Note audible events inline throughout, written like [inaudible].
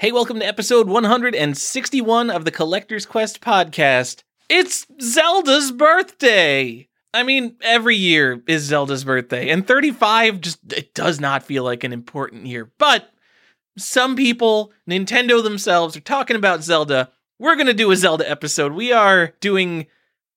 Hey, welcome to episode 161 of the Collector's Quest podcast. It's Zelda's birthday. I mean, every year is Zelda's birthday, and 35 just it does not feel like an important year. But some people, Nintendo themselves, are talking about Zelda. We're going to do a Zelda episode. We are doing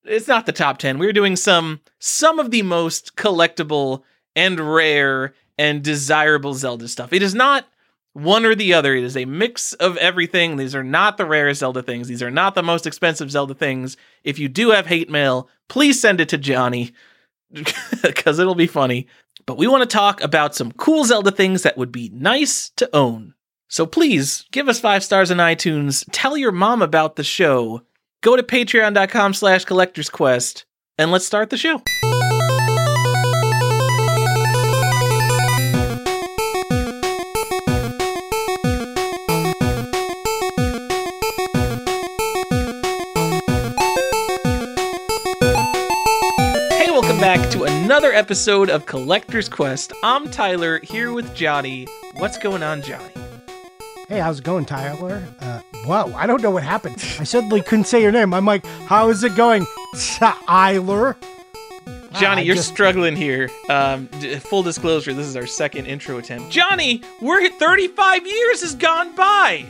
it's not the top 10. We're doing some some of the most collectible and rare and desirable Zelda stuff. It is not one or the other. It is a mix of everything. These are not the rarest Zelda things. These are not the most expensive Zelda things. If you do have hate mail, please send it to Johnny [laughs] because it'll be funny. But we want to talk about some cool Zelda things that would be nice to own. So please give us five stars on iTunes. Tell your mom about the show. Go to patreon.com slash collectors quest and let's start the show. Another episode of Collector's Quest. I'm Tyler here with Johnny. What's going on, Johnny? Hey, how's it going, Tyler? Uh, wow, I don't know what happened. I suddenly couldn't say your name. I'm like, how is it going, Tyler? Johnny, you're just... struggling here. Um, d- full disclosure, this is our second intro attempt. Johnny, we're 35 years has gone by.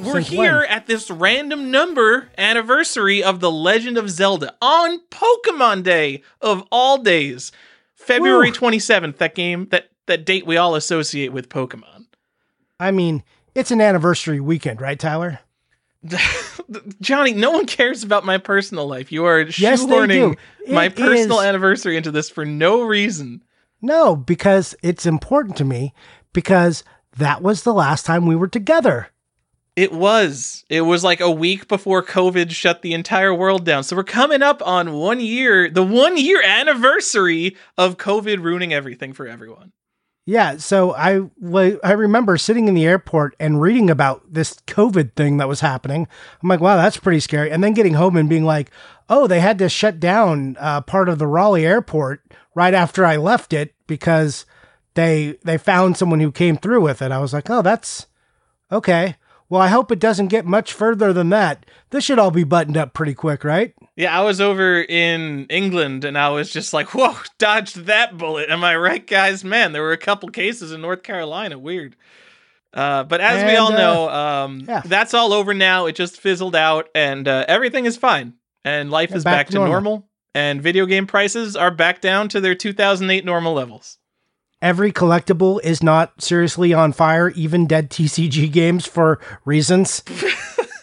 We're Since here when? at this random number anniversary of The Legend of Zelda on Pokemon Day of all days. February Woo. 27th, that game, that, that date we all associate with Pokemon. I mean, it's an anniversary weekend, right, Tyler? [laughs] Johnny, no one cares about my personal life. You are yes, shoehorning my personal is... anniversary into this for no reason. No, because it's important to me because that was the last time we were together. It was. It was like a week before COVID shut the entire world down. So we're coming up on one year, the one year anniversary of COVID ruining everything for everyone. Yeah, so I I remember sitting in the airport and reading about this COVID thing that was happening. I'm like, wow, that's pretty scary. And then getting home and being like, oh, they had to shut down uh, part of the Raleigh airport right after I left it because they they found someone who came through with it. I was like, oh, that's okay. Well, I hope it doesn't get much further than that. This should all be buttoned up pretty quick, right? Yeah, I was over in England and I was just like, whoa, [laughs] dodged that bullet. Am I right, guys? Man, there were a couple cases in North Carolina. Weird. Uh, but as and, we all uh, know, um, yeah. that's all over now. It just fizzled out and uh, everything is fine. And life yeah, is back, back to normal. normal. And video game prices are back down to their 2008 normal levels every collectible is not seriously on fire, even dead TCG games for reasons.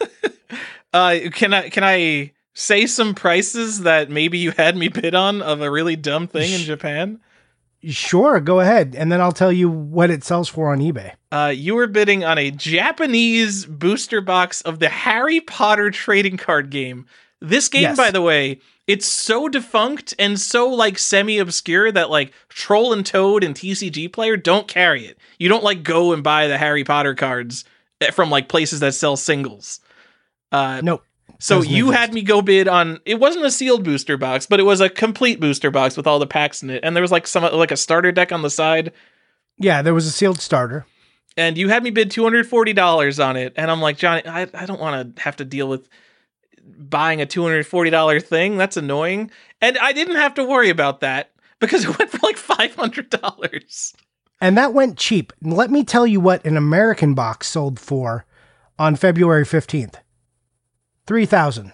[laughs] uh, can I can I say some prices that maybe you had me bid on of a really dumb thing in Japan? Sure, go ahead, and then I'll tell you what it sells for on eBay. Uh, you were bidding on a Japanese booster box of the Harry Potter trading card game. This game, yes. by the way, it's so defunct and so like semi obscure that like Troll and Toad and TCG Player don't carry it. You don't like go and buy the Harry Potter cards eh, from like places that sell singles. Uh, nope. So you had me go bid on it wasn't a sealed booster box, but it was a complete booster box with all the packs in it, and there was like some like a starter deck on the side. Yeah, there was a sealed starter. And you had me bid two hundred forty dollars on it, and I'm like, Johnny, I, I don't want to have to deal with buying a $240 thing. That's annoying. And I didn't have to worry about that because it went for like $500. And that went cheap. Let me tell you what an American box sold for on February 15th. 3000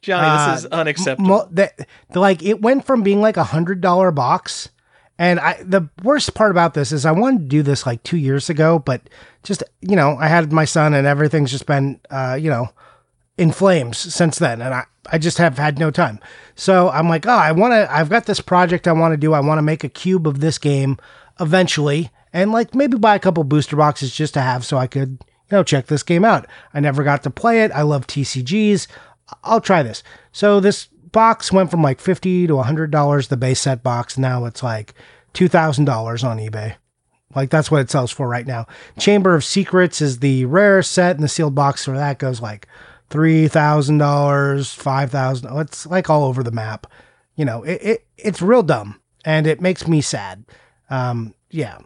Johnny, uh, this is unacceptable. that, like it went from being like a hundred dollar box, and I the worst part about this is I wanted to do this like two years ago, but just you know I had my son and everything's just been uh, you know in flames since then and I, I just have had no time. So I'm like, oh, I want to I've got this project I want to do. I want to make a cube of this game eventually and like maybe buy a couple booster boxes just to have so I could, you know, check this game out. I never got to play it. I love TCGs. I'll try this. So this box went from like 50 to $100 the base set box. Now it's like $2,000 on eBay. Like that's what it sells for right now. Chamber of Secrets is the rare set and the sealed box for that goes like three thousand dollars, five thousand. It's like all over the map. You know, it, it it's real dumb and it makes me sad. Um, yeah,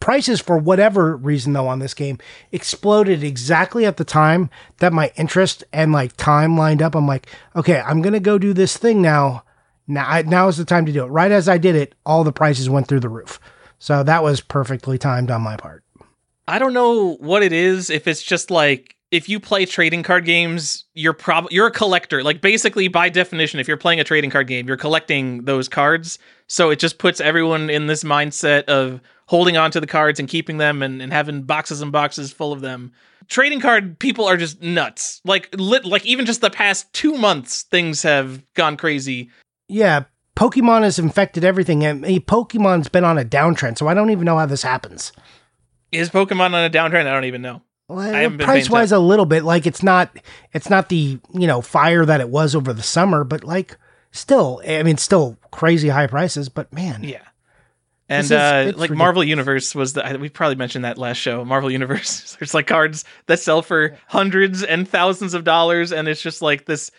prices for whatever reason though on this game exploded exactly at the time that my interest and like time lined up. I'm like, okay, I'm gonna go do this thing now. Now, now is the time to do it. Right as I did it, all the prices went through the roof. So that was perfectly timed on my part. I don't know what it is. If it's just like if you play trading card games, you're probably you're a collector. Like basically by definition, if you're playing a trading card game, you're collecting those cards. So it just puts everyone in this mindset of holding on to the cards and keeping them and, and having boxes and boxes full of them. Trading card people are just nuts. Like lit, like even just the past two months, things have gone crazy. Yeah, Pokemon has infected everything, and Pokemon's been on a downtrend. So I don't even know how this happens. Is Pokemon on a downtrend? I don't even know. Well, price wise, a little bit. Like it's not, it's not the you know fire that it was over the summer, but like still, I mean, still crazy high prices. But man, yeah. And is, uh, like Marvel Universe was the we probably mentioned that last show. Marvel Universe, [laughs] there's like cards that sell for hundreds and thousands of dollars, and it's just like this.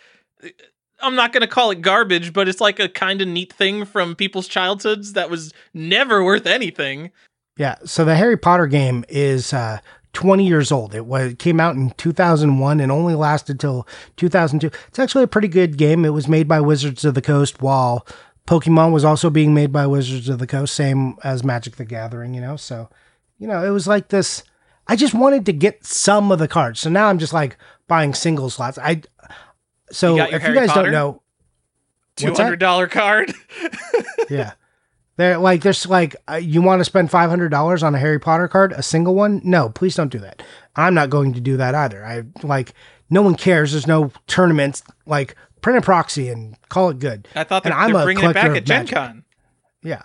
I'm not going to call it garbage, but it's like a kind of neat thing from people's childhoods that was never worth anything. Yeah. So the Harry Potter game is uh, 20 years old. It was it came out in 2001 and only lasted till 2002. It's actually a pretty good game. It was made by Wizards of the Coast while Pokemon was also being made by Wizards of the Coast, same as Magic the Gathering, you know. So, you know, it was like this I just wanted to get some of the cards. So now I'm just like buying single slots. I so you if Harry you guys Potter? don't know $200 card. [laughs] yeah. They're like, there's like, uh, you want to spend five hundred dollars on a Harry Potter card, a single one? No, please don't do that. I'm not going to do that either. I like, no one cares. There's no tournaments. Like, print a proxy and call it good. I thought they're, and I'm they're bringing it back at Gen Con. Yeah.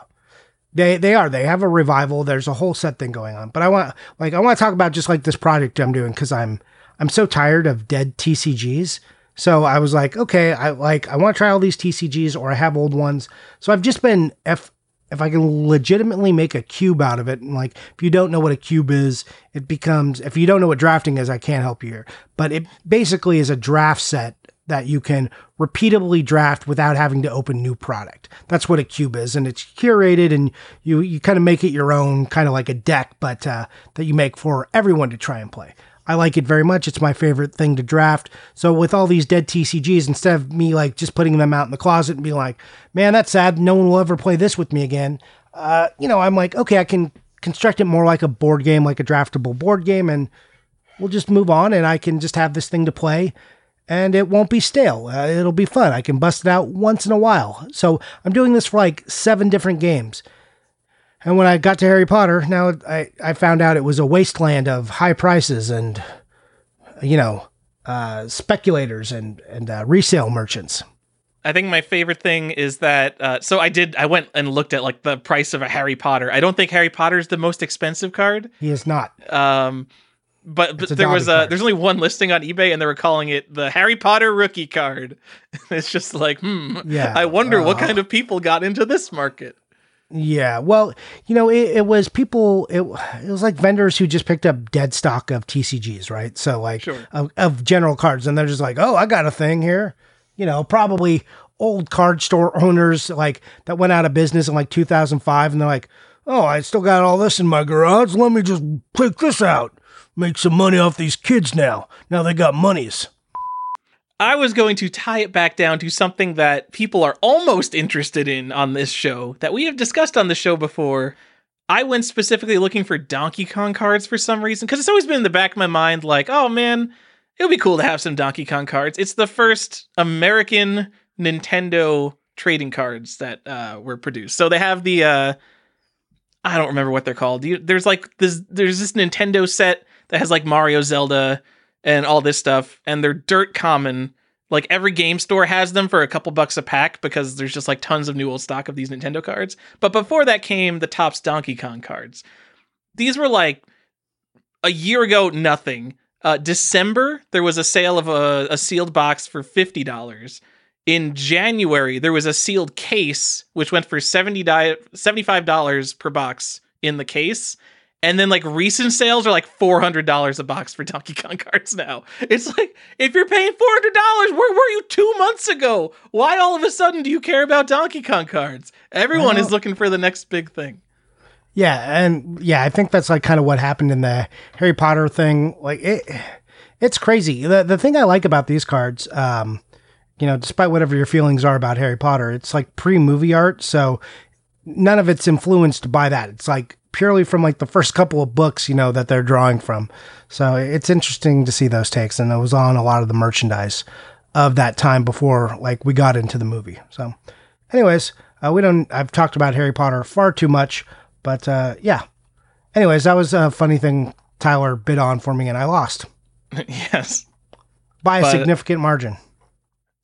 They they are. They have a revival. There's a whole set thing going on. But I want like I want to talk about just like this project I'm doing because I'm I'm so tired of dead TCGs. So I was like, okay, I like I want to try all these TCGs or I have old ones. So I've just been f if I can legitimately make a cube out of it, and like if you don't know what a cube is, it becomes if you don't know what drafting is, I can't help you here. But it basically is a draft set that you can repeatedly draft without having to open new product. That's what a cube is, and it's curated, and you you kind of make it your own, kind of like a deck, but uh, that you make for everyone to try and play. I like it very much. It's my favorite thing to draft. So with all these dead TCGs, instead of me like just putting them out in the closet and being like, man, that's sad. No one will ever play this with me again. Uh, you know, I'm like, okay, I can construct it more like a board game, like a draftable board game, and we'll just move on. And I can just have this thing to play, and it won't be stale. Uh, it'll be fun. I can bust it out once in a while. So I'm doing this for like seven different games. And when I got to Harry Potter, now I, I found out it was a wasteland of high prices and, you know, uh, speculators and, and uh, resale merchants. I think my favorite thing is that uh, so I did I went and looked at like the price of a Harry Potter. I don't think Harry Potter is the most expensive card. He is not. Um, but, but there was a card. there's only one listing on eBay and they were calling it the Harry Potter rookie card. [laughs] it's just like hmm. Yeah. I wonder what kind of people got into this market. Yeah, well, you know, it, it, was people. It, it was like vendors who just picked up dead stock of TCGs, right? So like sure. of, of general cards, and they're just like, oh, I got a thing here. You know, probably old card store owners like that went out of business in like 2005, and they're like, oh, I still got all this in my garage. Let me just take this out, make some money off these kids now. Now they got monies. I was going to tie it back down to something that people are almost interested in on this show that we have discussed on the show before. I went specifically looking for Donkey Kong cards for some reason because it's always been in the back of my mind like, oh man, it would be cool to have some Donkey Kong cards. It's the first American Nintendo trading cards that uh, were produced. So they have the uh, I don't remember what they're called. There's like this there's this Nintendo set that has like Mario, Zelda, and all this stuff, and they're dirt common. Like every game store has them for a couple bucks a pack because there's just like tons of new old stock of these Nintendo cards. But before that came the Topps Donkey Kong cards. These were like a year ago, nothing. Uh, December, there was a sale of a, a sealed box for $50. In January, there was a sealed case, which went for $70, $75 per box in the case. And then like recent sales are like four hundred dollars a box for Donkey Kong cards now. It's like if you're paying four hundred dollars, where were you two months ago? Why all of a sudden do you care about Donkey Kong cards? Everyone well, is looking for the next big thing. Yeah, and yeah, I think that's like kind of what happened in the Harry Potter thing. Like it, it's crazy. The the thing I like about these cards, um, you know, despite whatever your feelings are about Harry Potter, it's like pre movie art, so none of it's influenced by that. It's like purely from like the first couple of books, you know, that they're drawing from. So it's interesting to see those takes, and it was on a lot of the merchandise of that time before like we got into the movie. So, anyways, uh, we don't. I've talked about Harry Potter far too much, but uh, yeah. Anyways, that was a funny thing Tyler bid on for me, and I lost [laughs] yes. by a But- significant margin.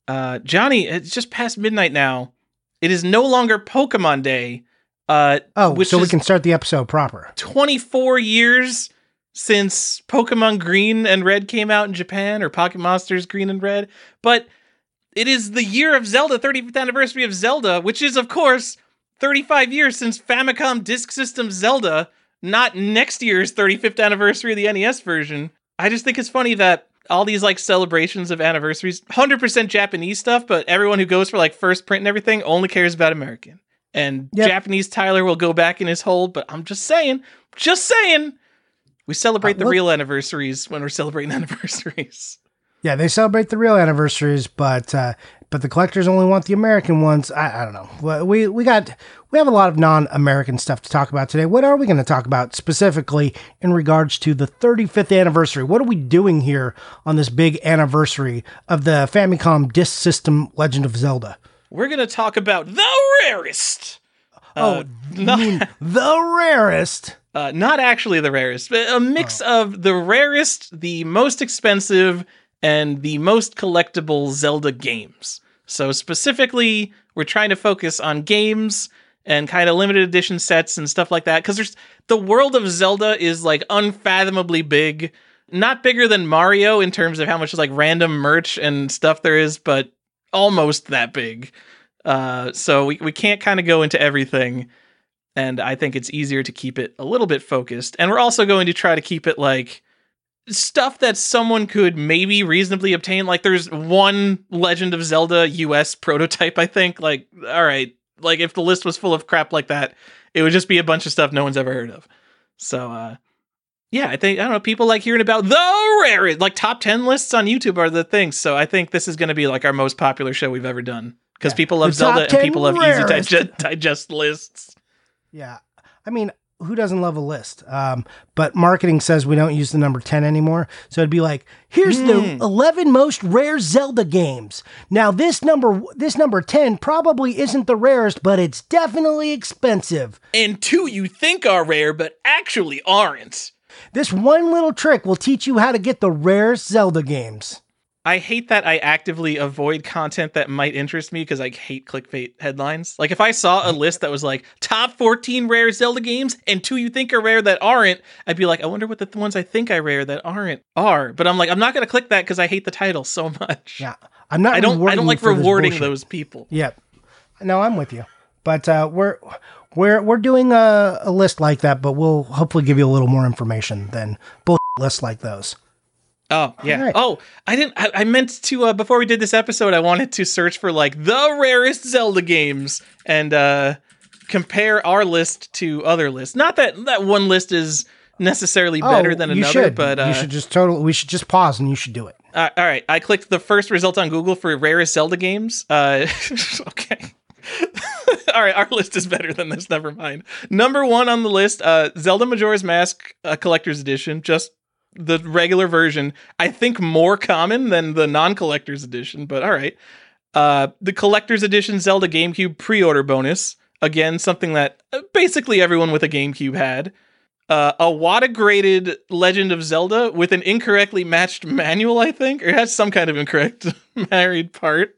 Uh, Johnny, it's just past midnight now. It is no longer Pokemon Day. Uh, Oh, so we can start the episode proper. 24 years since Pokemon Green and Red came out in Japan, or Pocket Monsters Green and Red. But it is the year of Zelda, 35th anniversary of Zelda, which is, of course, 35 years since Famicom Disk System Zelda, not next year's 35th anniversary of the NES version. I just think it's funny that all these like celebrations of anniversaries, 100% Japanese stuff, but everyone who goes for like first print and everything only cares about American. And Yep. Japanese Tyler will go back in his hole, but I'm just saying, just saying, we celebrate Uh, the look- real anniversaries when we're celebrating [laughs] anniversaries. Yeah, they celebrate the real anniversaries, but uh, but the collectors only want the American ones. I, I don't know. We we got we have a lot of non-American stuff to talk about today. What are we going to talk about specifically in regards to the 35th anniversary? What are we doing here on this big anniversary of the Famicom Disk System Legend of Zelda? We're gonna talk about the rarest. Oh, Uh, not, [laughs] the rarest? uh, not actually the rarest, but a mix of the rarest, the most expensive, and the most collectible Zelda games. So specifically, we're trying to focus on games and kind of limited edition sets and stuff like that because there's the world of Zelda is like unfathomably big. Not bigger than Mario in terms of how much like random merch and stuff there is, but almost that big. Uh, so we, we can't kind of go into everything. And I think it's easier to keep it a little bit focused. And we're also going to try to keep it like stuff that someone could maybe reasonably obtain. Like there's one Legend of Zelda US prototype, I think. Like, all right, like if the list was full of crap like that, it would just be a bunch of stuff no one's ever heard of. So uh yeah, I think I don't know, people like hearing about the rare, like top 10 lists on YouTube are the things. So I think this is going to be like our most popular show we've ever done because Yeah. people love The Zelda and people love easy digest, digest lists. Yeah. I mean, who doesn't love a list? Um, but marketing says we don't use the number 10 anymore. So it'd be like, here's Hmm. the 11 most rare Zelda games. Now this number this number 10 probably isn't the rarest, but it's definitely expensive. and two you think are rare but actually aren't. This one little trick will teach you how to get the rare Zelda games. I hate that I actively avoid content that might interest me because I hate clickbait headlines. Like if I saw a list that was like top 14 rare Zelda games and two you think are rare that aren't, I'd be like, I wonder what the th- ones I think I rare that aren't are. But I'm like, I'm not gonna click that because I hate the title so much. Yeah. I'm not I don't I don't like rewarding those people. Yep. No, I'm with you. But uh, we're we're we're doing a, a list like that, but we'll hopefully give you a little more information than bullshit [laughs] lists like those. Oh yeah. Alright. Oh, I didn't. I, I meant to uh, before we did this episode. I wanted to search for like the rarest Zelda games and uh, compare our list to other lists. Not that that one list is necessarily better Oh, than another, should. but uh, you should just totally. We should just pause and you should do it. uh, all right. I clicked the first result on Google for rarest Zelda games. Uh, [laughs] okay. [laughs] All right, our list is better than this. Never mind. Number one on the list, uh, Zelda Majora's Mask uh, Collector's Edition, just the regular version. I think more common than the non-collector's edition, but all right. Uh, the collector's edition Zelda GameCube pre-order bonus. Again, something that uh, basically everyone with a GameCube had. Uh, a Wata graded Legend of Zelda with an incorrectly matched manual, I think, or it has some kind of incorrect [laughs] married part.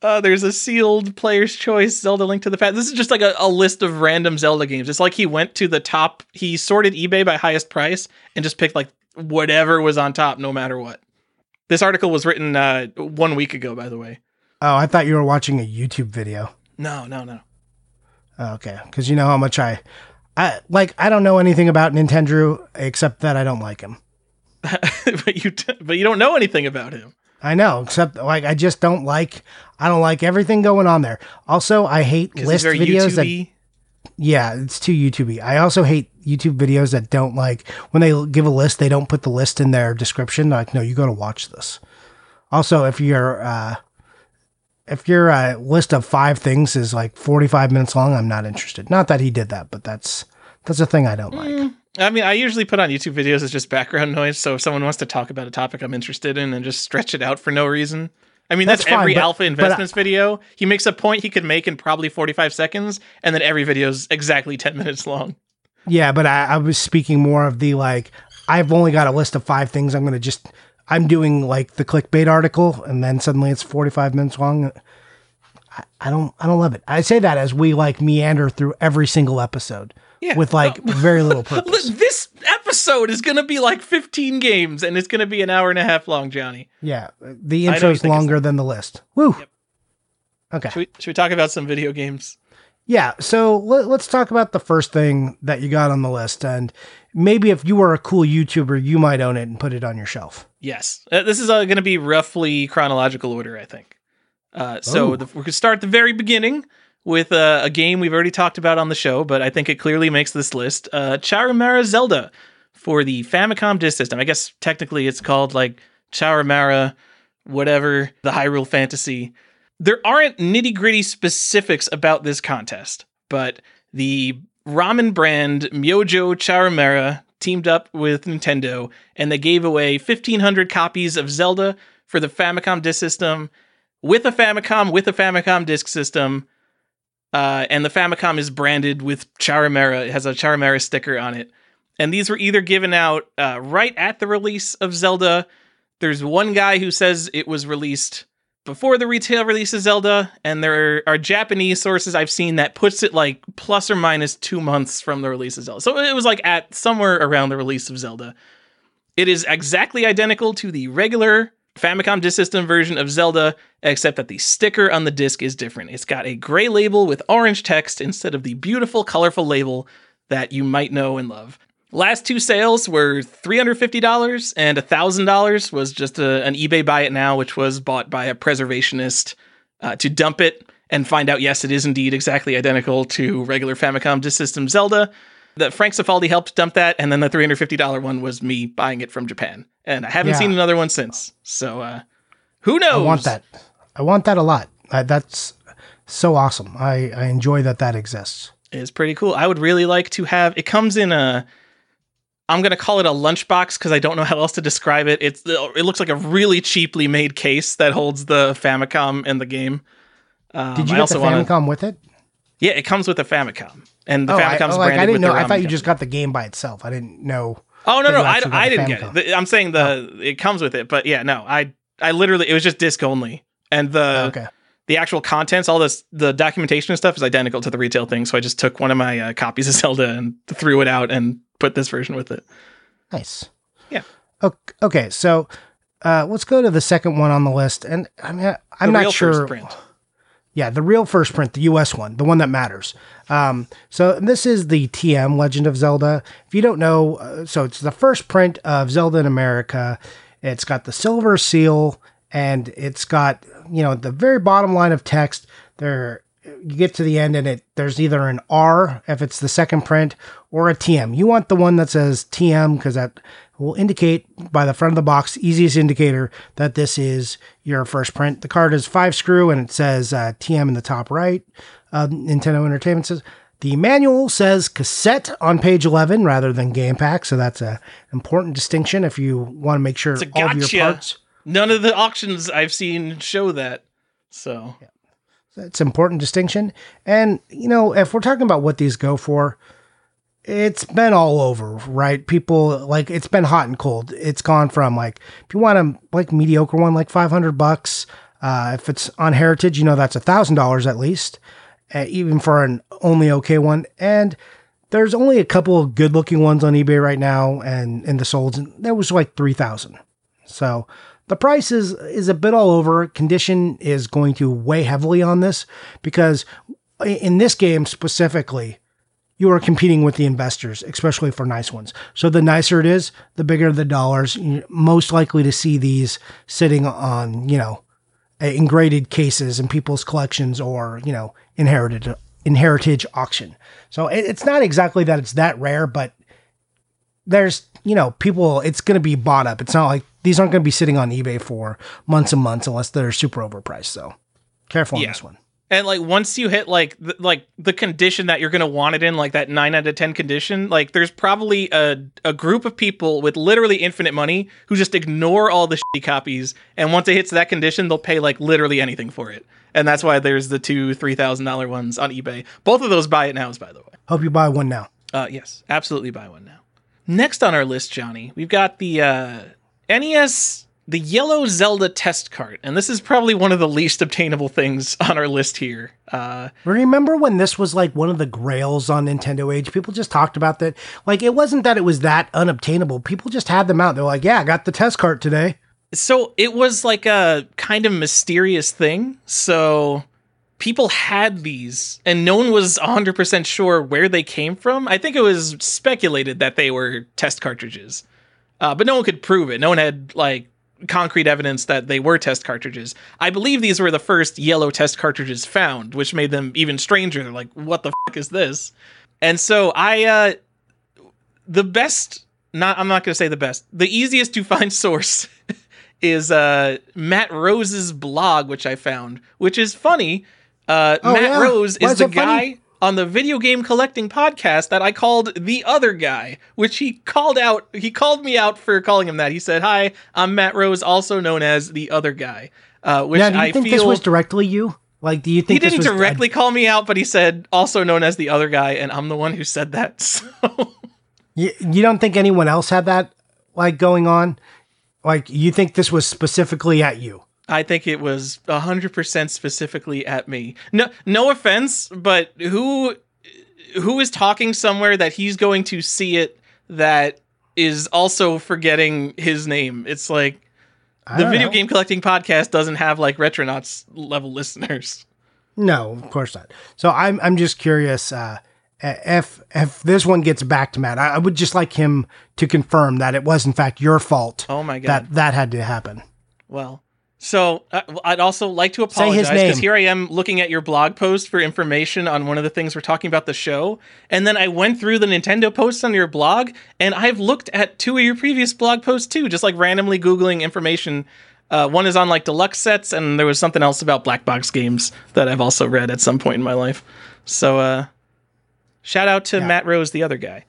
Uh, there's a sealed player's choice Zelda Link to the Past. This is just like a, a list of random Zelda games. It's like he went to the top, he sorted eBay by highest price and just picked like whatever was on top, no matter what. This article was written uh, one week ago, by the way. Oh, I thought you were watching a YouTube video. No, no, no. Oh, okay, because you know how much I, I like. I don't know anything about Nintendo except that I don't like him. [laughs] but you, t- but you don't know anything about him. I know, except like I just don't like. I don't like everything going on there. Also, I hate he's list very videos that YouTube-y. Yeah, it's too YouTubey. I also hate YouTube videos that don't like when they give a list, they don't put the list in their description. Like, no, you got to watch this. Also, if your uh, if your uh, list of five things is like forty five minutes long, I'm not interested. Not that he did that, but that's that's a thing I don't like. I mean, I usually put on YouTube videos as just background noise. So if someone wants to talk about a topic I'm interested in and just stretch it out for no reason. I mean, that's, That's fine, every but- alpha but investments video. He makes a point he could make in probably 45 seconds, and then every video is exactly 10 [laughs] minutes long. Yeah, but I, I was speaking more of the like I've only got a list of five things I'm gonna just I'm doing like the clickbait article and then suddenly it's 45 minutes long. I, I don't I don't love it. I say that as we like meander through every single episode Yeah. with like very little [laughs] purpose. This episode is going to be like 15 games, and it's going to be an hour and a half long, Johnny. Yeah, the intro know you intro's think it's longer than the list. Woo. Okay. Should we, should we talk about some video games? Yeah, so let, let's talk about the first thing that you got on the list, and maybe if you were a cool YouTuber, you might own it and put it on your shelf. Yes, uh, this is uh, going to be roughly chronological order, I think. Uh, so the, we could start at the very beginning with uh, a game we've already talked about on the show, but I think it clearly makes this list. Uh, Charumera Zelda for the Famicom Disk System. I guess technically it's called like Charumera, whatever the Hyrule Fantasy. There aren't nitty gritty specifics about this contest, but the ramen brand Myojo Charumera teamed up with Nintendo and they gave away 1,500 copies of Zelda for the Famicom Disk System with a Famicom, with a Famicom Disk System. Uh, and the Famicom is branded with Charumera. It has a Charumera sticker on it. And these were either given out uh, right at the release of Zelda. There's one guy who says it was released before the retail release of Zelda, and there are Japanese sources I've seen that puts it like plus or minus two months from the release of Zelda. So it was like at somewhere around the release of Zelda. It is exactly identical to the regular Famicom Disk System version of Zelda, except that the sticker on the disc is different. It's got a gray label with orange text instead of the beautiful, colorful label that you might know and love. Last two sales were $350 and $1,000 was just a, an eBay buy it now, which was bought by a preservationist uh, to dump it and find out, yes, it is indeed exactly identical to regular Famicom Disk System Zelda. That Frank Cifaldi helped dump that, and then the $350 one was me buying it from Japan. And I haven't Yeah. seen another one since. So, uh, who knows? I want that. I want that a lot. I, that's so awesome. I, I enjoy that that exists. It's pretty cool. I would really like to have it comes in a I'm going to call it a lunchbox because I don't know how else to describe it. It's it looks like a really cheaply made case that holds the Famicom and the game. Um, Did you I get the wanna- Famicom with it? Yeah, it comes with a Famicom, and the oh, I, oh, like, branded I didn't know. the I thought you just got the game by itself. I didn't know. Oh no, no, I, I didn't get it. I'm saying the it comes with it, but yeah, no, I I literally it was just disc only, and the okay. the actual contents, all this, the documentation and stuff is identical to the retail thing. So I just took one of my uh, copies of [laughs] Zelda and threw it out and put this version with it. Nice. Yeah. Okay, so uh, let's go to the second one on the list. And I mean, I'm The not sure. Yeah, the real first print, the US one, the one that matters. Um, so this is the TM Legend of Zelda. If you don't know, uh, so it's the first print of Zelda in America. It's got the silver seal, and it's got you know the very bottom line of text. There, you get to the end, and it there's either an R if it's the second print or a TM. You want the one that says TM because that will indicate by the front of the box, easiest indicator that this is your first print. The card is five screw and it says uh, TM in the top right. Uh, Nintendo Entertainment says the manual says cassette on page 11 rather than game pack. So that's a important distinction if you want to make sure all of your parts. None of the auctions I've seen show that. So It's an important distinction. And, you know, if we're talking about what these go for, it's been all over, right? People like it's been hot and cold. It's gone from like if you want a like mediocre one, like five hundred bucks. Uh, if it's on Heritage, you know that's a thousand dollars at least, uh, even for an only okay one. And there's only a couple of good looking ones on eBay right now, and in the solds, and there was like three thousand. So the price is is a bit all over. Condition is going to weigh heavily on this because in this game specifically, you are competing with the investors, especially for nice ones. So the nicer it is, the bigger the dollars. You're most likely to see these sitting on, you know, in graded cases in people's collections or, you know, inherited in heritage auction. So it, it's not exactly that it's that rare, but there's you know people it's going to be bought up. It's not like these aren't going to be sitting on eBay for months and months unless they're super overpriced. So careful Yeah. on this one. And like once you hit like the, like the condition that you're gonna want it in, like that nine out of ten condition, like there's probably a a group of people with literally infinite money who just ignore all the shitty copies, and once it hits that condition, they'll pay like literally anything for it. And that's why there's the two three thousand dollar ones on eBay. Both of those buy it nows, by the way. Hope you buy one now. Uh, yes, absolutely buy one now. Next on our list, Johnny, we've got the uh, NES, the yellow Zelda test cart, and this is probably one of the least obtainable things on our list here. Uh, Remember when this was like one of the grails on Nintendo Age? People just talked about that. Like it wasn't that it was that unobtainable. People just had them out. They're like, "Yeah, I got the test cart today." so it was like a kind of mysterious thing. So people had these, and no one was 100% sure where they came from. I think it was speculated that they were test cartridges, uh, but no one could prove it. No one had like concrete evidence that they were test cartridges. I believe these were the first yellow test cartridges found, which made them even stranger. They're like, what the fuck is this? And so I, uh, the best, not, I'm not going to say the best, the easiest to [laughs] find source [laughs] is uh, Matt Rose's blog, which I found, which is funny. Uh, Oh, Matt yeah? Rose Why is is the guy. funny? On the video game collecting podcast that I called the other guy, which he called out. He called me out for calling him that. He said, "Hi, I'm Matt Rose, also known as the other guy." Uh, which now, do you I think feel this was directly you? Like, do you think he didn't directly call me out, but he said also known as the other guy, and I'm the one who said that. [laughs] So You, you don't think anyone else had that like going on? Like you think this was specifically at you? I think it was 100% specifically at me. No no offense, but who who is talking somewhere that he's going to see it that is also forgetting his name? It's like the video know. game collecting podcast doesn't have like retronauts level [laughs] listeners. No, of course not. So I'm I'm just curious uh, if if this one gets back to Matt. I, I would just like him to confirm that it was in fact your fault Oh my god. that that had to happen. Well, so uh, I'd also like to apologize because here I am looking at your blog post for information on one of the things we're talking about the show, and then I went through the Nintendo posts on your blog, and I've looked at two of your previous blog posts too, just like randomly googling information. Uh, one is on like deluxe sets, and there was something else about black box games that I've also read at some point in my life. So, uh, shout out to Matt Rose, the other guy.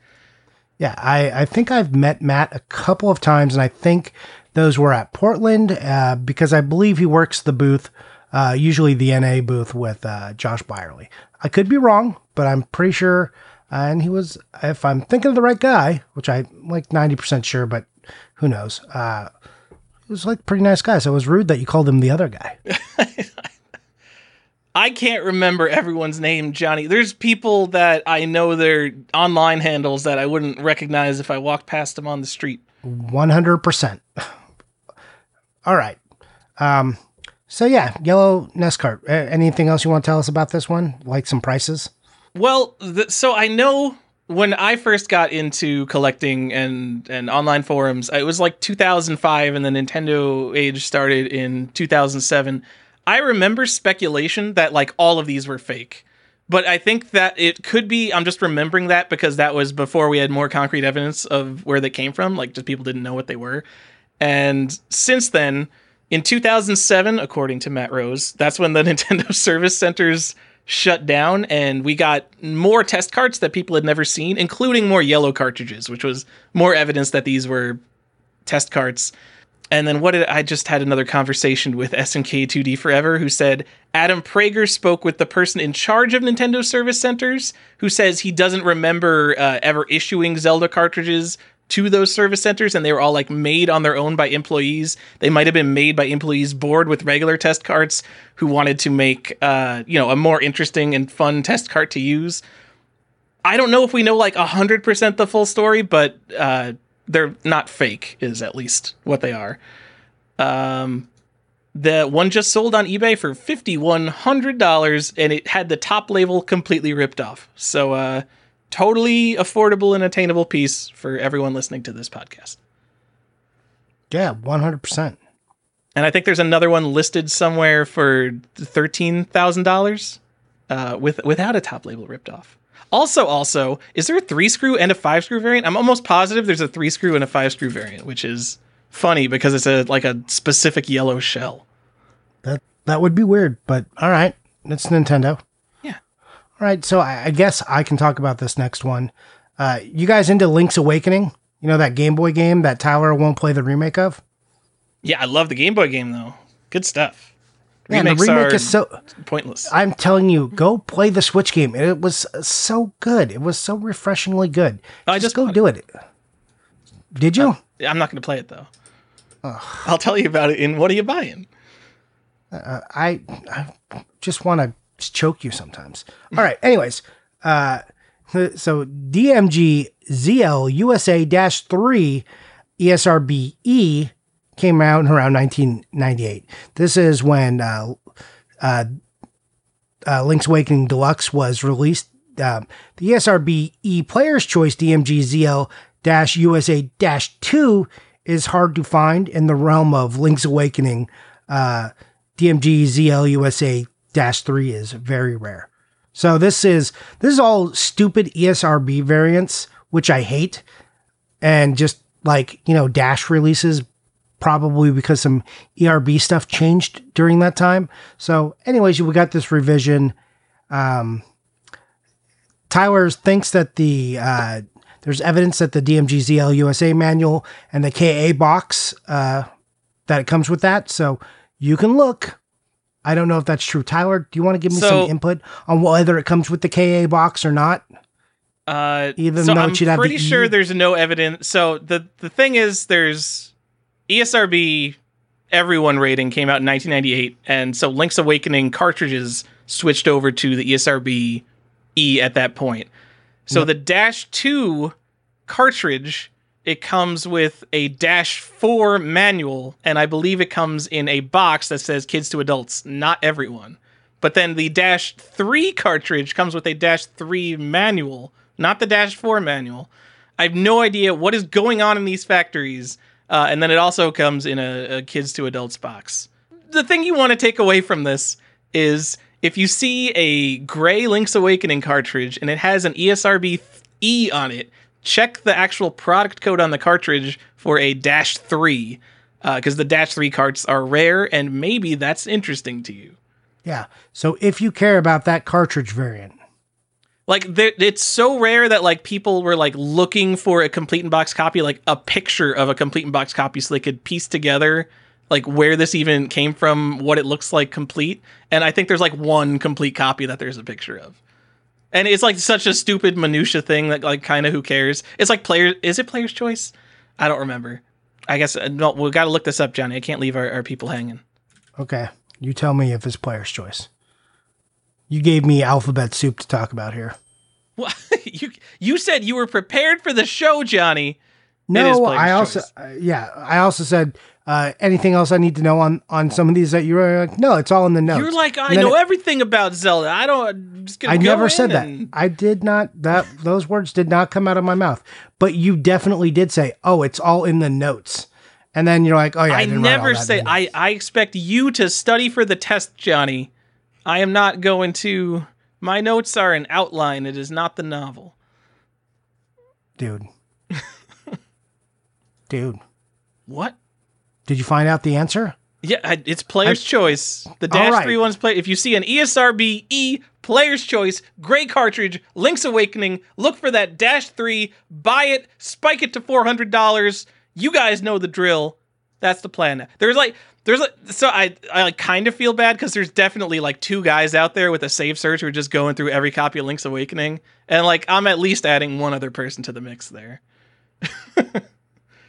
Yeah, I, I think I've met Matt a couple of times, and I think those were at Portland uh, because I believe he works the booth, uh, usually the NA booth with uh, Josh Byerly. I could be wrong, but I'm pretty sure. Uh, and he was, if I'm thinking of the right guy, which I'm like 90% sure, but who knows? Uh, he was like a pretty nice guy. So it was rude that you called him the other guy. [laughs] I can't remember everyone's name, Johnny. There's people that I know their online handles that I wouldn't recognize if I walked past them on the street. 100%. All right. Um, so yeah, yellow NES cart. A- anything else you want to tell us about this one? Like some prices? Well, th- so I know when I first got into collecting and and online forums, it was like 2005, and the Nintendo Age started in 2007. I remember speculation that like all of these were fake. But I think that it could be. I'm just remembering that because that was before we had more concrete evidence of where they came from. Like, just people didn't know what they were. And since then, in 2007, according to Matt Rose, that's when the [laughs] Nintendo service centers shut down, and we got more test carts that people had never seen, including more yellow cartridges, which was more evidence that these were test carts. And then what did I just had another conversation with SNK 2D Forever who said Adam Prager spoke with the person in charge of Nintendo Service Centers who says he doesn't remember uh, ever issuing Zelda cartridges to those service centers and they were all like made on their own by employees. They might have been made by employees bored with regular test carts who wanted to make uh, you know, a more interesting and fun test cart to use. I don't know if we know like 100% the full story, but uh, they're not fake, is at least what they are. Um, the one just sold on eBay for $5,100 and it had the top label completely ripped off. So, uh, totally affordable and attainable piece for everyone listening to this podcast. Yeah, 100%. And I think there's another one listed somewhere for $13,000. uh, with without a top label ripped off. Also, also, is there a three screw and a five screw variant? I'm almost positive there's a three screw and a five screw variant, which is funny because it's a like a specific yellow shell. That that would be weird, but all right, it's Nintendo. All right, so I, I guess I can talk about this next one. Uh, you guys into Link's Awakening? You know that Game Boy game that Tyler won't play the remake of? Yeah, I love the Game Boy game though. Good stuff. Man, the remake is so. pointless. I'm telling you, go play the Switch game. It was so good. It was so refreshingly good. I just just go do it. Did you? I'm not going to play it though. I'll tell you about it in What Are You Buying? I, I just want to choke you sometimes. All right. Anyways, uh, so DMG ZL USA 3 ESRB E came out around 1998. This is when uh, uh, uh, Link's Awakening Deluxe was released. Um, the ESRB E Player's Choice DMG ZL USA 2 is hard to find in the realm of Link's Awakening. Uh, DMG ZL USA 3 is very rare. So this is this is all stupid ESRB variants, which I hate, and just like you know Dash releases, probably because some ESRB stuff changed during that time. So, anyways, we got this revision. Um, Tyler thinks that the uh, there's evidence that the DMG ZL USA manual and the KA box uh, that it comes with that. So you can look. I don't know if that's true. Tyler, do you want to give me So- some input on whether it comes with the KA box or not? Uh, Even so though I'm pretty sure E. there's no evidence. So the the thing is, there's ESRB everyone rating came out in 1998, and so Link's Awakening cartridges switched over to the ESRB E at that point. So the Dash Two cartridge it comes with a Dash 4 manual, and I believe it comes in a box that says kids to adults, not everyone. But then the Dash 3 cartridge comes with a Dash 3 manual, not the Dash 4 manual. I have no idea what is going on in these factories. Uh, and then it also comes in a, a kids to adults box. The thing you want to take away from this is if you see a gray Link's Awakening cartridge and it has an ESRB E on it, check the actual product code on the cartridge for a Dash 3, uh, because the Dash 3 carts are rare and maybe that's interesting to you. Yeah. So if you care about that cartridge variant, Like it's so rare that like people were like looking for a complete in box copy, like a picture of a complete in box copy, so they could piece together like where this even came from, what it looks like complete. And I think there's like one complete copy that there's a picture of. And it's like such a stupid minutia thing that like kind of who cares? It's like player is it player's choice? I don't remember. I guess uh, no, we got to look this up, Johnny. I can't leave our, our people hanging. okay, you tell me if it's player's choice. You gave me alphabet soup to talk about here. Well, [laughs] you you said you were prepared for the show, Johnny. No, I also uh, yeah, I also said uh, anything else I need to know on on some of these that you were like, no, it's all in the notes. You're like, I know it- everything about Zelda. I don't. I'm just gonna I never said that. I did not. That those words did not come out of my mouth. But you definitely did say, "Oh, it's all in the notes." And then you're like, "Oh yeah." I, I didn't write all never say. I. I expect you to study for the test, Johnny. I am not going to. My notes are an outline. It is not the novel. dude, [laughs] dude. What? Did you find out the answer? Yeah, it's player's choice. The Dash right. Three one's play. If you see an ESRB E player's choice gray cartridge, Link's Awakening, look for that Dash Three. Buy it, spike it to four hundred dollars. You guys know the drill. That's the plan. There's like, there's like, so I I like kind of feel bad because there's definitely like two guys out there with a save search who are just going through every copy of Link's Awakening, and like I'm at least adding one other person to the mix there. [laughs]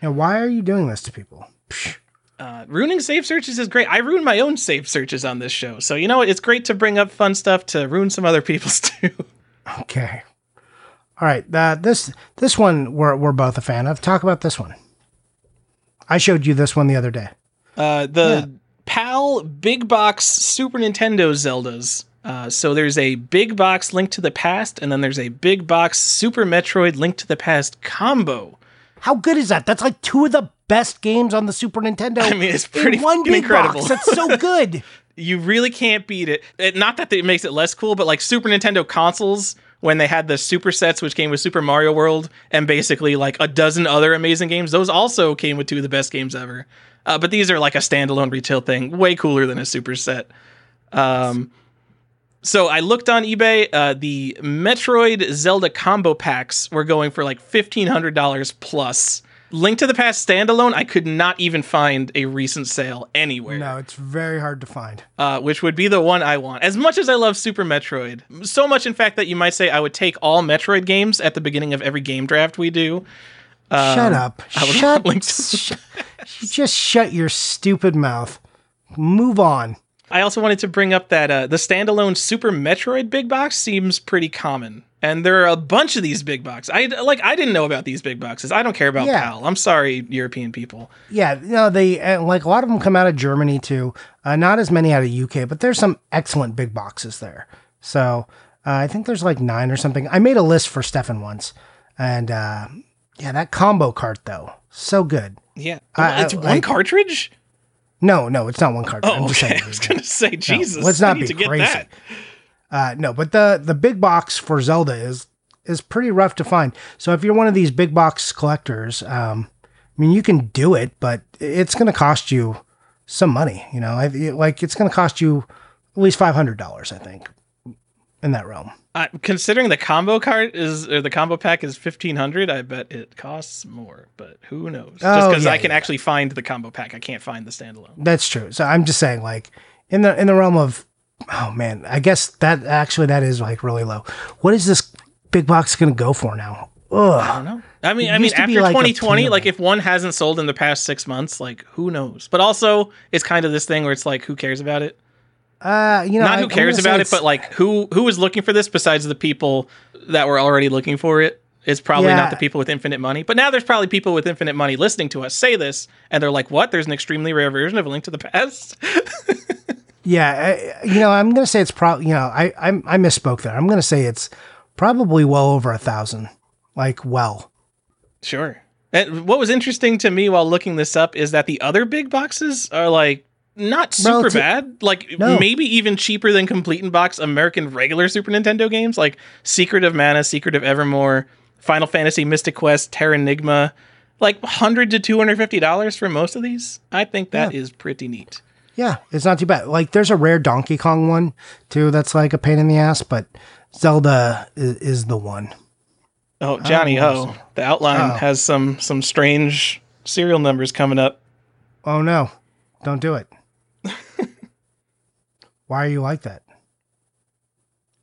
And why are you doing this to people? Psh, Uh, ruining save searches is great. I ruin my own save searches on this show. So, you know, it's great to bring up fun stuff to ruin some other people's [laughs] too. Okay. All right. Uh, this this one we're we're both a fan of. Talk about this one. I showed you this one the other day. Uh, the PAL Big Box Super Nintendo Zeldas. Uh, so there's a Big Box Link to the Past, and then there's a Big Box Super Metroid Link to the Past combo. How good is that? That's like two of the best games on the Super Nintendo. [laughs] I mean, it's pretty one big incredible. box. That's so [laughs] good. you really can't beat it. it. Not that it makes it less cool, but like Super Nintendo consoles, when they had the super sets, which came with Super Mario World and basically like a dozen other amazing games, those also came with two of the best games ever. Uh, but these are like a standalone retail thing, way cooler than a super set. Um, so I looked on eBay. Uh, the Metroid Zelda combo packs were going for like fifteen hundred dollars plus. Link to the Past standalone, I could not even find a recent sale anywhere No, it's very hard to find. uh, which would be the one I want. As much as I love Super Metroid, so much in fact that you might say I would take all Metroid games at the beginning of every game draft we do. Shut up. Um, I would Shut. link to- sh- [laughs] [laughs] just shut your stupid mouth. Move on. I also wanted to bring up that uh, the standalone Super Metroid big box seems pretty common, and there are a bunch of these big boxes. I like I didn't know about these big boxes. I don't care about Yeah. PAL. I'm sorry, European people. Yeah, no, they uh, like a lot of them come out of Germany too. Uh, not as many out of UK, but there's some excellent big boxes there. So uh, I think there's like nine or something. I made a list for Stefan once, and uh, yeah, that combo cart though, so good. Yeah, I- it's one I- cartridge. No, no, it's not one cart. I'm Oh, just okay. saying. [laughs] I was gonna say Jesus. let's I not need be to get crazy. Uh, no, but the the big box for Zelda is is pretty rough to find. So if you're one of these big box collectors, um, I mean, you can do it, but it's going to cost you some money. You know, I, like it's going to cost you at least five hundred dollars, I think, in that realm. Uh, considering the combo cart is or the combo pack is fifteen hundred, I bet it costs more. But who knows? Just Oh, because yeah, I can yeah. actually find the combo pack, I can't find the standalone. That's true. So I'm just saying, like in the in the realm of, oh man, I guess that actually that is like really low. What is this big box going to go for now? Ugh. I don't know. I mean, It I mean, used to be after like 2020, like peanut. if one hasn't sold in the past six months, like who knows? But also, it's kind of this thing where it's like, who cares about it? Uh, you know, Not who I'm cares about it, but like who who is looking for this besides the people that were already looking for it? It's probably Yeah. not the people with infinite money. But now there's probably people with infinite money listening to us say this, and they're like, "What? There's an extremely rare version of A Link to the Past." [laughs] Yeah, I, you know, I'm gonna say it's probably you know I, I I misspoke there. I'm gonna say it's probably well over a thousand. Like well, Sure. And what was interesting to me while looking this up is that the other big boxes are like not super Relative- bad. Like No. maybe even cheaper than complete in box American regular Super Nintendo games like Secret of Mana, Secret of Evermore, Final Fantasy Mystic Quest, Terra Terranigma. Like 100 to 250 dollars for most of these. I think that is pretty neat. Yeah, it's not too bad. Like there's a rare Donkey Kong one too. That's like a pain in the ass, but Zelda is, is the one. Oh, Johnny oh, Ho. The outline Oh. has some some strange serial numbers coming up. Oh no, don't do it. [laughs] Why are you like that?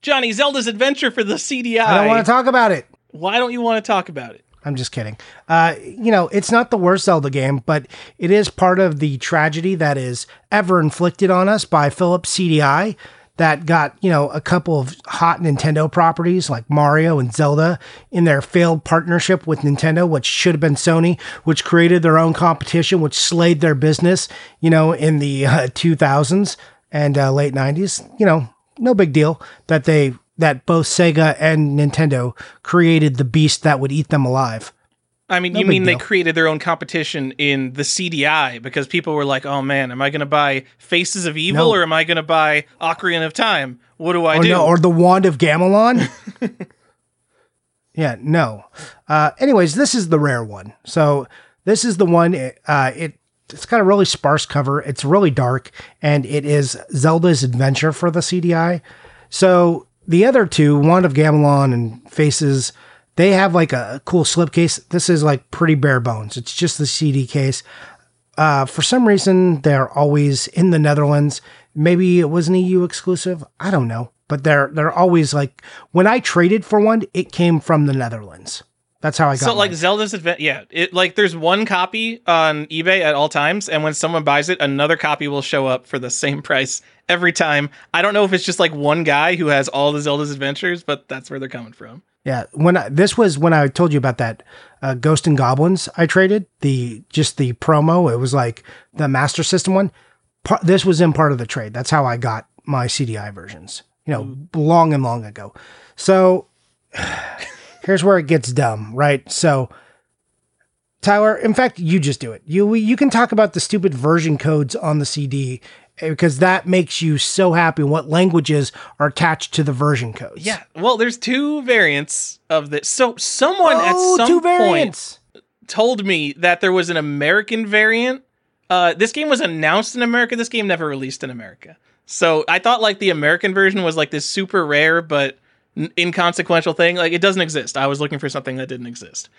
Johnny Zelda's Adventure for the CDI. I don't want to talk about it. Why don't you want to talk about it? I'm just kidding. Uh, you know, it's not the worst Zelda game, but it is part of the tragedy that is ever inflicted on us by Philips CDI that got, you know, a couple of hot Nintendo properties like Mario and Zelda in their failed partnership with Nintendo, which should have been Sony, which created their own competition, which slayed their business, you know, in the uh, 2000s and uh, late 90s. You know, no big deal that they that both Sega and Nintendo created the beast that would eat them alive. I mean, No you mean they created their own competition in the CDI because people were like, "Oh man, am I going to buy Faces of Evil No. or am I going to buy Ocarina of Time? What do I or do?" no, or the wand of Gamelon. [laughs] yeah, no. Uh, anyways, this is the rare one. So this is the one. Uh, it it's got a really sparse cover. It's really dark, and it is Zelda's Adventure for the CDI. So the other two, Wand of Gamelon and Faces, they have like a cool slipcase. This is like pretty bare bones. It's just the CD case. Uh, for some reason, they're always in the Netherlands. Maybe it was an EU exclusive. I don't know, but they're they're always like when I traded for one, it came from the Netherlands. That's how I got. so like mine. Zelda's Adventure, yeah, it like there's one copy on eBay at all times, and when someone buys it, another copy will show up for the same [laughs] price every time. I don't know if it's just like one guy who has all the Zelda's adventures, but that's where they're coming from. yeah, when I, this was when I told you about that uh, Ghost and Goblins, I traded the just the promo. It was like the Master System one. Par- this was in part of the trade. That's how I got my CDI versions. You know, long and long ago. So [sighs] [laughs] here's where it gets dumb, right? So Tyler, in fact, you just do it. You you can talk about the stupid version codes on the CD eh, because that makes you so happy. What languages are attached to the version codes? Yeah. Well, there's two variants of this. So someone oh, at some point told me that there was an American variant. Uh, this game was announced in America. This game never released in America. So I thought like the American version was like this super rare but inconsequential thing. Like it doesn't exist. I was looking for something that didn't exist.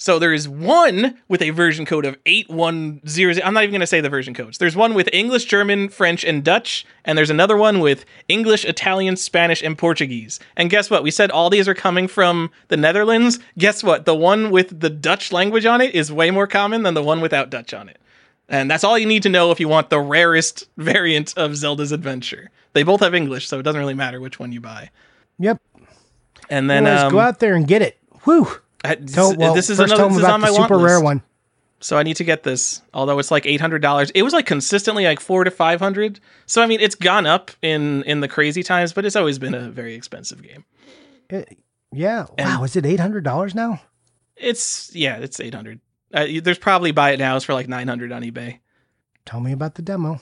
So there is one with a version code of 8100. I'm not even going to say the version codes. There's one with English, German, French, and Dutch, and there's another one with English, Italian, Spanish, and Portuguese. And guess what? We said all these are coming from the Netherlands. Guess what? The one with the Dutch language on it is way more common than the one without Dutch on it. And that's all you need to know if you want the rarest [laughs] variant of Zelda's Adventure. They both have English, so it doesn't really matter which one you buy. Yep. And then Anyways, um, go out there and get it. Whew. I- Tell, well, this is another this is on my super rare list. one. So I need to get this, although it's like eight hundred dollars. It was like consistently like four to five hundred. So I mean, it's gone up in in the crazy times, but it's always been a very expensive game. It- yeah. And- wow. Is it eight hundred dollars now? It's yeah, it's eight hundred. Uh, there's probably buy it now is for like nine hundred on eBay. Tell me about the demo.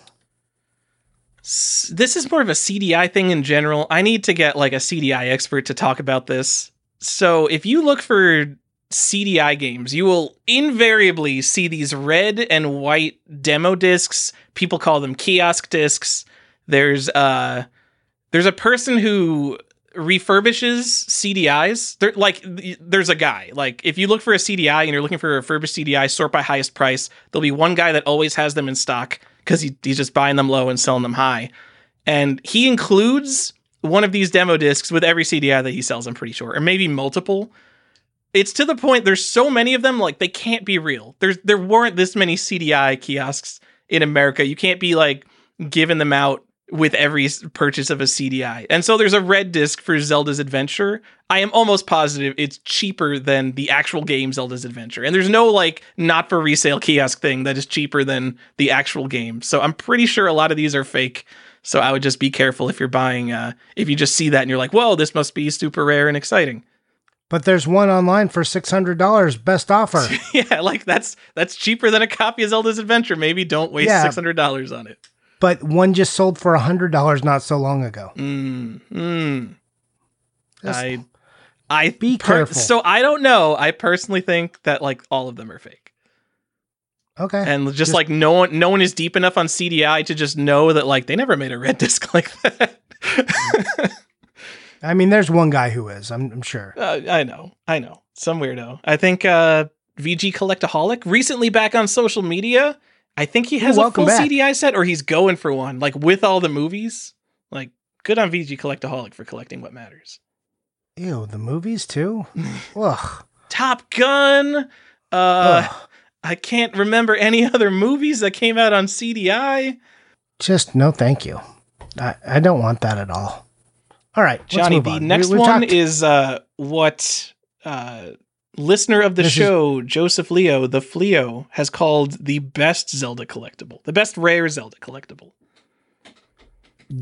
This is more of a CDI thing in general. I need to get like a CDI expert to talk about this. So if you look for CDI games, you will invariably see these red and white demo discs. People call them kiosk discs. There's uh there's a person who refurbishes CDIs. There like there's a guy. Like if you look for a CDI and you're looking for a refurbished CDI, sort by highest price, there'll be one guy that always has them in stock because he, he's just buying them low and selling them high. And he includes one of these demo discs with every CDI that he sells, I'm pretty sure, or maybe multiple. It's to the point there's so many of them, like they can't be real. There's there weren't this many CDI kiosks in America. You can't be like giving them out with every purchase of a CDI. And so there's a red disc for Zelda's Adventure. I am almost positive it's cheaper than the actual game Zelda's Adventure. And there's no like not for resale kiosk thing that is cheaper than the actual game. So I'm pretty sure a lot of these are fake. So I would just be careful if you're buying uh if you just see that and you're like, "Whoa, this must be super rare and exciting." But there's one online for six hundred dollars. Best offer. [laughs] yeah, like that's that's cheaper than a copy of Zelda's Adventure. Maybe don't waste Yeah. $600 on it. But one just sold for a hundred dollars not so long ago. Mm, mm. I I Be per- careful. So I don't know. I personally think that like all of them are fake. okay. And just, Just- like no one no one is deep enough on CDI to just know that like they never made a red [laughs] disc like that. I mean, there's one guy who is. I'm, I'm sure. Uh, I know. I know. Some weirdo. I think uh VG Collectaholic recently back on social media. I think he has Ooh, a full back. CDI set or he's going for one like with all the movies. Like good on VG Collectaholic for collecting what matters. Ew, the movies too. [laughs] Ugh. Top Gun. Uh Ugh. I can't remember any other movies that came out on CDI. Just no, thank you. I, I don't want that at all. All right, Johnny, the on. Next we've one talked- is uh what uh listener of the This is- show, Joseph Leo, the Fleo, has called the best Zelda collectible. The best rare Zelda collectible.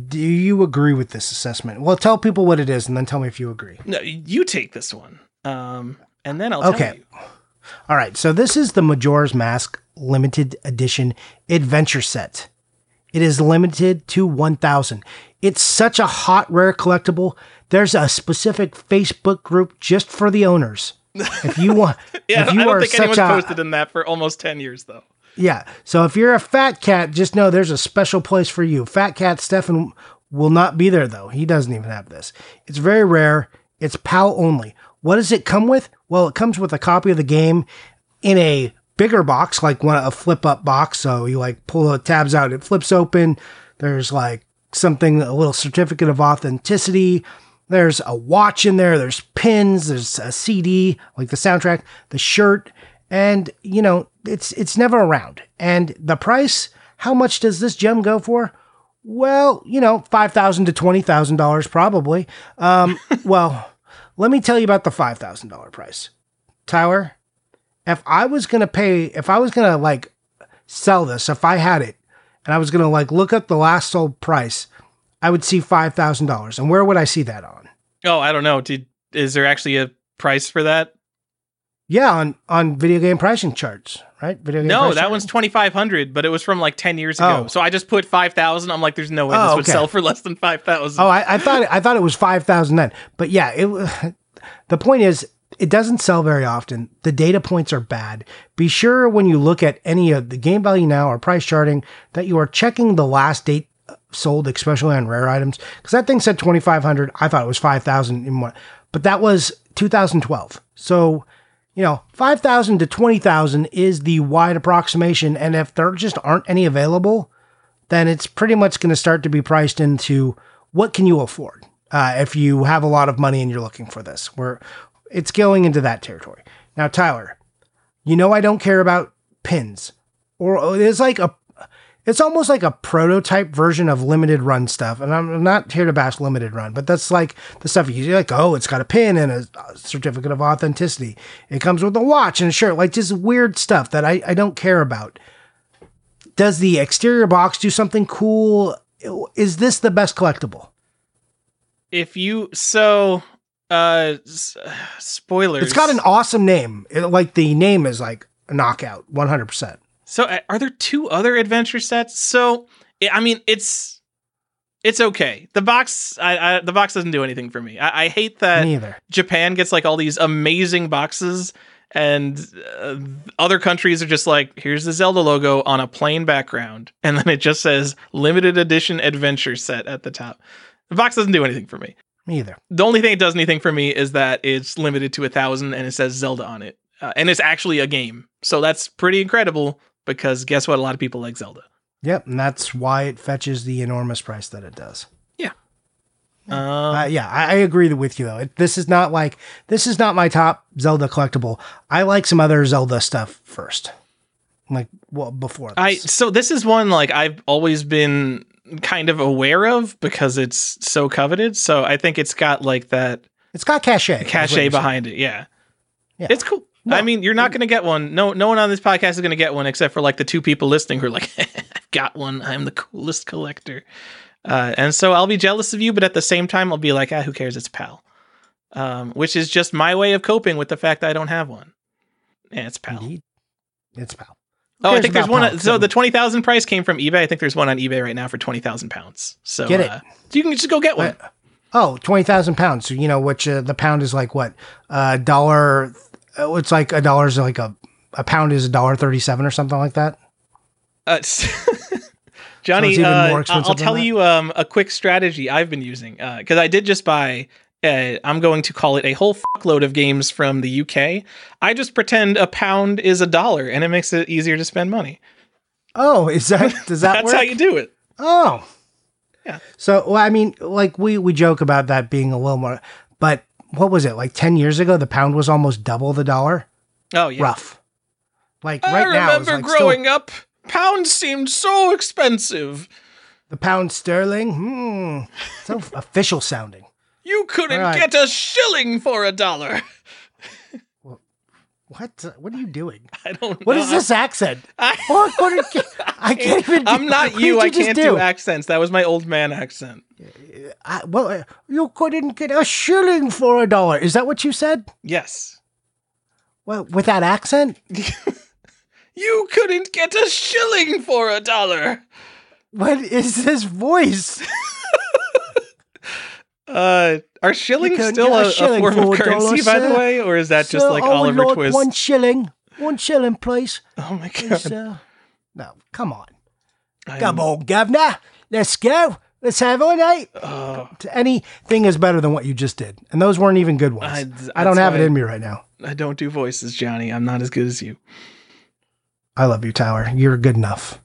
Do you agree with this assessment? Well, tell people what it is, and then tell me if you agree. No, you take this one. Um and then I'll tell Okay. All right, so this is the Majora's Mask limited edition adventure set. It is limited to 1000. It's such a hot rare collectible. There's a specific Facebook group just for the owners. If you want [laughs] Yeah, if you I don't think anyone's a posted in that for almost 10 years though. Yeah. So if you're a fat cat, just know there's a special place for you. Fat cat Stefan will not be there though. He doesn't even have this. It's very rare. It's PAL only. What does it come with? Well, it comes with a copy of the game in a bigger box, like one of a flip up box. So you like pull the tabs out, it flips open. There's like something, a little certificate of authenticity. There's a watch in there. There's pins. There's a CD, like the soundtrack, the shirt, and you know it's it's never around. And the price, how much does this gem go for? Well, you know, five thousand to twenty thousand dollars probably. Um, [laughs] well, let me tell you about the five thousand dollar price, Tyler. If I was gonna pay, if I was gonna like sell this, if I had it, and I was gonna like look up the last sold price, I would see five thousand dollars. And where would I see that on? Oh, I don't know. Did is there actually a price for that? Yeah, on on video game pricing charts, right? Video game No, that chart? one's twenty five hundred, but it was from like ten years ago. Oh. So I just put five thousand. I'm like, there's no way Oh, this would okay. sell for less than five thousand. Oh, I, I thought I thought it was five thousand then, but yeah, it. [laughs] The point is, it doesn't sell very often. The data points are bad. Be sure when you look at any of the game value now or price charting that you are checking the last date sold, especially on rare items, because that thing said twenty five hundred. I thought it was five thousand in one, but that was 2012. So. You know, 5,000 to 20,000 is the wide approximation. And if there just aren't any available, then it's pretty much going to start to be priced into what can you afford uh, if you have a lot of money and you're looking for this. Where it's going into that territory. Now, Tyler, you know I don't care about pins, or it's like a, it's almost like a prototype version of limited run stuff. And I'm not here to bash limited run, but that's like the stuff you you're like, oh, it's got a pin and a certificate of authenticity. It comes with a watch and a shirt, like just weird stuff that I, I don't care about does the exterior box do something cool? Is this the best collectible? if you so uh spoilers. It's got an awesome name. It, like the name is like a knockout, 100%. So are there two other adventure sets? So I- I mean, it's it's okay. The box, I, I the box doesn't do anything for me. I, I hate that Neither. Japan gets like all these amazing boxes, and uh, other countries are just like, here's the Zelda logo on a plain background, [laughs] and then it just says limited edition adventure set at the top. The box doesn't do anything for me. Me either. The only thing it does anything for me is that it's limited to a thousand and it says Zelda on it, uh, and it's actually a game. So that's pretty incredible because guess what? A lot of people like Zelda. Yep. And that's why it fetches the enormous price that it does. Um, Uh, yeah, I, I agree with you though. It, this is not like, this is not my top Zelda collectible. I like some other Zelda stuff first. Like, well, before this. I so this is one like I've always been kind of aware of because it's so coveted. So I think it's got like that it's got cachet. cachet you're saying. behind it. Yeah. Yeah. It's cool. No. I mean, you're not going to get one. No, no one on this podcast is going to get one except for like the two people listening who are like, "I've [laughs] got one. I'm the coolest collector." Uh, and so I'll be jealous of you, but at the same time, I'll be like, "Ah, who cares? It's pal." Um, which is just my way of coping with the fact that I don't have one. Yeah, it's pal. Indeed. It's pal. Who Oh, I think there's one. So the twenty thousand price came from eBay. I think there's one on eBay right now for twenty thousand pounds. So Get it. Uh, you can just go get one. What? Oh, 20,000 pounds. So, you know, which uh, the pound is like what? A dollar. Uh, It's like a dollar is like a, a pound is a dollar 37 or something like that. Uh, [laughs] Johnny, So uh, I'll- expensive I'll than tell you um, a quick strategy I've been using because I did just buy. Uh, I'm going to call it a whole fuckload of games from the UK. I just pretend a pound is a dollar, and it makes it easier to spend money. Oh, is that, does that [laughs] That's work? how you do it. Oh. Yeah. So, well, I mean, like we, we joke about that being a little more, but what was it? Like 10 years ago, the pound was almost double the dollar. Oh yeah. Rough. Like I right now, it's remember like growing still, up, pounds seemed so expensive. the pound sterling. Hmm. So [laughs] official sounding. You couldn't right. get a shilling for a dollar. [laughs] What? What are you doing? [laughs] I don't. What know. is this accent? I, [laughs] What, what I [laughs] can't even. I'm not what you. I can't do accents. That was my old man accent. I, well, uh, you couldn't get a shilling for a dollar. Is that what you said? Yes. Well, with that accent, You couldn't get a shilling for a dollar. what is this voice? Uh, are shillings still a a, a form of currency, by the way, or is that just Sir, like oh, Oliver Lord, Twist? One shilling, one shilling, please. [laughs] Oh my god! Uh, no, come on, I'm- come on, governor. Let's go. Let's have a night. Oh, Anything is better than what you just did, and those weren't even good ones. I- I, don't have it in me right now. I don't do voices, Johnny. I'm not as good as you. I love you, Tyler. You're good enough.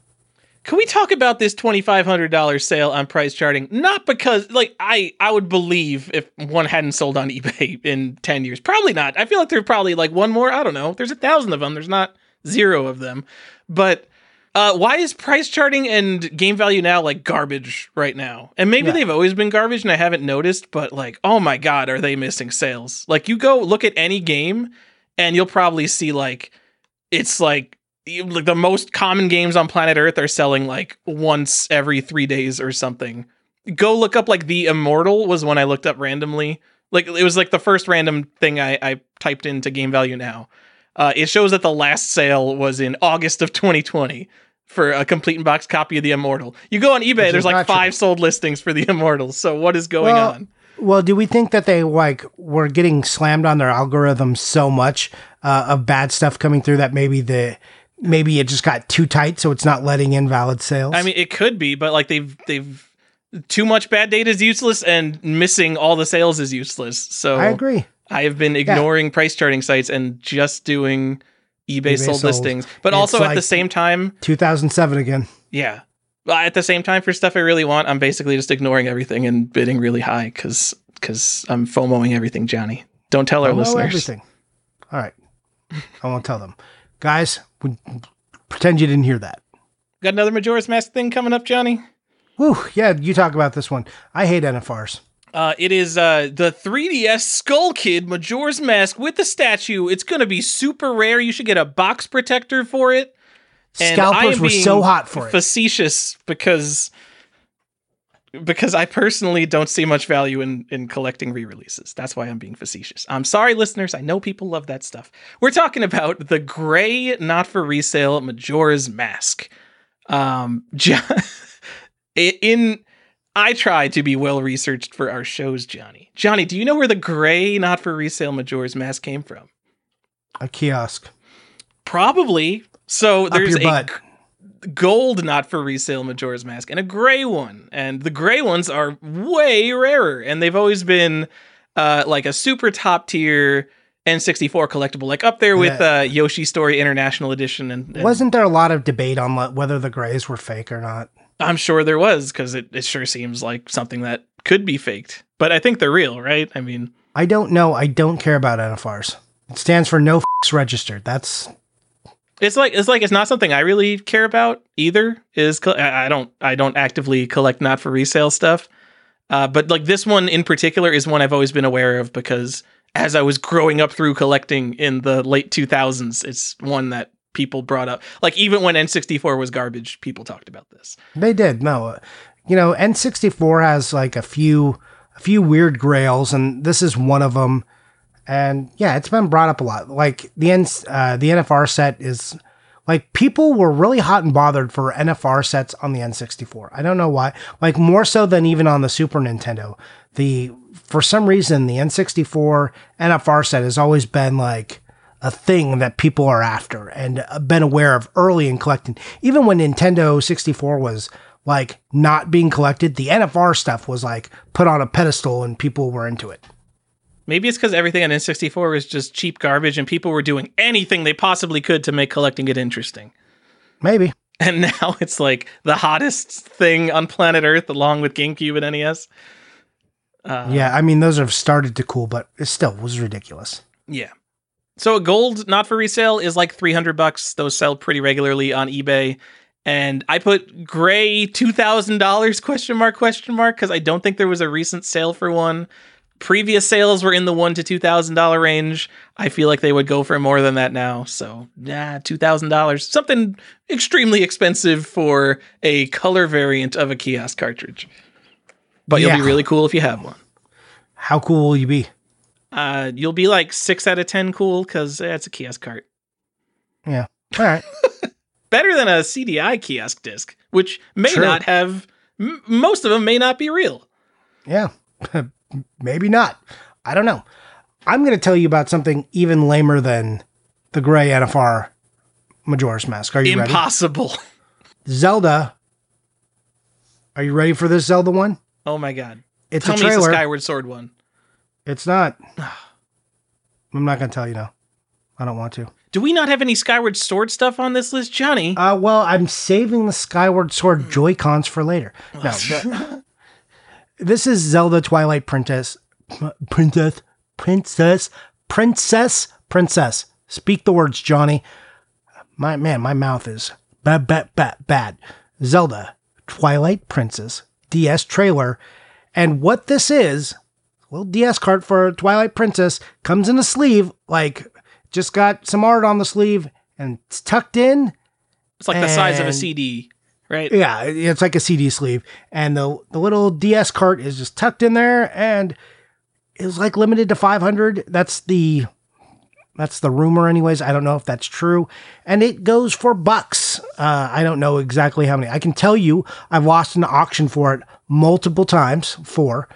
Can we talk about this twenty five hundred dollars sale on price charting? Not because, like, I I would believe if one hadn't sold on eBay in ten years. Probably not. I feel like there's probably like one more. I don't know. There's a thousand of them. There's not zero of them. But uh, why is price charting and game value now like garbage right now? And maybe Yeah. they've always been garbage and I haven't noticed. But like, oh my god, are they missing sales? Like, you go look at any game, and you'll probably see like it's like like the most common games on planet Earth are selling like once every three days or something. Go look up like the Immortal was one I looked up randomly. Like it was like the first random thing I, I typed into game value now. Uh, it shows that the last sale was in August of 2020 for a complete in box copy of the Immortal. You go on eBay, there's like not true. five sold listings for the Immortal. So what is going Well, on? Well, do we think that they like were getting slammed on their algorithm so much uh, of bad stuff coming through that maybe the maybe it just got too tight, so it's not letting in valid sales? I mean, it could be, but like they've they've too much bad data is useless, and missing all the sales is useless. So I agree. I have been ignoring price charting sites and just doing eBay, eBay sold, sold. listings. But It's also at the same time, 2007 again. yeah. Well, At the same time, for stuff I really want, I'm basically just ignoring everything and bidding really high because because I'm FOMOing everything, Johnny. Don't tell our listeners. everything. All right, I won't tell them, guys. Pretend you didn't hear that. Got another Majora's Mask thing coming up, Johnny. Whew, yeah, you talk about this one. I hate NFRs. Uh, it is uh, the 3DS Skull Kid Majora's Mask with the statue. It's going to be super rare. You should get a box protector for it. And Scalpers were so hot for it. Facetious because because I personally don't see much value in in collecting re-releases. That's why I'm being facetious. I'm sorry, listeners. I know people love that stuff. We're talking about the gray, not for resale Majora's Mask. Um, [laughs] in I try to be well researched for our shows, Johnny. Johnny, do you know where the gray, not for resale Majora's Mask came from? A kiosk Probably. So there's a butt. Gold not for resale Majora's Mask and a gray one. And the gray ones are way rarer. And they've always been uh, like a super top tier N64 collectible, like up there with uh, Yoshi Story International Edition. And, and Wasn't there a lot of debate on whether the grays were fake or not? I'm sure there was because it, it sure seems like something that could be faked. But I think they're real, right? I mean, I don't know. I don't care about NFRs. It stands for no f- registered. That's it's like it's like it's not something I really care about either. Is I don't I don't actively collect not for resale stuff, uh, but like this one in particular is one I've always been aware of because as I was growing up through collecting in the late 2000s, it's one that people brought up. Like even when N64 was garbage, people talked about this. They did. No, uh, you know, N64 has like a few, a few weird grails, and this is one of them. And yeah, it's been brought up a lot. Like the N, uh, the NFR set is like people were really hot and bothered for NFR sets on the N64. I don't know why. Like more so than even on the Super Nintendo. The for some reason the N64 NFR set has always been like a thing that people are after and uh, been aware of early in collecting. Even when Nintendo 64 was like not being collected, the NFR stuff was like put on a pedestal and people were into it. Maybe it's because everything on N64 was just cheap garbage and people were doing anything they possibly could to make collecting it interesting. Maybe. [laughs] And now it's like the hottest thing on planet Earth, along with GameCube and NES. Uh, yeah, I mean those have started to cool, but it still was ridiculous. yeah. So a gold not for resale is like three hundred bucks. Those sell pretty regularly on eBay. And I put gray two thousand dollars question mark question mark because I don't think there was a recent sale for one. Previous sales were in the one to two thousand dollar range. I feel like they would go for more than that now. So yeah, two thousand dollars, something extremely expensive for a color variant of a kiosk cartridge. But you'll be really cool if you have one. How cool will you be? Uh, you'll be like six out of ten cool because it's a kiosk cart. Yeah. All right. [laughs] [laughs] Better than a CDI kiosk disc, which may True. not have. M- most of them may not be real. yeah. [laughs] Maybe not. I don't know. I'm going to tell you about something even lamer than the gray NFR Majora's Mask. Are you ready? Impossible. Zelda. Are you ready for this Zelda one? Oh my god. It's Tell a me it's a trailer. Skyward Sword one. It's not. I'm not going to tell you now. I don't want to. Do we not have any Skyward Sword stuff on this list, Johnny? Uh, well, I'm saving the Skyward Sword Joy Cons for later. No, [laughs] the- this is Zelda Twilight Princess, Princess, Princess, Princess, Princess. Speak the words, Johnny. My man, my mouth is bad, bad, bad, bad. Zelda Twilight Princess DS trailer, and what this is, little DS cart for Twilight Princess comes in a sleeve, like just got some art on the sleeve and it's tucked in. it's like the size of a CD, right? Yeah, it's like a CD sleeve, and the the little DS cart is just tucked in there, and it was like limited to 500. That's the That's the rumor, anyways. I don't know if that's true. And it goes for bucks. Uh, I don't know exactly how many. I can tell you I've lost an auction for it multiple times, four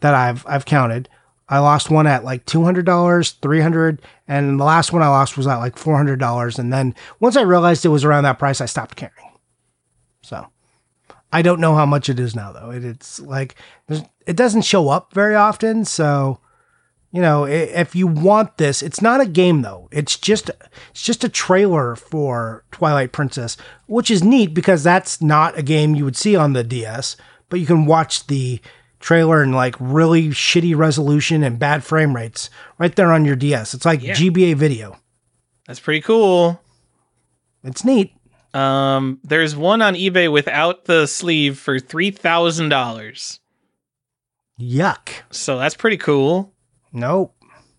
that I've I've counted. I lost one at like two hundred dollars, three hundred, and the last one I lost was at like four hundred dollars. And then once I realized it was around that price, I stopped caring. So I don't know how much it is now, though. It, it's like it doesn't show up very often. So you know, if you want this, it's not a game though. It's just it's just a trailer for Twilight Princess, which is neat because that's not a game you would see on the DS, but you can watch the trailer in like really shitty resolution and bad frame rates right there on your DS. It's like yeah. GBA video. That's pretty cool. It's neat. Um, there's one on eBay without the sleeve for three thousand dollars. Yuck. So that's pretty cool. Nope.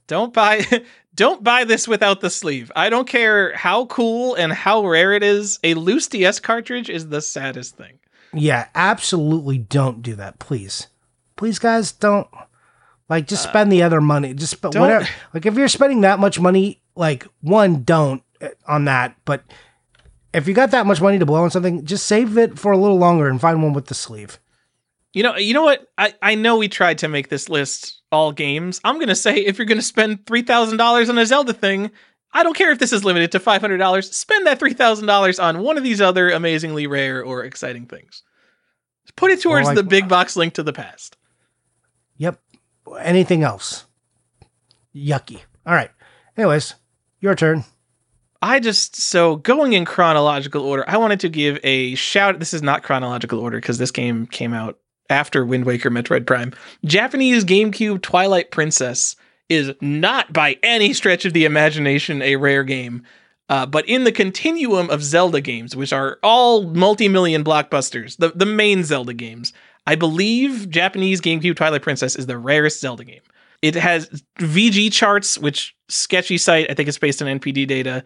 Don't buy [laughs] don't buy this without the sleeve. I don't care how cool and how rare it is. A loose DS cartridge is the saddest thing. Yeah, absolutely don't do that, please please guys don't like just uh, spend the other money just but whatever like if you're spending that much money like one don't uh, on that but if you got that much money to blow on something just save it for a little longer and find one with the sleeve you know you know what i i know we tried to make this list all games i'm gonna say if you're gonna spend $3000 on a zelda thing I don't care if this is limited to $500. Spend that $3,000 on one of these other amazingly rare or exciting things. Put it towards like, the big box link to the past. Yep. Anything else? Yucky. All right. Anyways, your turn. I just so going in chronological order. I wanted to give a shout. This is not chronological order because this game came out after Wind Waker, Metroid Prime. Japanese GameCube Twilight Princess is not by any stretch of the imagination a rare game. Uh, but in the continuum of Zelda games, which are all multi-million blockbusters, the, the main Zelda games, I believe Japanese GameCube Twilight Princess is the rarest Zelda game. It has VGChartz, which sketchy site, I think it's based on NPD data.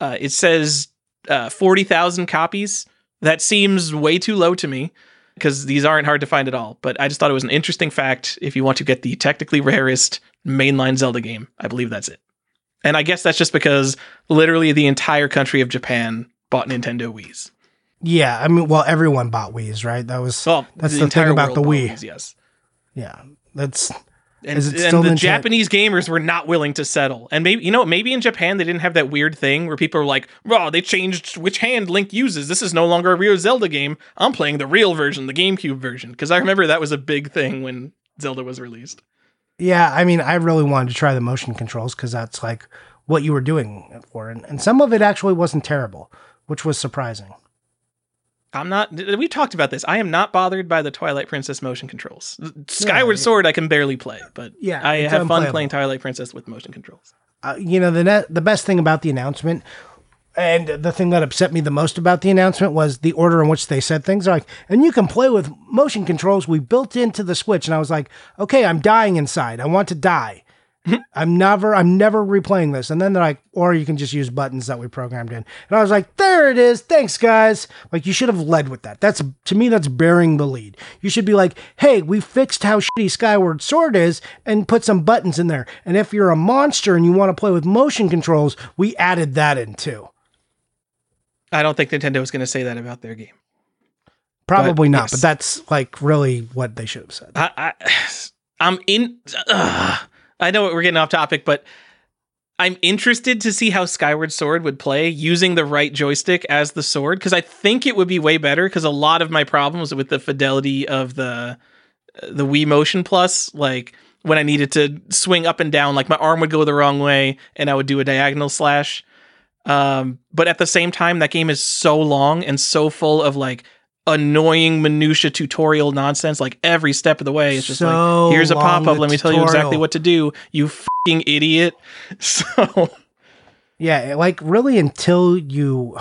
Uh, it says uh, 40,000 copies. That seems way too low to me because these aren't hard to find at all. But I just thought it was an interesting fact if you want to get the technically rarest mainline Zelda game. I believe that's it. And I guess that's just because literally the entire country of Japan bought Nintendo Wii's. Yeah, I mean, well, everyone bought Wii's, right? That was well, that's the, the thing about the Wii. Wii's, yes. Yeah, that's. And, and the? Japanese gamers were not willing to settle. And maybe you know, maybe in Japan they didn't have that weird thing where people were like, "Oh, they changed which hand Link uses. This is no longer a real Zelda game. I'm playing the real version, the GameCube version." Because I remember that was a big thing when Zelda was released. Yeah, I mean, I really wanted to try the motion controls because that's like what you were doing for, and, and some of it actually wasn't terrible, which was surprising. I'm not. We talked about this. I am not bothered by the Twilight Princess motion controls. Skyward yeah, Sword, I can barely play, but yeah, I have fun playing Twilight Princess with motion controls. Uh, you know the net, the best thing about the announcement, and the thing that upset me the most about the announcement was the order in which they said things. Like, and you can play with motion controls we built into the Switch, and I was like, okay, I'm dying inside. I want to die. [laughs] I'm never, I'm never replaying this. And then they're like, or you can just use buttons that we programmed in. And I was like, there it is. Thanks, guys. Like, you should have led with that. That's, to me, that's bearing the lead. You should be like, hey, we fixed how shitty Skyward Sword is and put some buttons in there. And if you're a monster and you want to play with motion controls, we added that in too. I don't think Nintendo is going to say that about their game. Probably but, not, yes. but that's like really what they should have said. I, I, [sighs] I'm in. Uh, I know we're getting off topic, but I'm interested to see how Skyward Sword would play using the right joystick as the sword because I think it would be way better because a lot of my problems with the fidelity of the the Wii Motion Plus, like when I needed to swing up and down, like my arm would go the wrong way and I would do a diagonal slash. Um, but at the same time, that game is so long and so full of like annoying minutia tutorial nonsense like every step of the way it's just so like here's a pop-up let me tell you exactly what to do you fucking idiot. [laughs] So yeah like really until you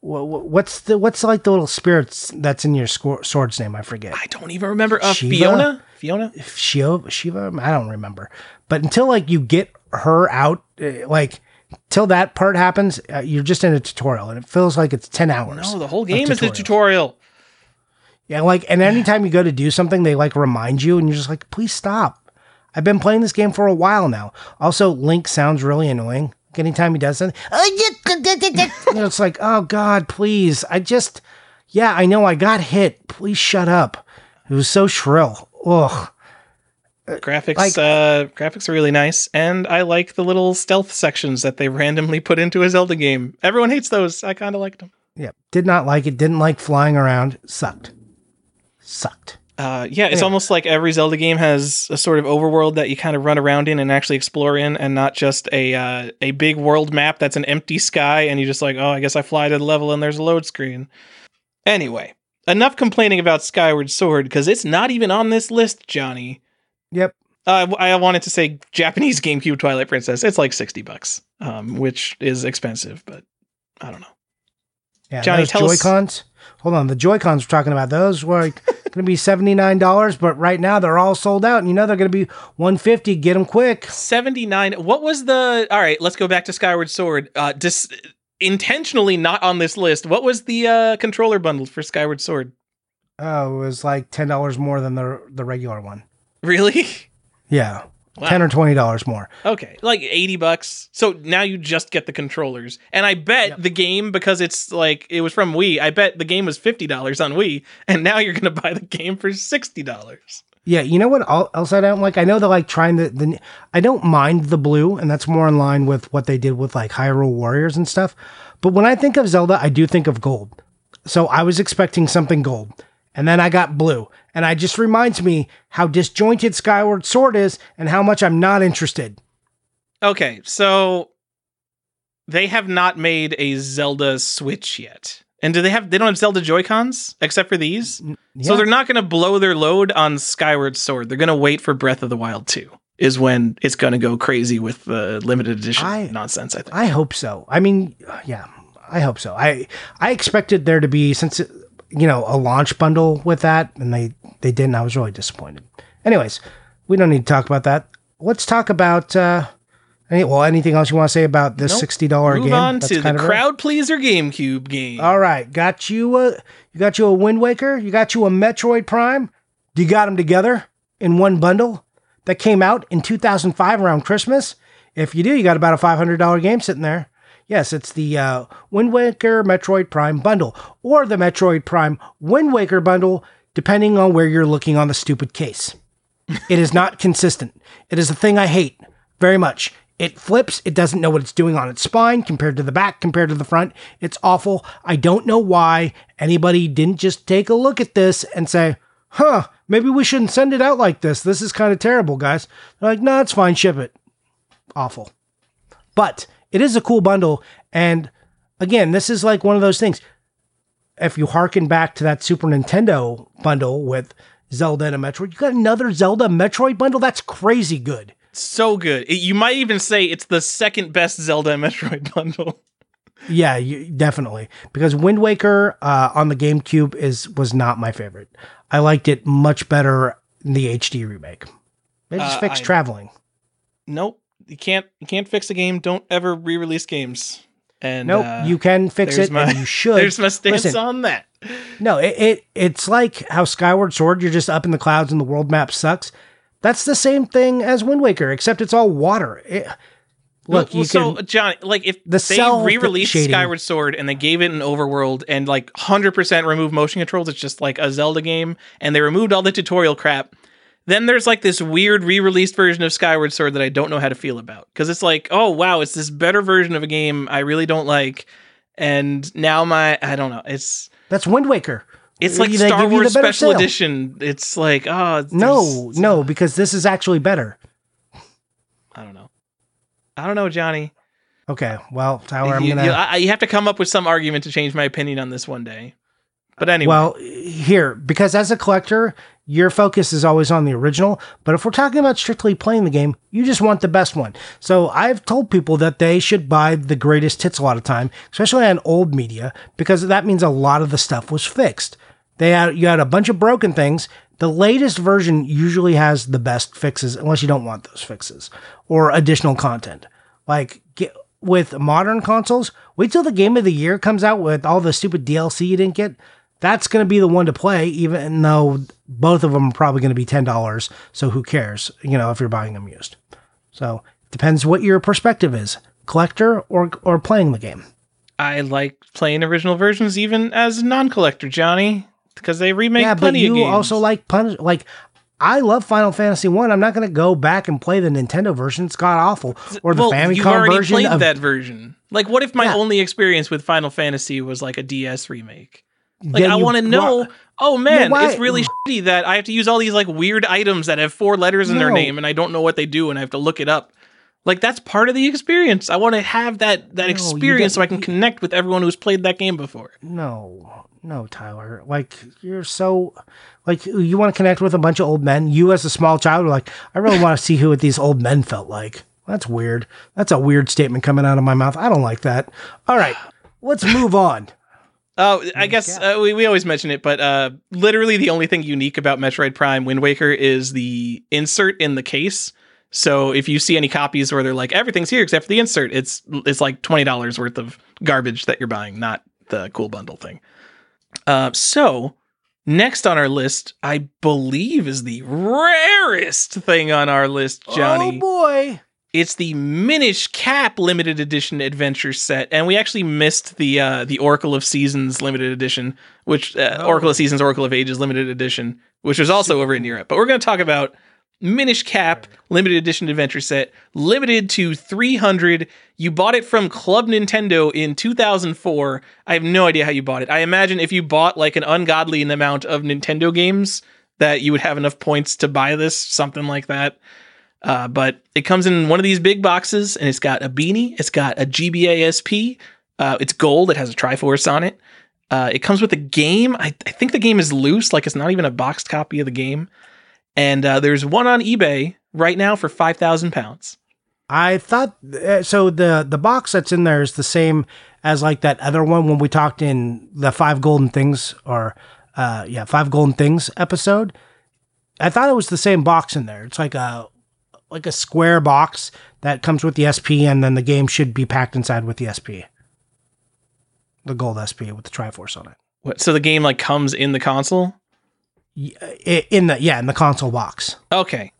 what's the what's like the little spirits that's in your sword's name? I forget. I don't even remember. Uh, fiona? Fiona? Shiva shiva? I don't remember. But until like you get her out eh, like till that part happens, uh, you're just in a tutorial, and it feels like it's ten hours. No, the whole game is a tutorial. Yeah, like, and anytime you go to do something, they like remind you, and you're just like, please stop. I've been playing this game for a while now. Also, Link sounds really annoying. Anytime he does something, [laughs] it's like, oh God, please. I just, yeah, I know I got hit. Please shut up. It was so shrill. Ugh. Graphics, like, uh, graphics are really nice, and I like the little stealth sections that they randomly put into a Zelda game. Everyone hates those. I kind of liked them. Yeah, did not like it. Didn't like flying around. Sucked. Sucked. Uh, yeah, it's almost like every Zelda game has a sort of overworld that you kind of run around in and actually explore in, and not just a uh, a big world map that's an empty sky, and you just like, oh, I guess I fly to the level and there's a load screen. Anyway, enough complaining about Skyward Sword because it's not even on this list, Johnny. Yep. Uh, I wanted to say Japanese GameCube Twilight Princess. It's like sixty bucks, um, which is expensive, but I don't know. Yeah, Johnny, tell Joy Cons. Hold on, the Joy Cons we're talking about. Those were like [laughs] going to be seventy nine dollars, but right now they're all sold out, and you know they're going to be one fifty. Get them quick. Seventy nine. What was the? All right, let's go back to Skyward Sword. Uh, dis- intentionally not on this list. What was the uh, controller bundle for Skyward Sword? Oh, it was like ten dollars more than the the regular one. Really? [laughs] Yeah. Wow. Ten or twenty dollars more. Okay, like eighty bucks. So now you just get the controllers, and I bet yep. the game because it's like it was from Wii. I bet the game was fifty dollars on Wii, and now you're gonna [laughs] buy the game for sixty dollars. Yeah, you know what else I don't like? I know they're like trying the the. I don't mind the blue, and that's more in line with what they did with like Hyrule Warriors and stuff. But when I think of Zelda, I do think of gold. So I was expecting something gold, and then I got blue, and it just reminds me how disjointed Skyward Sword is and how much I'm not interested. Okay, so they have not made a Zelda Switch yet. And do they have they don't have Zelda Joy-Cons except for these? Yeah. So they're not going to blow their load on Skyward Sword. They're going to wait for Breath of the Wild 2 is when it's going to go crazy with the limited edition I, nonsense, I think. I hope so. I mean, yeah, I hope so. I I expected there to be since you know, a launch bundle with that, and they they didn't. I was really disappointed. Anyways, we don't need to talk about that. Let's talk about. Uh, any, well, anything else you want to say about this nope. sixty dollar game? Move on That's to the crowd pleaser GameCube game. All right, got you a you got you a Wind Waker. You got you a Metroid Prime. Do you got them together in one bundle that came out in 2005 around Christmas. If you do, you got about a $500 game sitting there. Yes, it's the uh, Wind Waker Metroid Prime bundle or the Metroid Prime Wind Waker bundle, depending on where you're looking on the stupid case. it is not consistent. It is a thing I hate very much. It flips. It doesn't know what it's doing on its spine compared to the back, compared to the front. It's awful. I don't know why anybody didn't just take a look at this and say, huh, maybe we shouldn't send it out like this. This is kind of terrible, guys. They're like, no, it's fine. Ship it. Awful. But it is a cool bundle. And again, this is like one of those things. If you harken back to that Super Nintendo bundle with Zelda and a Metroid, you got another Zelda Metroid bundle. That's crazy good. So good. You might even say it's the second best Zelda and Metroid [laughs] bundle. yeah, you, definitely. Because Wind Waker uh, on the GameCube is was not my favorite. I liked it much better in the HD remake. They just uh, fixed I, traveling. Nope you can't you can't fix a game. Don't ever re-release games. And nope, uh, you can fix it, my, and you should. [laughs] There's my stance Listen, on that. No, it, it it's like how Skyward Sword, you're just up in the clouds and the world map sucks. That's the same thing as Wind Waker, except it's all water. It, look, well, you so can, John, like if the they re-released Skyward Sword and they gave it an overworld and like 100% removed motion controls, it's just like a Zelda game, and they removed all the tutorial crap then there's like this weird re-released version of Skyward Sword that I don't know how to feel about because it's like, oh wow, it's this better version of a game I really don't like, and now my I don't know, it's that's Wind Waker. It's like they Star Wars Special sale. Edition. It's like, oh no, no, because this is actually better. I don't know. I don't know, Johnny. Okay, well, Tyler, I'm you, gonna. You, I, you have to come up with some argument to change my opinion on this one day. But anyway. Well, here, because as a collector, your focus is always on the original. But if we're talking about strictly playing the game, you just want the best one. So I've told people that they should buy the greatest hits a lot of time, especially on old media, because that means a lot of the stuff was fixed. They had you had a bunch of broken things. The latest version usually has the best fixes, unless you don't want those fixes or additional content. Like get, with modern consoles, wait till the game of the year comes out with all the stupid DLC you didn't get that's going to be the one to play, even though both of them are probably going to be ten dollars. So who cares? You know, if you're buying them used. So it depends what your perspective is, collector or or playing the game. I like playing original versions even as a non-collector, Johnny, because they remake yeah, but plenty of you also like punish like. I love Final Fantasy One. I'm not going to go back and play the Nintendo version. It's god awful, or the well, Famicom you've already version. played of, that version. Like, what if my Yeah. only experience with Final Fantasy was like a DS remake? Like, I want to know. Oh man, it's really shitty that I have to use all these like weird items that have four letters in their name, and I don't know what they do, and I have to look it up. Like that's part of the experience. I want to have that that you experience so I can connect with everyone who's played that game before. No, no, Tyler. Like you're so like you want to connect with a bunch of old men. You as a small child are like, I really want to see who what these old men felt like. That's weird. That's a weird statement coming out of my mouth. I don't like that. All right, let's move on. Oh, I guess uh, we, we always mention it, but uh, literally the only thing unique about Metroid Prime Wind Waker is the insert in the case. So if you see any copies where they're like everything's here except for the insert, it's it's like twenty dollars worth of garbage that you're buying, not the cool bundle thing. Uh, so next on our list, I believe is the rarest thing on our list, Johnny. Oh boy. It's the Minish Cap limited edition adventure set, and we actually missed the uh, the Oracle of Seasons limited edition, which uh, Oh. Oracle of Seasons, Oracle of Ages limited edition, which was also over in Europe. But we're going to talk about Minish Cap limited edition adventure set, limited to 300. You bought it from Club Nintendo in 2004. I have no idea how you bought it. I imagine if you bought like an ungodly amount of Nintendo games, that you would have enough points to buy this, something like that. Uh, but it comes in one of these big boxes and it's got a beanie, it's got a GBASP, uh, it's gold, it has a Triforce on it. Uh, it comes with a game. I, I think the game is loose, like it's not even a boxed copy of the game. And uh, there's one on eBay right now for 5,000 pounds. I thought uh, so. The the box that's in there is the same as like that other one when we talked in the five golden things or uh yeah five golden things episode. I thought it was the same box in there. It's like a like a square box that comes with the SP, and then the game should be packed inside with the SP, the gold SP with the Triforce on it. What, so the game like comes in the console? In the yeah in the console box. Okay.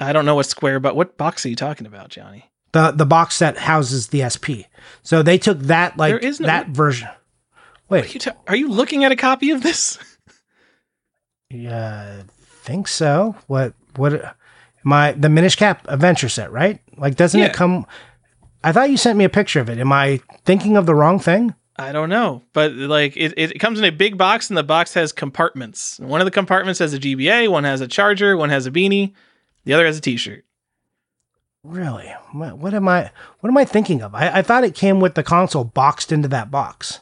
I don't know what square, but what box are you talking about, Johnny? the the box that houses the SP. So they took that like There is no- that version. Wait, Are you, ta- are you looking at a copy of this? Yeah, think so. What what my the Minish Cap adventure set, right? Like doesn't Yeah. it come I thought you sent me a picture of it. Am I thinking of the wrong thing? I don't know, but like it, it comes in a big box, and the box has compartments. One of the compartments has a GBA, one has a charger, one has a beanie, the other has a T-shirt. Really? What, what am I what am I thinking of? I, I thought it came with the console boxed into that box.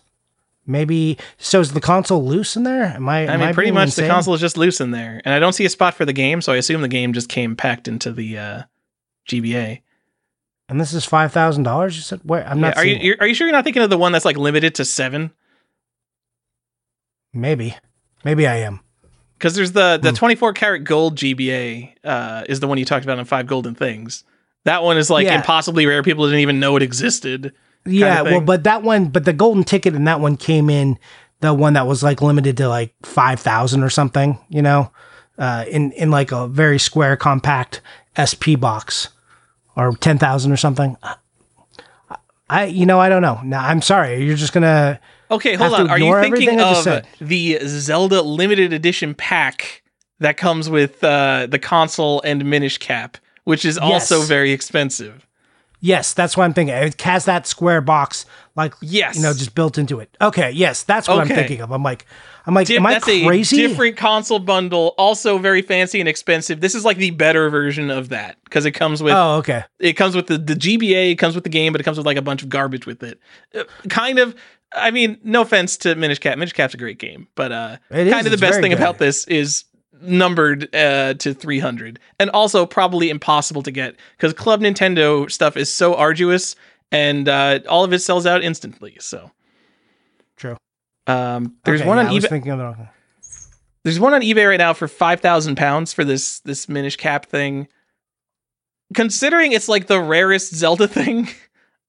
Maybe so is the console loose in there? Am I I am mean, pretty much insane? the console is just loose in there, and I don't see a spot for the game, so I assume the game just came packed into the uh, GBA. And this is five thousand dollars, you said? Where I'm Yeah, not are you you're, you sure you're not thinking of the one that's like limited to seven? Maybe. Maybe I am. Because there's the the Hmm. 24 karat gold GBA uh, is the one you talked about in Five Golden Things. That one is like Yeah. impossibly rare. People didn't even know it existed. Yeah, well, but that one, but the golden ticket and that one came in the one that was like limited to like five thousand or something, you know, uh, in in like a very square, compact SP box, or ten thousand or something. I, you know, I don't know. Now, I'm sorry. You're just gonna. Okay, hold to on. Are you thinking everything I just of the Zelda limited edition pack that comes with uh, the console and Minish Cap, which is also Yes. very expensive? Yes, that's what I'm thinking. It has that square box, like Yes. you know, just built into it. Okay, yes, that's what Okay. I'm thinking of. I'm like, I'm like, Dip- am I crazy? a different console bundle, also very fancy and expensive. This is like the better version of that because it comes with oh, okay. it comes with the, the GBA, it comes with the game, but it comes with like a bunch of garbage with it. Uh, kind of. I mean, no offense to Minish Cap. Minish Cap's a great game, but uh, It is, kind of the best thing good. about this is numbered uh, to 300 and also probably impossible to get because club nintendo stuff is so arduous and uh, all of it sells out instantly so True. um, there's Okay, one yeah, on I was ebay thinking of the wrong thing. there's one on ebay right now for 5000 pounds for this this minish cap thing considering it's like the rarest zelda [laughs] thing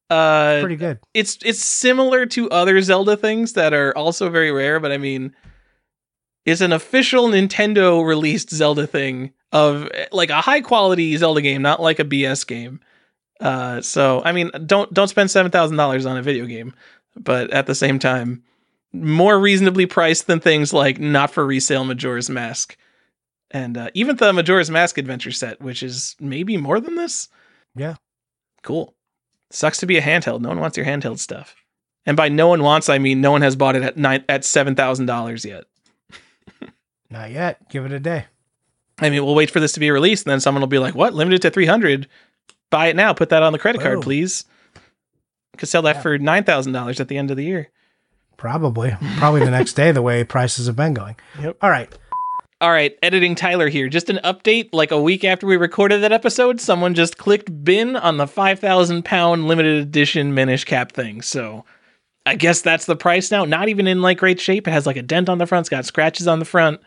uh Pretty good. it's it's similar to other zelda things that are also very rare but i mean is an official Nintendo released Zelda thing of like a high quality Zelda game, not like a BS game. Uh, so I mean, don't don't spend seven thousand dollars on a video game, but at the same time, more reasonably priced than things like not for resale Majora's Mask, and uh, even the Majora's Mask adventure set, which is maybe more than this. Yeah, cool. Sucks to be a handheld. No one wants your handheld stuff, and by no one wants, I mean no one has bought it at nine at seven thousand dollars yet. Not yet. Give it a day. I mean, we'll wait for this to be released, and then someone will be like, "What? Limited to three hundred? Buy it now. Put that on the credit card, please." Could sell that Yeah. for nine thousand dollars at the end of the year. Probably. Probably the next day, the way [laughs] prices have been going. Yep. All right. All right, editing Tyler here. Just an update. Like a week after we recorded that episode, someone just clicked bin on the five thousand pound limited edition Minish cap thing. So I guess that's the price now. Not even in like great shape. It has like a dent on the front. It's got scratches on the front.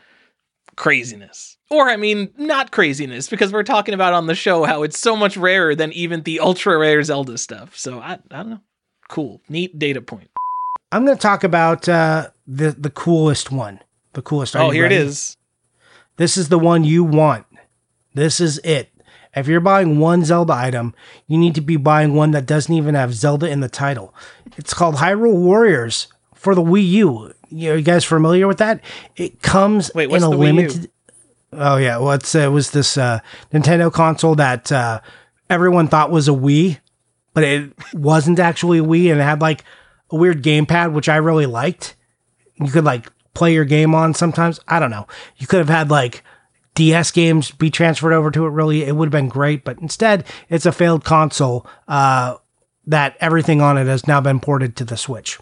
Craziness. Or I mean, not craziness because we're talking about on the show how it's so much rarer than even the ultra rare Zelda stuff. So I, I don't know. Cool, neat data point. I'm going to talk about uh, the the coolest one. The coolest. Are oh, here ready? it is. This is the one you want. This is it. If you're buying one Zelda item, you need to be buying one that doesn't even have Zelda in the title. It's called Hyrule Warriors for the Wii U. You, you guys familiar with that? It comes Wait, in a the Wii U? limited. Oh yeah, well it's, uh, it was this uh, Nintendo console that uh, everyone thought was a Wii, but it wasn't actually a Wii, and it had like a weird gamepad, which I really liked. You could like play your game on sometimes. I don't know. You could have had like DS games be transferred over to it. Really, it would have been great, but instead, it's a failed console uh, that everything on it has now been ported to the Switch.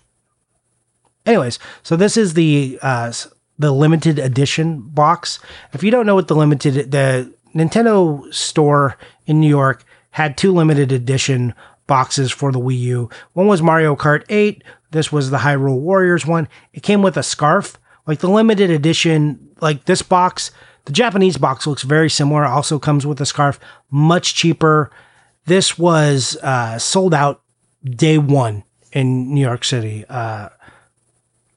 Anyways, so this is the uh, the limited edition box. If you don't know what the limited the Nintendo store in New York had two limited edition boxes for the Wii U. One was Mario Kart 8. This was the Hyrule Warriors one. It came with a scarf. Like the limited edition, like this box, the Japanese box looks very similar. Also comes with a scarf, much cheaper. This was uh, sold out day one in New York City. Uh,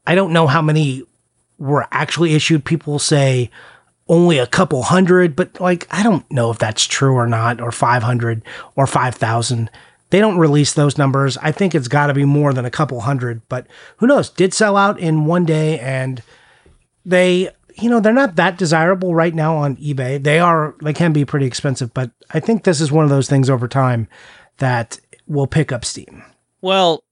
I don't know how many were actually issued. People say only a couple hundred, but like I don't know if that's true or not, or 500 or 5,000. They don't release those numbers. I think it's got to be more than a couple hundred, but who knows? Did sell out in one day and they, you know, they're not that desirable right now on eBay. They are, they can be pretty expensive, but I think this is one of those things over time that will pick up steam. Well,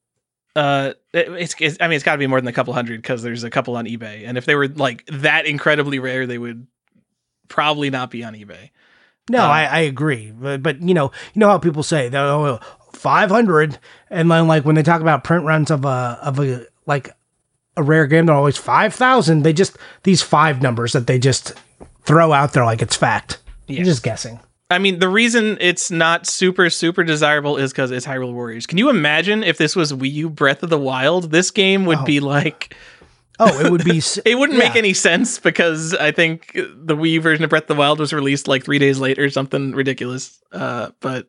uh, it's, it's I mean, it's got to be more than a couple hundred because there's a couple on eBay, and if they were like that incredibly rare, they would probably not be on eBay. No, Um, I, I agree, but but you know, you know how people say that oh, five hundred, and then like when they talk about print runs of a of a like a rare game, they're always five thousand. They just these five numbers that they just throw out there like it's fact. Yeah. You're just guessing. I mean, the reason it's not super super desirable is because it's Hyrule Warriors. Can you imagine if this was Wii U Breath of the Wild? This game would Oh. be like Oh, it would be. [laughs] it wouldn't make any sense because I think the Wii U version of Breath of the Wild was released like three days later, or something ridiculous. Uh, but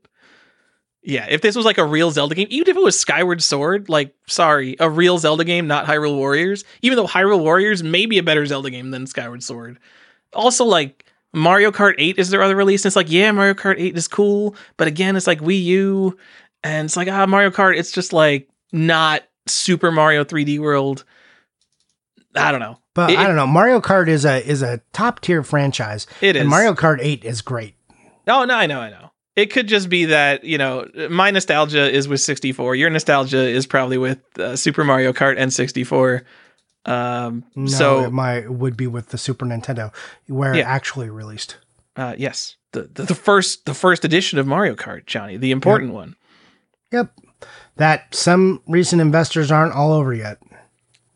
yeah, if this was like a real Zelda game, even if it was Skyward Sword, like sorry, a real Zelda game, not Hyrule Warriors. Even though Hyrule Warriors may be a better Zelda game than Skyward Sword. Also, like Mario Kart 8 is their other release, and it's like yeah, Mario Kart 8 is cool, but again, it's like Wii U, and it's like ah, Mario Kart, it's just like not Super Mario 3D World. I don't know. But It- I don't know. Mario Kart is a is a top tier franchise, It is and Mario Kart Eight is great. Oh no, I know, I know. It could just be that you know my nostalgia is with 64. Your nostalgia is probably with uh, Super Mario Kart and 64. Um, No, so it might would be with the Super Nintendo where it actually released. uh, yes, the, the the first the first edition of Mario Kart, Johnny, the important one. Yep, that some recent investors aren't all over yet.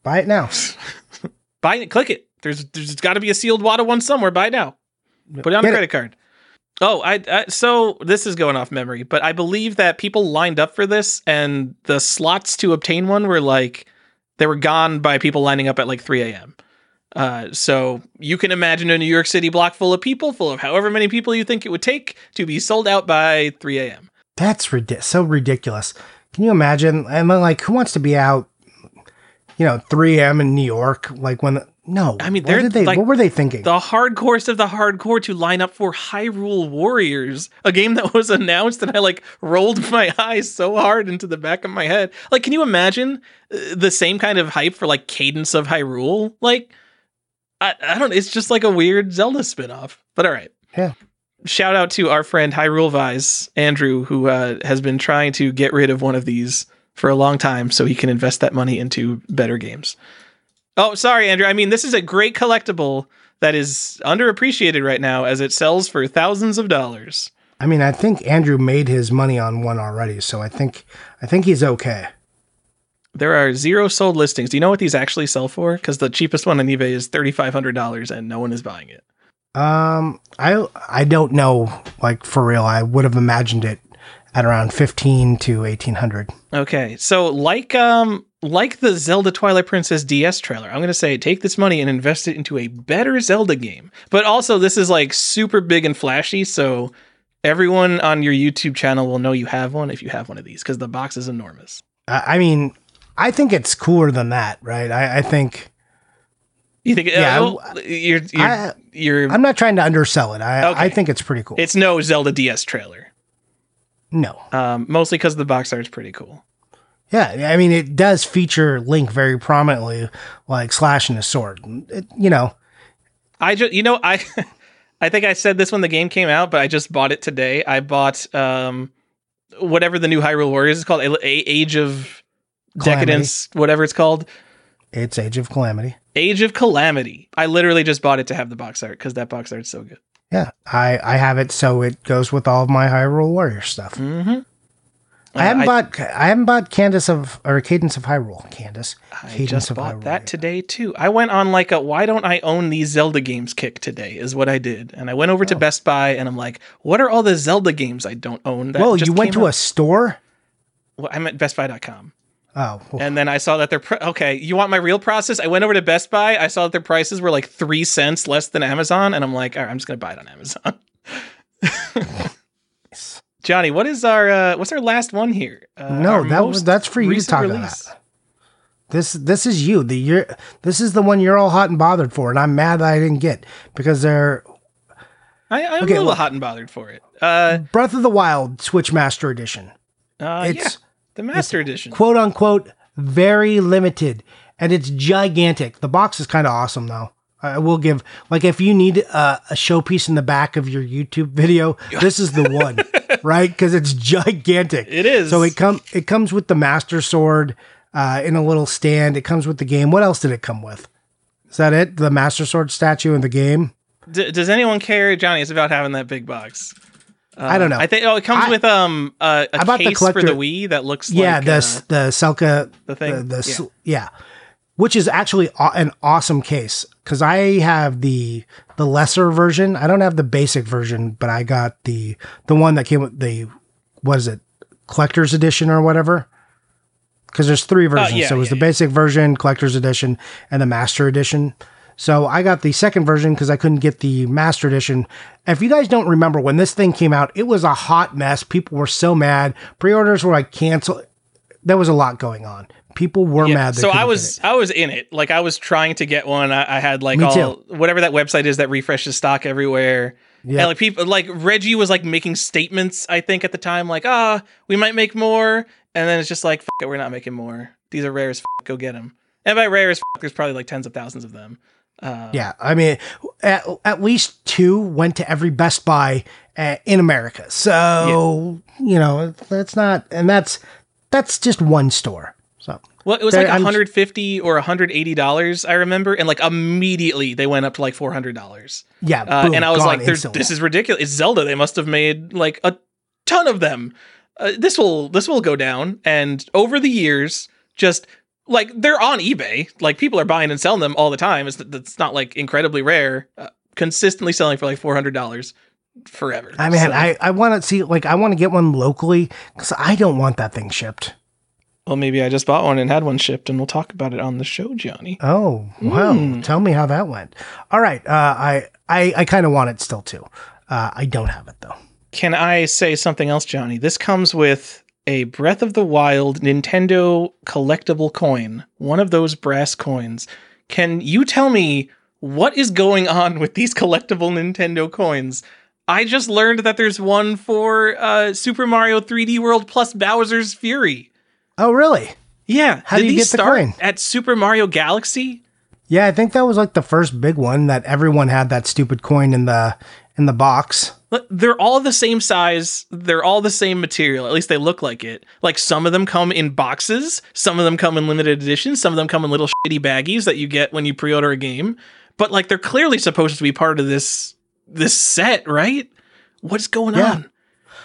Buy it now. [laughs] Buy it, click it. There's there's got to be a sealed Wata one somewhere. Buy it now. Put it on a Get it. credit card. Oh, I, I so this is going off memory, but I believe that people lined up for this, and the slots to obtain one were like they were gone by people lining up at like 3 a.m. Uh, so you can imagine a New York City block full of people, full of however many people you think it would take to be sold out by 3 a.m. That's ridi- so ridiculous. Can you imagine? And then, like, who wants to be out, you know, 3 a.m. in New York? Like, when, No, I mean, what did they? like what were they thinking? the hardcorest of the hardcore to line up for Hyrule Warriors, a game that was [laughs] announced, and I like rolled [laughs] my eyes so hard into the back of my head. Like, can you imagine uh, the same kind of hype for like Cadence of Hyrule? Like, I, I don't. It's just like a weird Zelda spinoff. But all right. Yeah. Shout out to our friend Hyrule Vise, Andrew, who uh, has been trying to get rid of one of these for a long time so he can invest that money into better games. Oh, sorry, Andrew. I mean, this is a great collectible that is underappreciated right now as it sells for thousands of dollars. I mean, I think Andrew made his money on one already, so I think I think he's okay. There are zero sold listings. Do you know what these actually sell for? Because the cheapest one on eBay is thirty five hundred dollars, and no one is buying it. Um, I I don't know, like for real. I would have imagined it at around fifteen to eighteen hundred. Okay, so like um like the Zelda Twilight Princess DS trailer, I'm gonna say take this money and invest it into a better Zelda game. But also, this is like super big and flashy, so everyone on your YouTube channel will know you have one if you have one of these because the box is enormous. I I mean, I think it's cooler than that, right? I, I think You think? Yeah, Yeah, well, you're you're, I- you're I'm not trying to undersell it. I Okay. I think it's pretty cool. It's no Zelda DS trailer. no, Um, mostly because the box art's pretty cool. Yeah, I mean, it does feature Link very prominently, like slashing his sword. It, you know, I just, you know, I, [laughs] I think I said this when the game came out, but I just bought it today. I bought um, whatever the new Hyrule Warriors is called, A- A- Age of Calamity. Decadence, whatever it's called, it's Age of Calamity. Age of Calamity. I literally just bought it to have the box art because that box art's so good. Yeah, I I have it, so it goes with all of my Hyrule Warrior stuff. Mm-hmm. I haven't uh, bought I haven't bought Candace of or Cadence of Hyrule. Candace. I Cadence just bought Hyrule, that today too. I went on like a why don't I own these Zelda games kick today is what I did. And I went over to Oh. Best Buy and I'm like, what are all the Zelda games I don't own? That Well, you went to out? a store. Well, I'm at bestbuy.com. Oh, well, And then I saw that their pr- okay, you want my real process? I went over to Best Buy. I saw that their prices were like 3 cents less than Amazon and I'm like, "All right, I'm just going to buy it on Amazon." [laughs] Johnny, what is our uh what's our last one here? Uh, No, that was- that's for you to talk about. this this is you. The you're this is the one you're all hot and bothered for, and I'm mad that I didn't get because they're I, I'm Okay, a little look. hot and bothered for it. Uh, Breath of the Wild Switch Master Edition. uh It's- yeah, the Master Edition. quote unquote very limited and it's gigantic. The box is kind of awesome though. I will give like if you need a, a showpiece in the back of your YouTube video, this is the one, [laughs] right? Because it's gigantic. It is. So it come it comes with the Master Sword uh, in a little stand. It comes with the game. What else did it come with? Is that it? The Master Sword statue in the game? D- does anyone care, Johnny? It's about having that big box. I don't know. I think oh, it comes I- with um a, a I bought the case for the Wii that looks yeah, like the uh, the Selka the thing? the, the Yeah. sl- yeah. which is actually aw- an awesome case because I have the the lesser version. I don't have the basic version, but I got the the one that came with the what is it collector's edition or whatever. Because there's three oh, versions, Oh, yeah, so it was yeah, the basic version, collector's edition, and the master edition. So I got the second version because I couldn't get the master edition. If you guys don't remember when this thing came out, it was a hot mess. People were so mad. Pre-orders were like canceled. There was a lot going on. People were Yeah, mad. so I was. I was in it. Like I was trying to get one. I, I had like Me all too. whatever that website is that refreshes stock everywhere. Yeah. And like people like Reggie was like making statements, I think, at the time, like, ah, we might make more. And then it's just like, it, we're not making more. These are rare as fuck. go get them. And by rare as f- there's probably like tens of thousands of them. Uh, Yeah, I mean, at, at least two went to every Best Buy uh, in America. So you know that's not, and that's that's just one store. So Well, it was like I'm- 150 or 180 dollars, I remember, and like immediately they went up to like 400 dollars. yeah, Uh, and I was like, "This is ridiculous." It's Zelda. They must have made like a ton of them. Uh, this will this will go down. And over the years, just like they're on eBay, like people are buying and selling them all the time. It's it's not like incredibly rare. Uh, consistently selling for like 400 dollars forever. I mean, So- I I want to see like I want to get one locally because I don't want that thing shipped. Well, maybe I just bought one and had one shipped, and we'll talk about it on the show, Johnny. Oh wow! Mm. Tell me how that went. All right, uh, I I I kind of want it still too. Uh, I don't have it though. Can I say something else, Johnny? This comes with a Breath of the Wild Nintendo collectible coin, one of those brass coins. Can you tell me what is going on with these collectible Nintendo coins? I just learned that there's one for uh, Super Mario 3D World plus Bowser's Fury. Oh, really? Yeah. How do you get the coin? At Super Mario Galaxy? Yeah, I think that was like the first big one that everyone had that stupid coin in the in the box. They're all the same size. They're all the same material. At least they look like it. Like some of them come in boxes, some of them come in limited editions, some of them come in little shitty baggies that you get when you pre-order a game. But like they're clearly supposed to be part of this this set, right? What's going Yeah. on?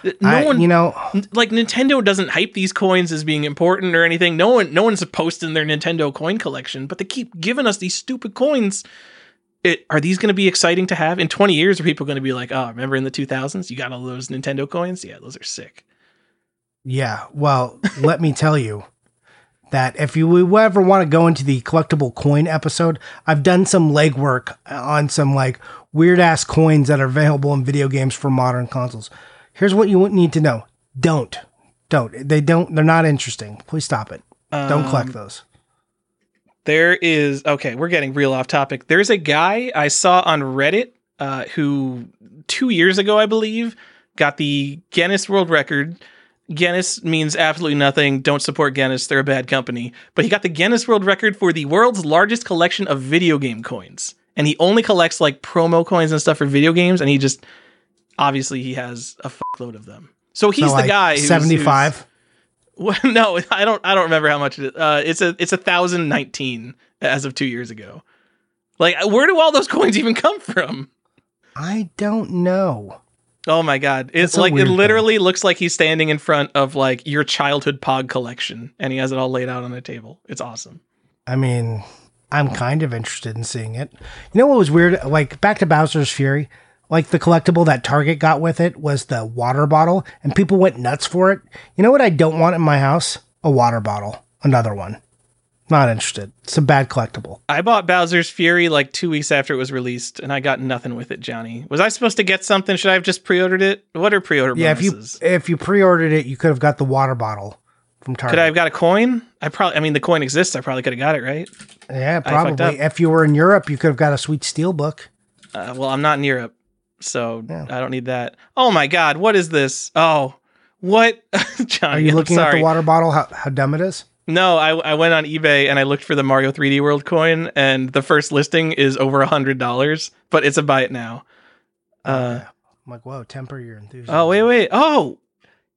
No I- one you know, like Nintendo doesn't hype these coins as being important or anything. No one no one's posting their Nintendo coin collection, but they keep giving us these stupid coins. It, are these going to be exciting to have in 20 years? Are people going to be like, "Oh, remember in the 2000s, you got all those Nintendo coins? Yeah, those are sick." yeah. Well, [laughs] let me tell you that if you ever want to go into the collectible coin episode, I've done some legwork on some like weird ass coins that are available in video games for modern consoles. Here's what you need to know: don't, don't. They don't. They're not interesting. Please stop it. Don't collect Um, those. There is okay, we're getting real off topic. There's a guy I saw on Reddit uh, who two years ago, I believe, got the Guinness World Record. Guinness means absolutely nothing. Don't support Guinness; they're a bad company. But he got the Guinness World Record for the world's largest collection of video game coins, and he only collects like promo coins and stuff for video games. And he just obviously he has a fuckload of them. So he's So, the guy. who's- Seventy-five. [laughs] well, no, I don't. I don't remember how much it is. Uh, it's a it's a thousand nineteen as of two years ago. Like, where do all those [laughs] coins even come from? I don't know. Oh my god! It's like it weird thing. literally looks like he's standing in front of like your childhood Pog collection, and he has it all laid out on a table. It's awesome. I mean, I'm kind of interested in seeing it. You know what was weird? Like back to Bowser's Fury, like the collectible that Target got with it was the water bottle, and people went nuts for it. You know what I don't want in my house? A water bottle. Another one. Not interested. It's a bad collectible. I bought Bowser's Fury like two weeks after it was released, and I got nothing with it. Johnny, was I supposed to get something? Should I have just pre-ordered it? What are pre-order Yeah, if you if you pre-ordered it, you could have got the water bottle from Target. Could I have got a coin? I probably. I mean, the coin exists. I probably could have got it, right? yeah, probably. If you were in Europe, you could have got a sweet steel book. Uh, well, I'm not in Europe, so Yeah. I don't need that. Oh my God, what is this? Oh, what? [laughs] Johnny, Are you looking at the water bottle? How, how dumb it is? No, I, I went on eBay and I looked for the Mario 3D World coin, and the first listing is over a hundred dollars, but it's a buy it now. Uh, Yeah. I'm like, whoa, temper your enthusiasm. oh wait, wait. Oh,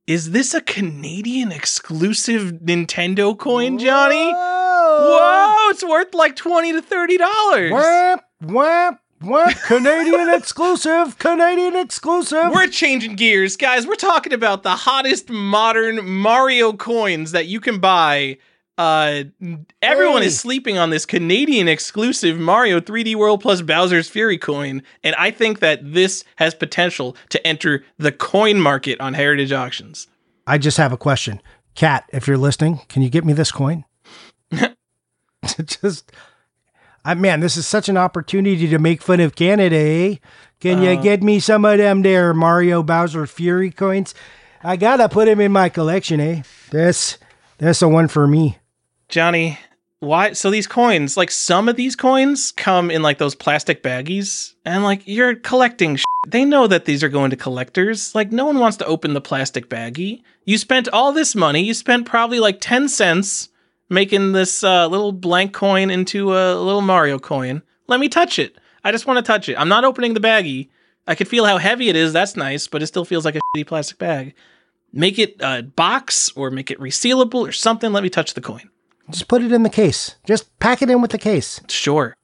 is this a Canadian exclusive Nintendo coin, Johnny? Whoa, it's worth like twenty to thirty dollars. Whap, whap, whap. Canadian [laughs] exclusive. Canadian exclusive. We're changing gears, guys. We're talking about the hottest modern Mario coins that you can buy. Uh, everyone Hey. is sleeping on this Canadian exclusive Mario 3D World plus Bowser's Fury coin, and I think that this has potential to enter the coin market on Heritage Auctions. I just have a question. Kat, if you're listening, can you get me this coin? [laughs] [laughs] just, I man, this is such an opportunity to make fun of Canada, eh? Can you Uh, get me some of them there Mario Bowser Fury coins? I gotta put them in my collection, eh? This, this a one for me. Johnny, why? So these coins, like some of these coins, come in like those plastic baggies, and like you're collecting. Shit. They know that these are going to collectors. Like no one wants to open the plastic baggie. You spent all this money. You spent probably like ten cents making this uh, little blank coin into a little Mario coin. Let me touch it. I just want to touch it. I'm not opening the baggie. I could feel how heavy it is. That's nice, but it still feels like a shitty plastic bag. Make it a box or make it resealable or something. Let me touch the coin. Just put it in the case. Just pack it in with the case. Sure.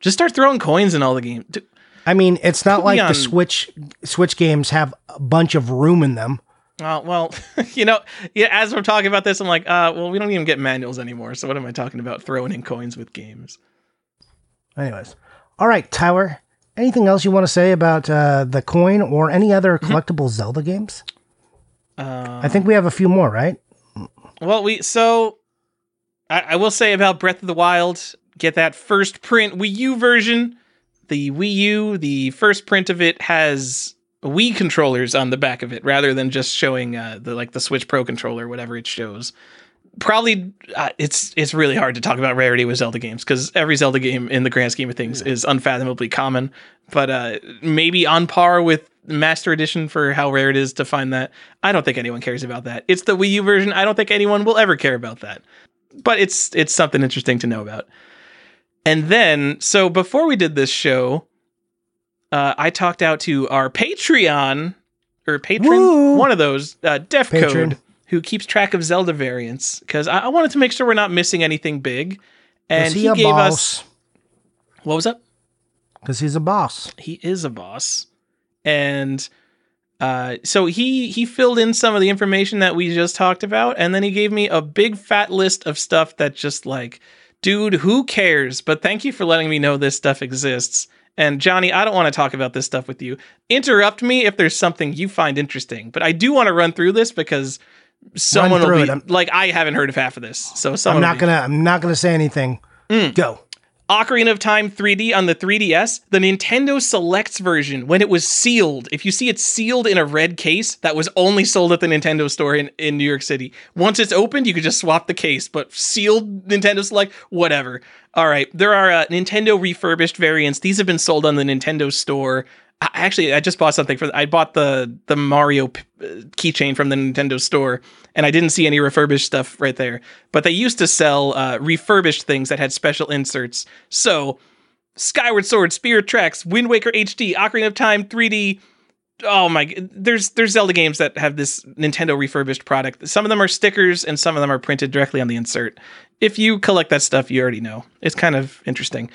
Just start throwing coins in all the games. I mean, it's not like on- the Switch Switch games have a bunch of room in them. Uh, well, [laughs] you know, yeah. As we're talking about this, I'm like, uh, well, we don't even get manuals anymore. So what am I talking about? Throwing in coins with games? Anyways, all right, Tyler. Anything else you want to say about uh, the coin or any other collectible Zelda games? Uh, I think we have a few more, right? Well, we so I, I will say about Breath of the Wild. Get that first print Wii U version. The Wii U, the first print of it has Wii controllers on the back of it, rather than just showing uh, the like the Switch Pro controller, whatever it shows. probably uh, it's it's really hard to talk about rarity with Zelda games because every Zelda game in the grand scheme of things is unfathomably common. But uh, maybe on par with Master Edition for how rare it is to find that. I don't think anyone cares about that. It's the Wii U version. I don't think anyone will ever care about that. But it's it's something interesting to know about. And then, so before we did this show, uh, I talked out to our Patreon or patron, Woo! one of those, uh, Def Patron. Code, who keeps track of Zelda variants because I-, I wanted to make sure we're not missing anything big. And he, he, gave us what was up? Because he's a boss. he is a boss and uh, so he he filled in some of the information that we just talked about and then he gave me a big fat list of stuff that just like dude who cares but thank you for letting me know this stuff exists and johnny i don't want to talk about this stuff with you interrupt me if there's something you find interesting but i do want to run through this because someone will be like i haven't heard of half of this so I'm not gonna. I'm not gonna say anything. Mm. Go. Ocarina of Time 3D on the 3DS, the Nintendo Selects version, when it was sealed, if you see it sealed in a red case, that was only sold at the Nintendo store in, in New York City. Once it's opened, you could just swap the case, but sealed Nintendo Select, whatever. All right, there are uh, Nintendo refurbished variants. These have been sold on the Nintendo store. Actually, I just bought something for. I bought the the Mario p- uh, keychain from the Nintendo store, and I didn't see any refurbished stuff right there. But they used to sell uh, refurbished things that had special inserts. So, Skyward Sword, Spirit Tracks, Wind Waker HD, Ocarina of Time 3D. Oh my! There's there's Zelda games that have this Nintendo refurbished product. Some of them are stickers, and some of them are printed directly on the insert. If you collect that stuff, you already know. It's kind of interesting.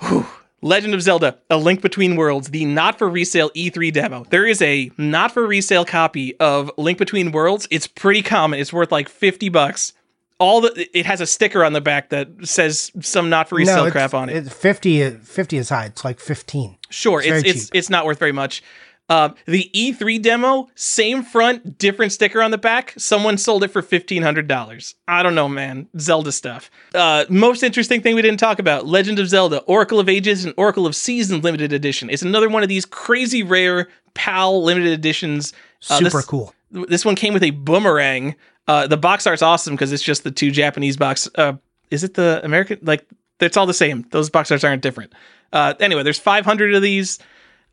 Whew. Legend of Zelda: A Link Between Worlds, the not for resale E3 demo. There is a not for resale copy of Link Between Worlds. It's pretty common. It's worth like 50 bucks. All the it has a sticker on the back that says some not for resale it's- crap on it. It's 50, 50 is high. It's like 15. Sure, It's it's it's it's not worth very much. Uh, the E3 demo, same front, different sticker on the back. Someone sold it for fifteen hundred dollars. I don't know, man. Zelda stuff. Uh, most interesting thing we didn't talk about: Legend of Zelda: Oracle of Ages and Oracle of Seasons limited edition. It's another one of these crazy rare PAL limited editions. Uh, Super this- cool. This one came with a boomerang. Uh, the box art's awesome because it's just the two Japanese box. Uh, is it the American? Like it's all the same. Those box arts aren't different. Uh, anyway, there's 500 of these.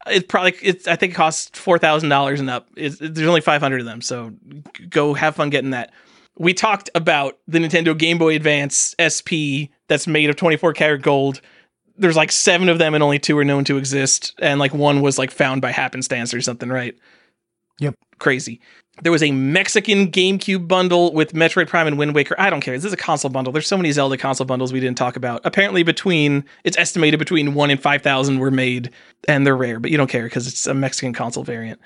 It probably it's I think it costs four thousand dollars and up. It's, there's only 500 of them, so go have fun getting that. We talked about the Nintendo Game Boy Advance SP that's made of 24 karat gold. There's like seven of them, and only two are known to exist, and like one was like found by happenstance or something, right? Yep. Crazy. There was a Mexican GameCube bundle with Metroid Prime and Wind Waker. I don't care. This is a console bundle. There's so many Zelda console bundles we didn't talk about. Apparently, between it's estimated between one and five thousand were made, and they're rare, but you don't care because it's a Mexican console variant.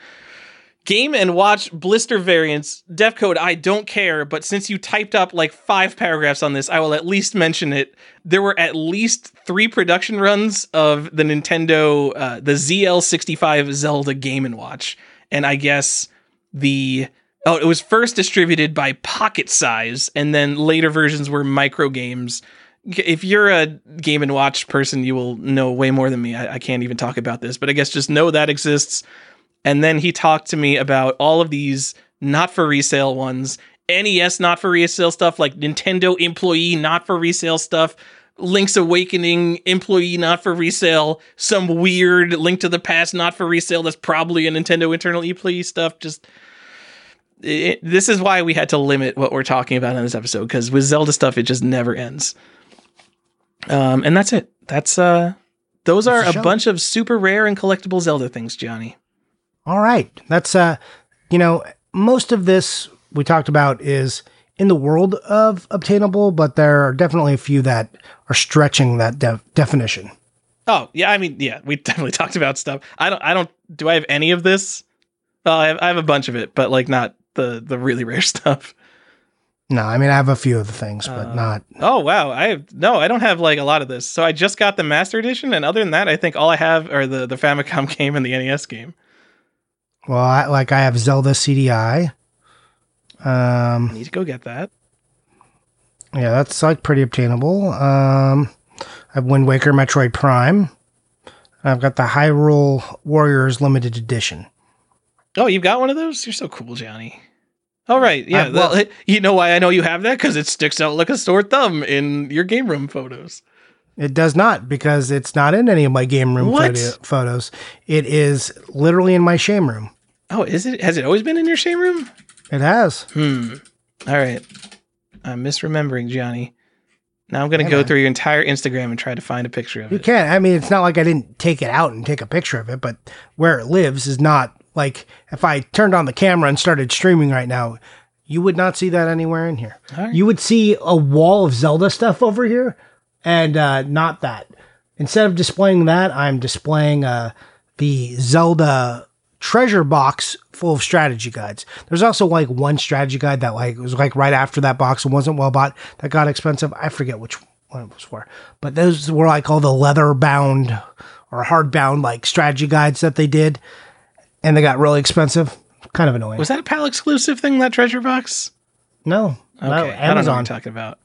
Game and Watch blister variants, def code, I don't care, but since you typed up like five paragraphs on this, I will at least mention it. There were at least three production runs of the Nintendo, uh, the ZL65 Zelda Game and Watch. And I guess the, oh, it was first distributed by Pocket Size, and then later versions were micro games. If you're a Game and Watch person, you will know way more than me. I, I can't even talk about this, but I guess just know that exists. And then he talked to me about all of these not for resale ones, NES not for resale stuff, like Nintendo employee not for resale stuff, Link's Awakening employee not for resale, some weird Link to the Past not for resale that's probably a Nintendo internal employee stuff. Just it, this is why we had to limit what we're talking about in this episode because with Zelda stuff it just never ends. Um, and that's it. That's uh, those are That's a show. bunch of super rare and collectible Zelda things, Johnny. All right. That's uh you know, most of this we talked about is in the world of obtainable, but there are definitely a few that are stretching that de- definition. Oh yeah, I mean yeah, we [laughs] definitely talked about stuff. I don't, I don't. Do I have any of this? Well, I have, I have a bunch of it, but like not the the really [laughs] rare stuff. No, I mean I have a few of the things, but Uh, not Oh wow, I have no, I don't have like a lot of this. So I just got the Master Edition, and other than that, I think all I have are the the Famicom [laughs] game and the NES game. well, I, like I have Zelda CDI. I Um need to go get that. yeah, that's like pretty obtainable. Um I have Wind Waker Metroid Prime. I've got the Hyrule Warriors limited edition. Oh, you've got one of those? You're so cool, Johnny. All right, yeah. Well- you know why I know you have that because it sticks out like a sore thumb in your game room photos. It does not because it's not in any of my game room What? photo- photos. It is literally in my shame room. Oh, is it? Has it always been in your shame room? It has. Hmm. All right. I'm misremembering, Johnny. Now I'm gonna go man. through your entire Instagram and try to find a picture of You it. You can't. I mean, it's not like I didn't take it out and take a picture of it, but where it lives is not like if I turned on the camera and started streaming right now, you would not see that anywhere in here. Right. You would see a wall of Zelda stuff over here and uh, not that. Instead of displaying that, I'm displaying uh, the Zelda treasure box full of strategy guides. There's also like one strategy guide that like was like right after that box and wasn't well bought that got expensive. I forget which one it was for, but those were like all the leather bound or hard bound like strategy guides that they did, and they got really expensive. Kind of annoying. Was that a PAL exclusive thing? That treasure box? no, Okay, no, I don't know what Amazon. you're talking about.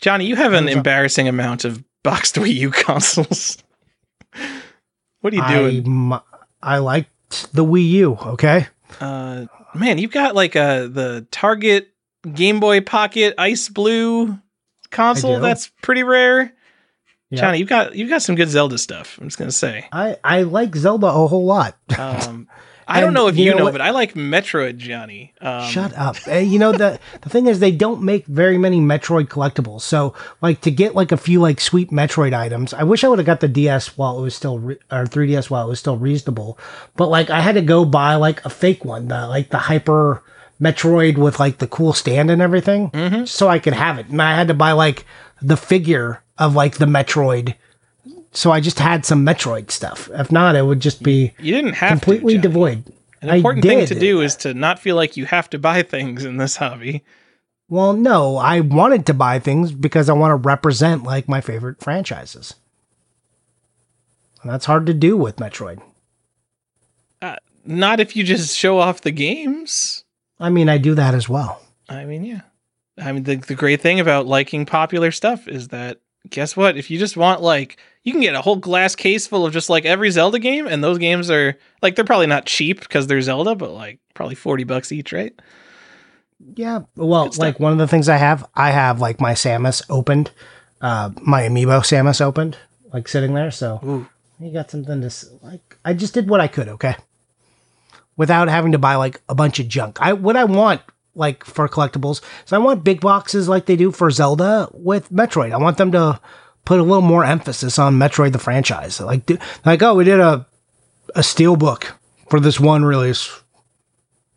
Johnny, you have an Amazon. embarrassing amount of boxed [laughs] Wii U consoles. [laughs] what are you doing? I liked the Wii U. Okay. Uh, man, you've got like uh the Target Game Boy Pocket Ice Blue console. That's pretty rare. Yeah. Johnny, you've got you've got some good Zelda stuff. I'm just gonna say. I, I like Zelda a whole lot. Um, [laughs] I don't know if you you know know, what? but I like Metroid, Johnny. Um, Shut up. Eh, you know the the thing is they don't make very many Metroid collectibles. So like to get like a few like sweet Metroid items, I wish I would have got the DS while it was still re- or 3DS while it was still reasonable. But like I had to go buy like a fake one, the like the Hyper Metroid with like the cool stand and everything, Mhm. so I could have it. And I had to buy like the figure of like the Metroid. So I just had some Metroid stuff. If not, it would just be You didn't have completely to, devoid. An important thing to do is to not feel like you have to buy things in this hobby. Well, no, I wanted to buy things because I want to represent like my favorite franchises. And that's hard to do with Metroid. Uh, not if you just show off the games. I mean, I do that as well. I mean, yeah. I mean, the, the great thing about liking popular stuff is that, guess what? If you just want, like, you can get a whole glass case full of just like every Zelda game, and those games are, like, they're probably not cheap because they're Zelda, but like probably 40 bucks each, right? Yeah. Well, like one of the things I have, I have like my Samus opened, uh, my amiibo Samus opened, like sitting there. So Ooh. you got something to like. I just did what I could, okay, without having to buy like a bunch of junk. I what I want like for collectibles So I want big boxes like they do for Zelda with Metroid. I want them to put a little more emphasis on Metroid the franchise. Like do- like oh, we did a a steel book for this one release,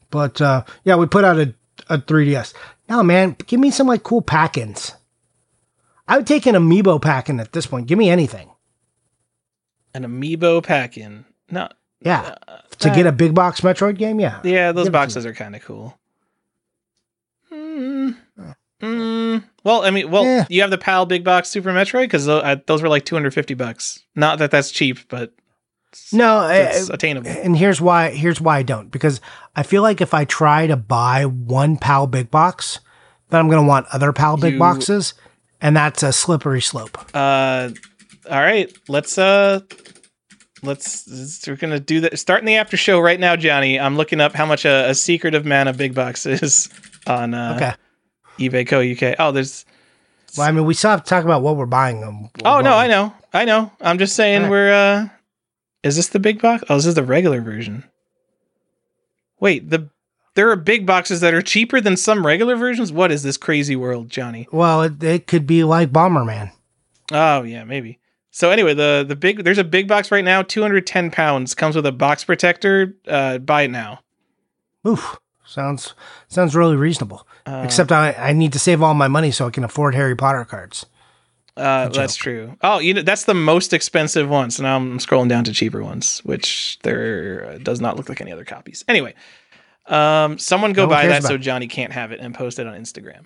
but uh, yeah, we put out a a 3DS. No man, give me some like cool pack-ins. I would take an amiibo pack-in at this point. Give me anything. An amiibo pack in. No. Yeah. uh, to uh, get a big box Metroid game, yeah. Yeah, those Give boxes are kind of cool. Mm. Mm. Well, I mean, well, Yeah. you have the PAL Big Box Super Metroid because those were like 250 bucks. Not that that's cheap, but No, it's uh, attainable. and here's why. Here's why I don't because I feel like if I try to buy one PAL big box, then I'm gonna want other PAL big You- boxes, and that's a slippery slope. Uh, all right, let's uh, let's let's- we're gonna do that. Starting the after show right now, Johnny. I'm looking up how much a, a Secret of Mana Big Box [laughs] is on uh, Okay. eBay Co. UK. Oh, there's. Well, I mean, we still have to talk about what we're buying them. Oh no, I know, I know. I'm just saying Alright. we're. uh Is this the big box? Oh, this is the regular version. Wait, the there are big boxes that are cheaper than some regular versions. What is this crazy world, Johnny? Well, it, it could be like Bomberman. Oh yeah, maybe. So anyway, the the big there's a big box right now, 210 pounds, comes with a box protector. Uh, buy it now. Oof, sounds sounds really reasonable. Uh, Except I, I need to save all my money so I can afford Harry Potter cards. uh, that's true. Oh, you know that's the most expensive one. So now I'm scrolling down to cheaper ones, which there uh, does not look like any other copies. Anyway, um, someone go No buy that so. Johnny can't have it and post it on Instagram.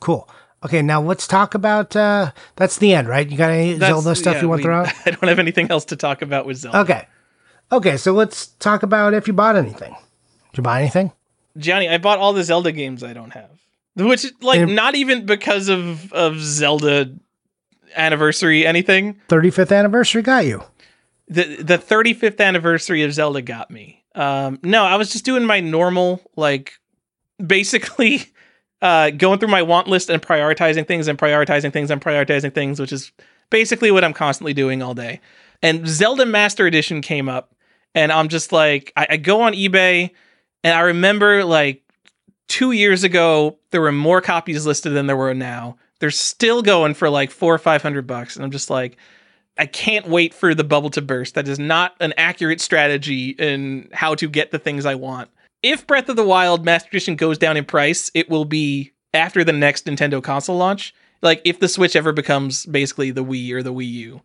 Cool. Okay, now let's talk about. uh That's the end, right? You got any That's- Zelda stuff yeah, you want to throw out? [laughs] I don't have anything else to talk about with Zelda. Okay. Okay, so let's talk about if you bought anything. Did you buy anything? Johnny, I bought all the Zelda games I don't have. Which like And- not even because of of Zelda anniversary anything. 35th anniversary got you. The the 35th anniversary of Zelda got me. Um no, I was just doing my normal like [laughs] basically uh, going through my want list and prioritizing things and prioritizing things and prioritizing things, which is basically what I'm constantly doing all day. And Zelda Master Edition came up, and I'm just like, I, I go on eBay, and I remember like two years ago, there were more copies listed than there were now. They're still going for like four or five hundred bucks, and I'm just like, I can't wait for the bubble to burst. That is not an accurate strategy in how to get the things I want if Breath of the Wild Master Edition goes down in price, it will be after the next Nintendo console launch. Like if the Switch ever becomes basically the Wii or the Wii U.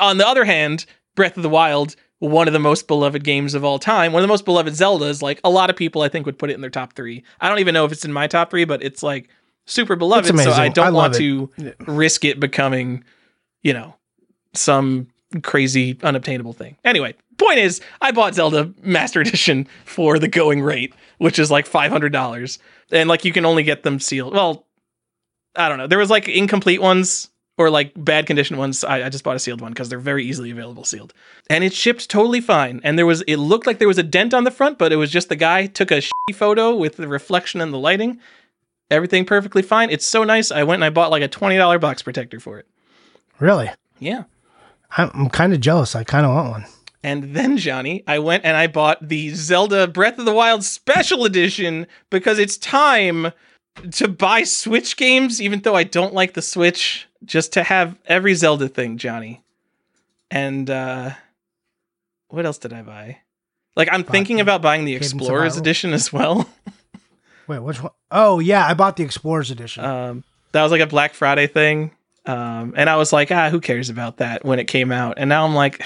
On the other hand, Breath of the Wild, one of the most beloved games of all time, one of the most beloved Zeldas, like a lot of people I think would put it in their top 3. I don't even know if it's in my top 3, but it's like super beloved, so I don't I want it. to risk it becoming, you know, some crazy unobtainable thing. Anyway, point is, I bought Zelda Master Edition for the going rate, which is like five hundred dollars, and like you can only get them sealed. Well, I don't know. There was like incomplete ones or like bad condition ones. I, I just bought a sealed one because they're very easily available sealed, and it shipped totally fine. And there was it looked like there was a dent on the front, but it was just the guy took a photo with the reflection and the lighting. Everything perfectly fine. It's so nice. I went and I bought like a twenty dollar box protector for it. Really? Yeah. I'm, I'm kind of jealous. I kind of want one. And then, Johnny, I went and I bought the Zelda Breath of the Wild Special Edition because it's time to buy Switch games, even though I don't like the Switch, just to have every Zelda thing, Johnny. And uh what else did I buy? Like I'm bought thinking about buying the Explorers Edition as well. [laughs] Wait, which one? Oh yeah, I bought the Explorers Edition. Um that was like a Black Friday thing. Um and I was like, ah, who cares about that when it came out? And now I'm like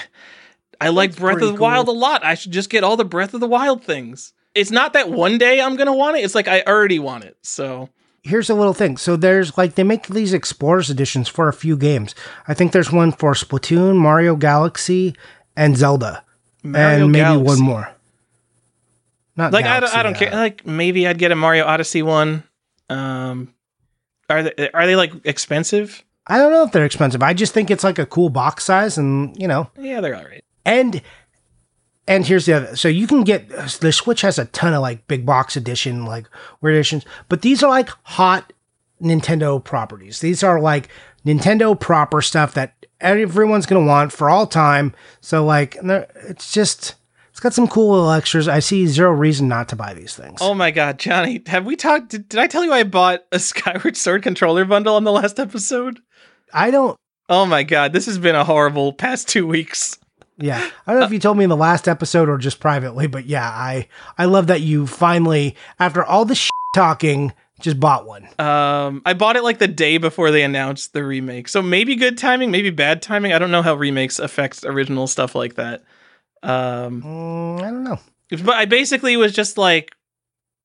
I like That's Breath of the cool. Wild a lot. I should just get all the Breath of the Wild things. It's not that one day I'm gonna want it. It's like I already want it. So here's a little thing. So there's like they make these Explorers editions for a few games. I think there's one for Splatoon, Mario Galaxy, and Zelda, Mario and maybe Galaxy. one more. Not like Galaxy, I don't, I don't uh, care. Like maybe I'd get a Mario Odyssey one. Um, are they are they like expensive? I don't know if they're expensive. I just think it's like a cool box size, and you know. Yeah, they're all right. And and here's the other. So you can get the Switch has a ton of like big box edition, like weird editions, but these are like hot Nintendo properties. These are like Nintendo proper stuff that everyone's gonna want for all time. So like, it's just it's got some cool little extras. I see zero reason not to buy these things. Oh my god, Johnny, have we talked? Did, did I tell you I bought a [laughs] Skyward Sword controller bundle on the last episode? I don't. Oh my god, this has been a horrible past two weeks. Yeah, [laughs] I don't know if you told me in the last episode or just privately, but yeah, I I love that you finally, after all the talking, just bought one. Um, I bought it like the day before they announced the remake, so maybe good timing, maybe bad timing. I don't know how remakes affects original stuff like that. Um, mm, I don't know. But I basically was just like,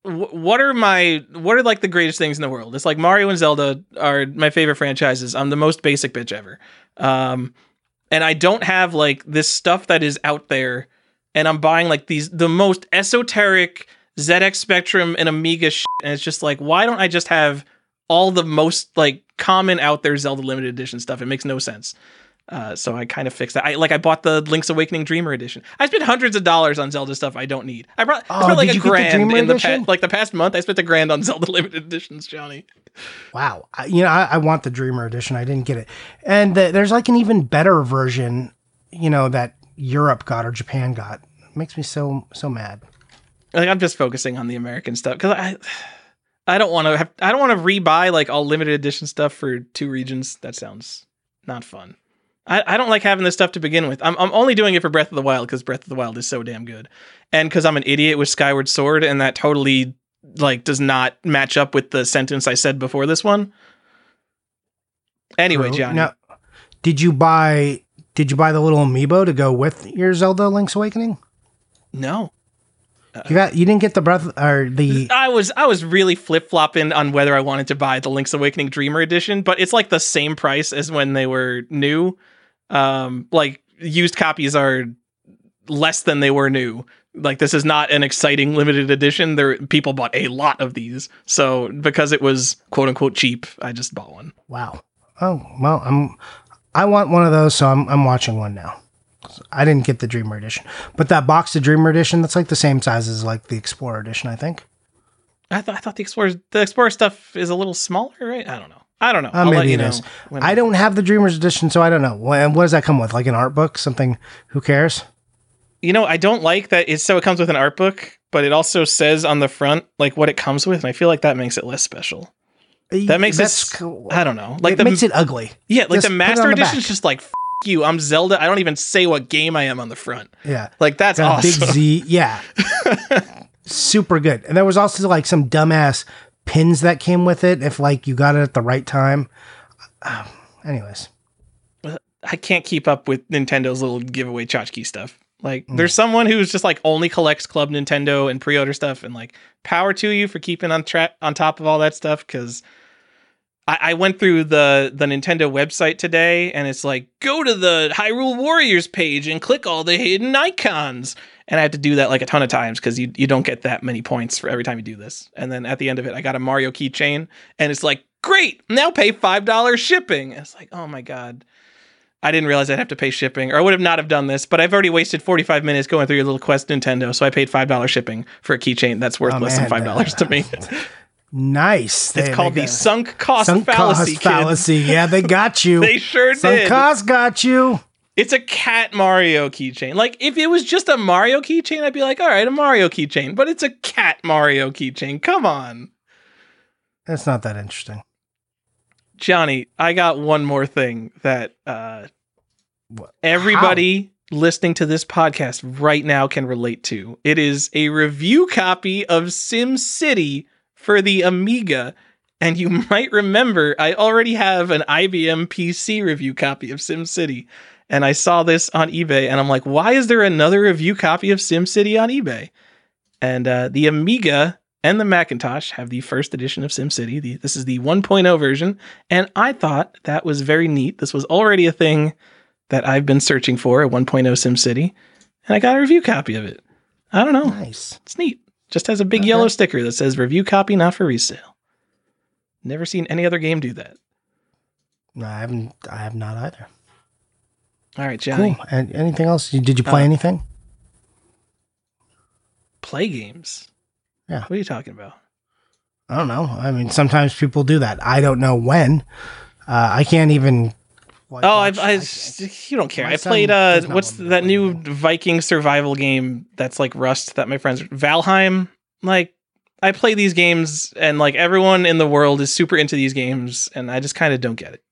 what are my what are like the greatest things in the world? It's like Mario and Zelda are my favorite franchises. I'm the most basic bitch ever. Um, and I don't have like this stuff that is out there, and I'm buying like these the most esoteric ZX Spectrum and Amiga shit, and it's just like, why don't I just have all the most like common out there Zelda limited edition stuff? It makes no sense. Uh, so I kind of fixed that. I like I bought the Link's Awakening Dreamer edition. I spent hundreds of dollars on Zelda stuff I don't need. I brought oh, spent like a grand in the past like the past month. I spent a grand on Zelda [laughs] limited editions, Johnny. Wow, I, you know I, I, want the Dreamer edition. I didn't get it, and the, there's like an even better version, you know that Europe got or Japan got. It makes me so so mad. Like I'm just focusing on the American stuff because I. I don't want to have. I don't want to rebuy like all limited edition stuff for two regions. That sounds not fun. I, I don't like having this stuff to begin with. I'm, I'm only doing it for Breath of the Wild because Breath of the Wild is so damn good. And because I'm an idiot with Skyward Sword, and that totally like does not match up with the sentence I said before this one. Anyway, John. Now, did you buy did you buy the little amiibo to go with your Zelda Link's Awakening? No. You got you didn't get the breath or the I was I was really flip flopping on whether I wanted to buy the Link's Awakening Dreamer edition, but it's like the same price as when they were new. Um, like used copies are less than they were new. Like this is not an exciting limited edition. There people bought a lot of these. So because it was quote unquote cheap, I just bought one. Wow. Oh, well, I'm I want one of those, so I'm I'm watching one now. I didn't get the Dreamer edition, but that box, the Dreamer edition, that's like the same size as like the Explorer edition, I think. I thought I thought the Explorer the Explorer stuff is a little smaller, right? I don't know. I don't know. Uh, maybe it is. I don't have the Dreamers edition, so I don't know. What, what does that come with? Like an art book? Something? Who cares? You know, I don't like that it's so it comes with an art book, but it also says on the front like what it comes with, and I feel like that makes it less special. That makes it That's cool. I don't know. Like it the makes it ugly. yeah, like just the Master Edition is just like F- you. I'm Zelda. I don't even say what game I am on the front. Yeah. Like that's Got awesome. big Z. Yeah. [laughs] Super good. And there was also like some dumbass pins that came with it if like you got it at the right time. Um, [sighs] anyways. I can't keep up with Nintendo's little giveaway tchotchke stuff. Like, Mm. there's someone who's just like only collects Club Nintendo and pre-order stuff, and like, power to you for keeping on track on top of all that stuff. Because I, I went through the the Nintendo website today, and it's like, go to the Hyrule Warriors page and click all the hidden icons. And I had to do that like a ton of times because you you don't get that many points for every time you do this. And then at the end of it, I got a Mario keychain, and it's like, great, now pay five dollars shipping. It's like, oh my god. I didn't realize I'd have to pay shipping, or I would have not have done this. But I've already wasted forty five minutes going through your little Quest Nintendo, so I paid five dollars shipping for a keychain that's worth Oh, less than five dollars to me. [laughs] Nice. it's They- called they the sunk cost sunk fallacy. cost fallacy. Yeah, they got [laughs] you. They sure sunk did. Sunk cost got you. It's a cat Mario keychain. Like if it was just a Mario keychain, I'd be like, all right, a Mario keychain. But it's a cat Mario keychain. Come on, That's not that interesting. Johnny. I got one more thing that uh, everybody listening to this podcast right now can relate to. It is a review copy of Sim City for the Amiga. And you [laughs] might remember I already have an IBM PC review copy of Sim City. And I saw this on eBay and I'm like, why is there another review copy of Sim City on eBay? And uh, the Amiga and the Macintosh have the first edition of Sim City. The, this is the 1.0 version. And I thought that was very neat. This was already a thing that I've been searching for, a 1.0 SimCity, and I got a review copy of it. I don't know. Nice. It's neat. Just has a big Okay. yellow sticker that says review copy, not for resale. Never seen any other game do that. No, I haven't. I have not either. All right, Johnny. Cool. And anything else? Did you play Uh, anything? Play games. Yeah. What are you talking about? I don't know. I mean, sometimes people do that. I don't know when. Uh, I can't even. like, Oh, I've, I, can't- you don't care. My I played, uh, what's that new. Viking survival game that's like Rust that my friends, Valheim? Like, I play these games and like everyone in the world is super into these games and I just kind of don't get it.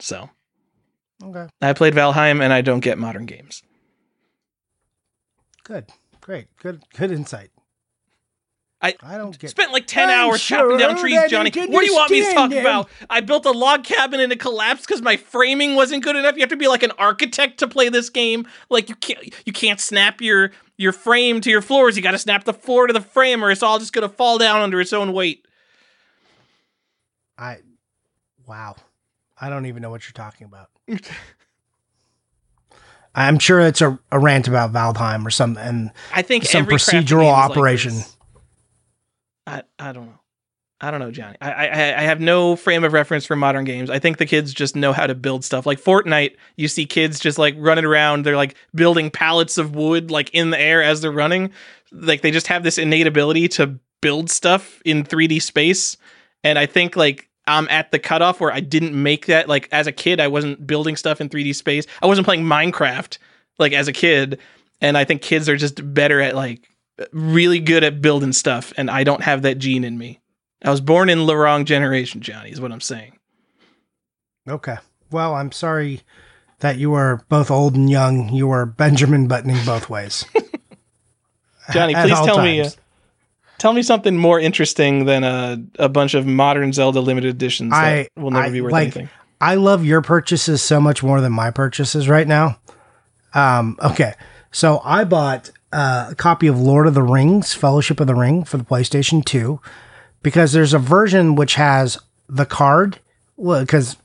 So. Okay. I played Valheim and I don't get modern games. Good. Great. Good. Good insight. I- I don't get. Spent like 10 I'm hours chopping down trees, Johnny. What do you want me to talk understand about? I built a log cabin and it collapsed because my framing wasn't good enough. You have to be like an architect to play this game. Like you can't you can't snap your your frame to your floors. You got to snap the floor to the frame, or it's all just gonna fall down under its own weight. I. Wow. I don't even know what you're talking about. [laughs] I'm sure it's a, a rant about Valheim or some and I think some every procedural like operation. this. I I don't know. I don't know, Johnny. I, I I have no frame of reference for modern games. I think the kids just know how to build stuff. Like Fortnite, you see kids just like running around. They're like building pallets of wood like in the air as they're running. Like they just have this innate ability to build stuff in 3D space. And I think like I'm at the cutoff where I didn't make that. Like as a kid, I wasn't building stuff in 3D space. I wasn't playing Minecraft like as a kid. And I think kids are just better at like really good at building stuff. And I don't have that gene in me. I was born in the wrong generation, Johnny, is what I'm saying. Okay. Well, I'm sorry that you are both old and young. You are Benjamin buttoning both ways. [laughs] Johnny, please tell me, uh, tell me something more interesting than a, a bunch of modern Zelda limited editions that I- will never I be worth like- anything. I love your purchases so much more than my purchases right now. Um, okay. So I bought uh, a copy of Lord of the Rings, Fellowship of the Ring for the PlayStation 2 because there's a version which has the card. Well, because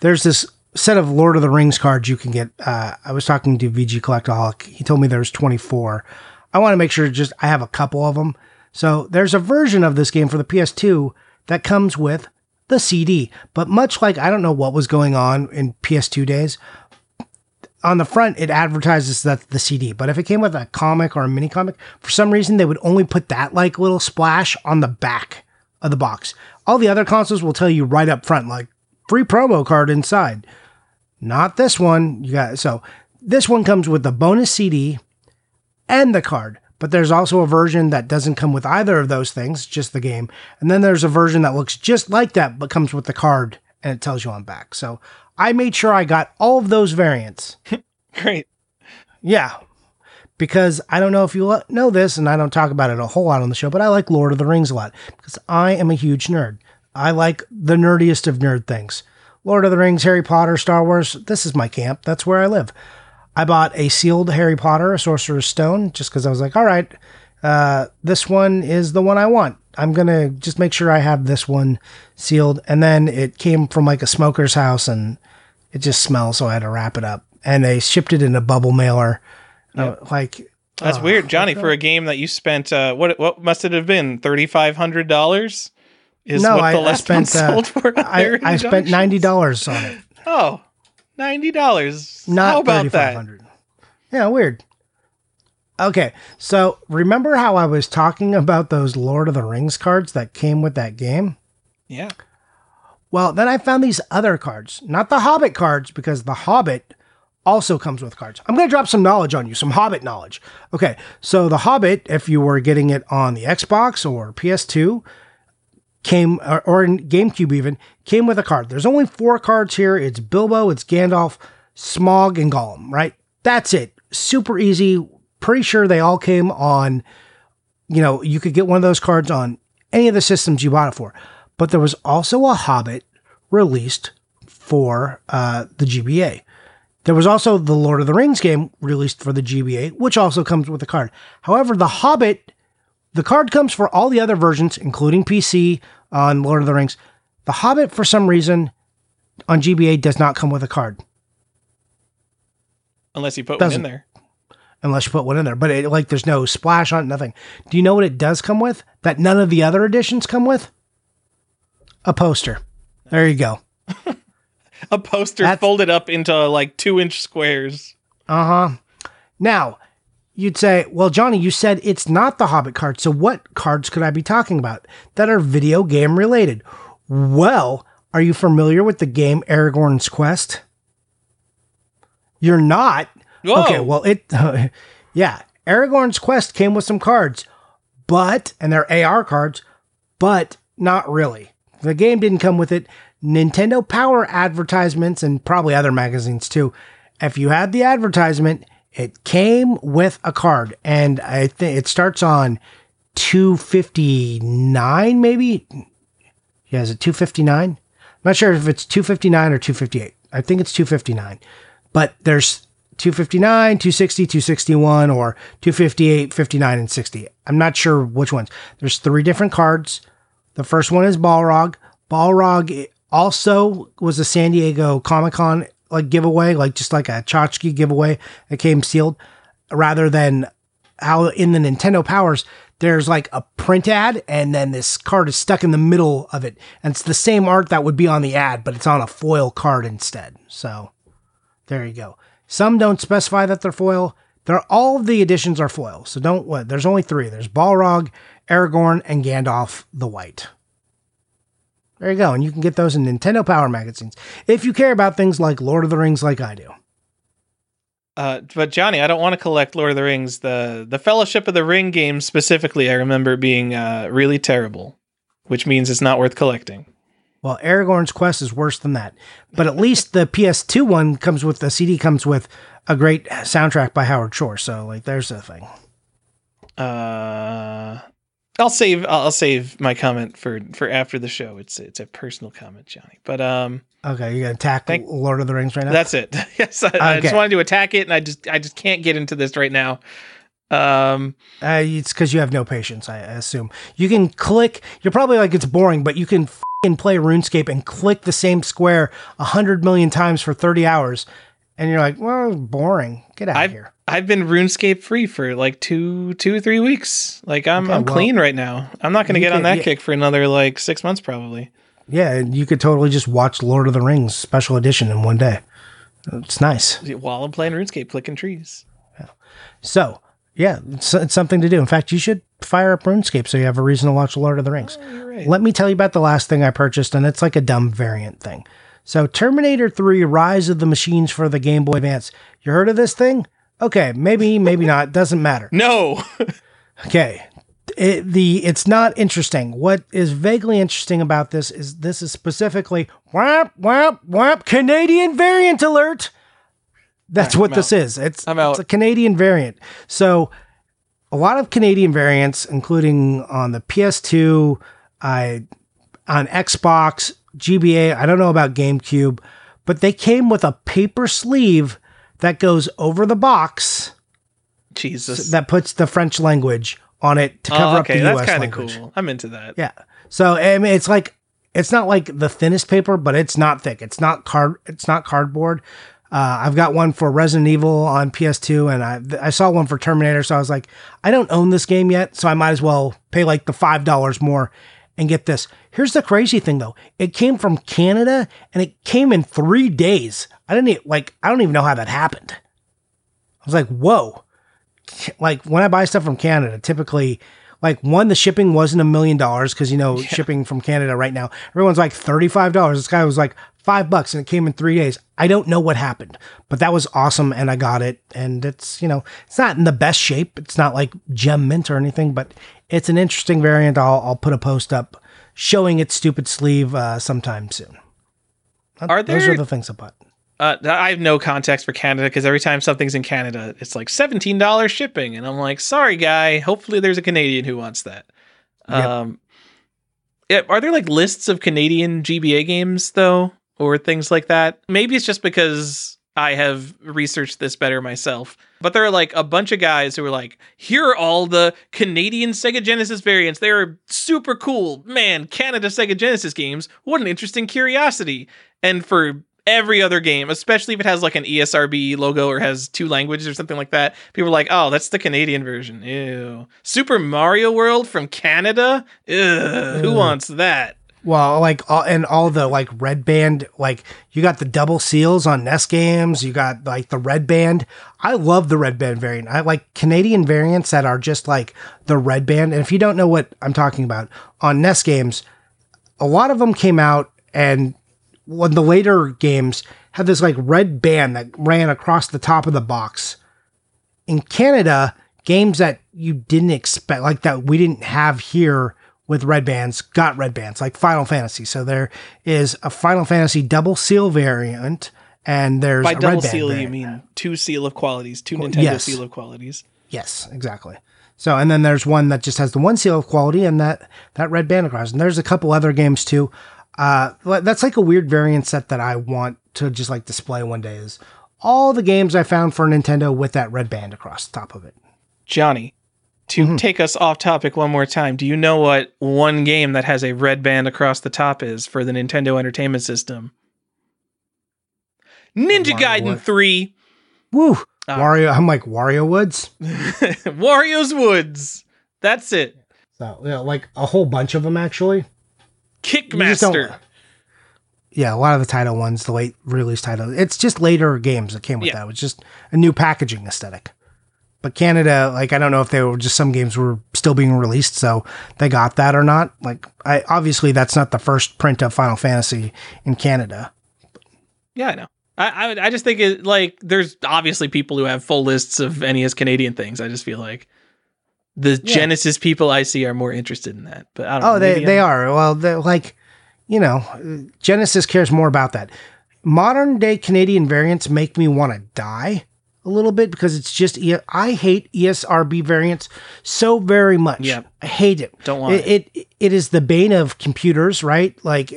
there's this set of Lord of the Rings cards you can get. Uh, I was talking to VG Collectaholic. He told me there's 24. I want to make sure just I have a couple of them. So there's a version of this game for the PS2 that comes with the CD. But much like I don't know what was going on in PS2 days, on the front it advertises that the CD. But if it came with a comic or a mini comic, for some reason they would only put that like little splash on the back of the box. All the other consoles will tell you right up front, like free promo card inside. Not this one. You got so this one comes with the bonus CD and the card. But there's also a version that doesn't come with either of those things, just the game. And then there's a version that looks just like that, but comes with the card and it tells you on back. So I made sure I got all of those variants. [laughs] Great. Yeah. Because I don't know if you know this, and I don't talk about it a whole lot on the show, but I like Lord of the Rings a lot because I am a huge nerd. I like the nerdiest of nerd things. Lord of the Rings, Harry Potter, Star Wars, this is my camp. That's where I live. I bought a sealed Harry Potter, a Sorcerer's Stone, just because I was like, all right, uh, this one is the one I want. I'm going to just make sure I have this one sealed. And then it came from like a smoker's house and it just smells, so I had to wrap it up. And they shipped it in a bubble mailer. Yep. Uh, like, that's uh, weird, Johnny. For a game that you spent, uh, what what must it have been? Thirty five hundred dollars. Is no, what the I, last I spent, uh, sold for? [laughs] I, I spent ninety dollars on it. Oh, ninety dollars. Not how about that? Yeah, weird. Okay, so remember how I was talking about those Lord of the Rings cards that came with that game? Yeah. Well, then I found these other cards, not the Hobbit cards, because the Hobbit also comes with cards. I'm going to drop some knowledge on you, some Hobbit knowledge. Okay, so the Hobbit, if you were getting it on the Xbox or PS2, came or, in GameCube even came with a card. There's only four cards here. It's Bilbo, it's Gandalf, Smaug, and Gollum. Right? That's it. Super easy pretty sure they all came on, you know, you could get one of those cards on any of the systems you bought it for. But there was also a Hobbit released for uh, the GBA. There was also the Lord of the Rings game released for the GBA, which also comes with a card. However, the Hobbit, the card comes for all the other versions, including PC on Lord of the Rings. The Hobbit, for some reason, on GBA does not come with a card. Unless you put Doesn't. one in there unless you put one in there. But it, like, there's no splash on it, nothing. Do you know what it does come with? That none of the other editions come with? A poster. There you go. [laughs] a poster That's, folded up into like two inch squares. Uh huh. Now, you'd say, well, Johnny, you said it's not the Hobbit card. So what cards could I be talking about that are video game related? Well, are you familiar with the game Aragorn's Quest? You're not. Whoa. Okay, well, it, uh, [laughs] yeah, Aragorn's Quest came with some cards, but, and they're AR cards, but not really. The game didn't come with it. Nintendo Power advertisements and probably other magazines too. If you had the advertisement, it came with a card, and I think it starts on 259, maybe. Yeah, is it 259? I'm not sure if it's 259 or 258. I think it's 259. But there's 259, 260, 261, or 258, 59, and 60. I'm not sure which ones. There's three different cards. The first one is Balrog. Balrog also was a San Diego Comic Con like giveaway, like just like a tchotchke giveaway that came sealed, rather than how in the Nintendo Powers there's like a print ad and then this card is stuck in the middle of it, and it's the same art that would be on the ad, but it's on a foil card instead. So there you go. Some don't specify that they're foil. They're all of the editions are foil. So don't what there's only three. There's Balrog, Aragorn, and Gandalf the White. There you go. And you can get those in Nintendo Power magazines if you care about things like Lord of the Rings like I do. Uh, but Johnny, I don't want to collect Lord of the Rings. The the Fellowship of the Ring game specifically, I remember being uh, really terrible, which means it's not worth collecting. Well, Aragorn's Quest is worse than that. But at least the PS2 one comes with the CD comes with a great soundtrack by Howard Shore. So like there's the thing. Uh I'll save I'll save my comment for for after the show. It's it's a personal comment, Johnny. But um Okay, you're gonna attack thank, Lord of the Rings right now? That's it. [laughs] yes, I, okay. I just wanted to attack it and I just I just can't get into this right now. Um, uh, it's because you have no patience, I assume. You can click. You're probably like it's boring, but you can and play RuneScape and click the same square a hundred million times for 30 hours. And you're like, well, boring. Get out I've, of here. I've been RuneScape free for like two, two or three weeks. Like I'm, okay, I'm well, clean right now. I'm not going to get on that yeah, kick for another like six months probably. Yeah, and you could totally just watch Lord of the Rings special edition in one day. It's nice. While I'm playing RuneScape, clicking trees. Yeah. So, yeah, it's, it's something to do. In fact, you should fire up RuneScape so you have a reason to watch Lord of the Rings. Oh, right. Let me tell you about the last thing I purchased, and it's like a dumb variant thing. So, Terminator 3 Rise of the Machines for the Game Boy Advance. You heard of this thing? Okay, maybe, maybe not. Doesn't matter. [laughs] no. Okay. It, the it's not interesting. What is vaguely interesting about this is this is specifically whap whap whap Canadian variant alert. That's Alright, what I'm this is. It's I'm out. it's a Canadian variant. So a lot of Canadian variants, including on the PS2, I on Xbox, GBA. I don't know about GameCube, but they came with a paper sleeve that goes over the box Jesus. that puts the French language on it to cover oh, okay, up the that's US kind of language. cool. I'm into that. Yeah. So I mean, it's like it's not like the thinnest paper, but it's not thick. It's not card. It's not cardboard. Uh, I've got one for Resident Evil on PS2, and I I saw one for Terminator. So I was like, I don't own this game yet, so I might as well pay like the five dollars more and get this. Here's the crazy thing though: it came from Canada, and it came in three days. I didn't e- like. I don't even know how that happened. I was like, whoa like when I buy stuff from Canada, typically like one, the shipping wasn't a million dollars because you know shipping from Canada right now, everyone's like thirty five dollars. This guy was like five bucks and it came in three days. I don't know what happened, but that was awesome and I got it. And it's you know it's not in the best shape. It's not like gem mint or anything, but it's an interesting variant. I'll I'll put a post up showing its stupid sleeve uh, sometime soon. Are there, Those are the things about. Uh, I have no context for Canada because every time something's in Canada, it's like seventeen dollars shipping, and I'm like, sorry, guy. Hopefully, there's a Canadian who wants that. Yep. Um, yeah, are there like lists of Canadian GBA games though, or things like that? Maybe it's just because I have researched this better myself. But there are like a bunch of guys who are like, here are all the Canadian Sega Genesis variants. They are super cool. Man, Canada Sega Genesis games. What an interesting curiosity. And for every other game, especially if it has like an ESRB logo or has two languages or something like that, people are like, oh, that's the Canadian version. Ew. Super Mario World from Canada? Ew. Who wants that? Well, like all and all the like red band, like you got the double seals on NES games. You got like the red band. I love the red band variant. I like Canadian variants that are just like the red band. And if you don't know what I'm talking about, on NES games, a lot of them came out and when the later games had this like red band that ran across the top of the box. In Canada, games that you didn't expect, like that we didn't have here with red bands, got red bands, like Final Fantasy. So there is a Final Fantasy double seal variant, and there's By a double red band seal, you mean two seal of qualities, two Nintendo yes. seal of qualities. Yes, exactly. So, and then there's one that just has the one seal of quality and that that red band across. And there's a couple other games too. Uh, that's like a weird variant set that I want to just like display one day. Is all the games I found for Nintendo with that red band across the top of it. Johnny, to Mhm. take us off topic one more time, do you know what one game that has a red band across the top is for the Nintendo Entertainment System? Ninja Wario Gaiden Wood. 3, Woo! Ah. Wario. I'm like Wario Woods. [laughs] Wario's Woods. That's it. So yeah, like a whole bunch of them actually. You just don't- Kickmaster. Yeah, a lot of the title ones, the late release title. It's just later games that came with Yeah. that. was just a new packaging aesthetic. But Canada, like I don't know if they were just some games were still being released, so they got that or not. Like I obviously that's not the first print of Final Fantasy in Canada. Yeah, I know. I, I I just think it like there's obviously people who have full lists of NES Canadian things. I just feel like the Yeah. Genesis people I see are more interested in that. But I don't oh, know. Oh, they they I'm- are. Well, they're like, you know, Genesis cares more about that. Modern day Canadian variants make me want to die a little bit because it's just I hate ESRB variants so very much. Yeah, I hate it. Don't want it, it. It is the bane of computers, right? Like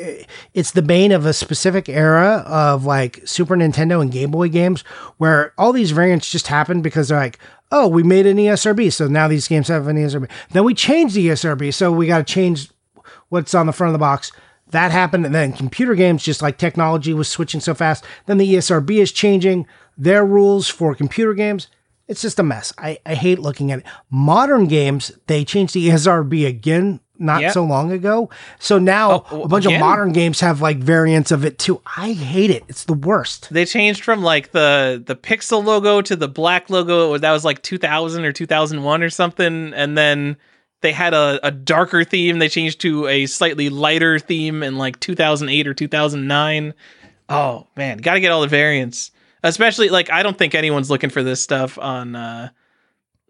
it's the bane of a specific era of like Super Nintendo and Game Boy games where all these variants just happen because they're like, oh, we made an ESRB, so now these games have an ESRB. Then we changed the ESRB, so we got to change what's on the front of the box. That happened, and then computer games, just like technology was switching so fast, then the ESRB is changing their rules for computer games. It's just a mess. I, I hate looking at it. Modern games, they changed the [laughs] ESRB again not Yeah. so long ago. So now Oh, a bunch again? of modern games have like variants of it too. I hate it. It's the worst. They changed from like the the pixel logo to the black logo. That was like 2000 or 2001 or something, and then they had a, a darker theme. They changed to a slightly lighter theme in like 2008 or 2009. Oh man, got to get all the variants. Especially like I don't think anyone's looking for this stuff on uh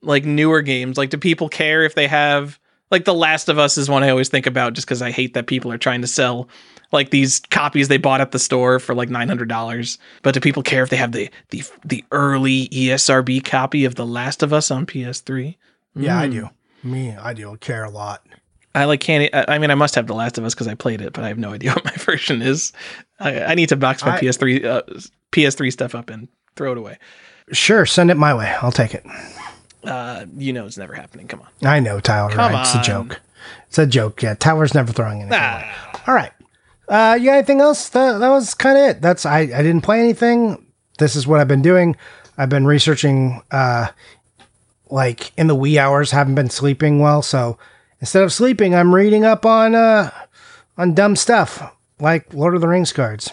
like newer games. Like do people care if they have like The Last of Us is one I always think about just cuz I hate that people are trying to sell like these copies they bought at the store for like $900. But do people care if they have the the the early ESRB copy of The Last of Us on PS3? Yeah, I Mm. do. Me, I do care a lot. I like can't. I mean, I must have The Last of Us because I played it, but I have no idea [laughs] what my version is. I, I need to box my I- PS3 uh, PS3 stuff up and throw it away. Sure, send it my way. I'll take it. Uh, you know, it's never happening. Come on. I know, Tyler. Come right? It's a joke. It's a joke. Yeah, Tyler's never throwing anything. away. Ah, All right. Uh, you got anything else? That, that was kind of it. That's I, I didn't play anything. This is what I've been doing. I've been researching uh like in the wee hours, haven't been sleeping well, so instead of sleeping, I'm reading up on uh on dumb stuff like Lord of the Rings cards.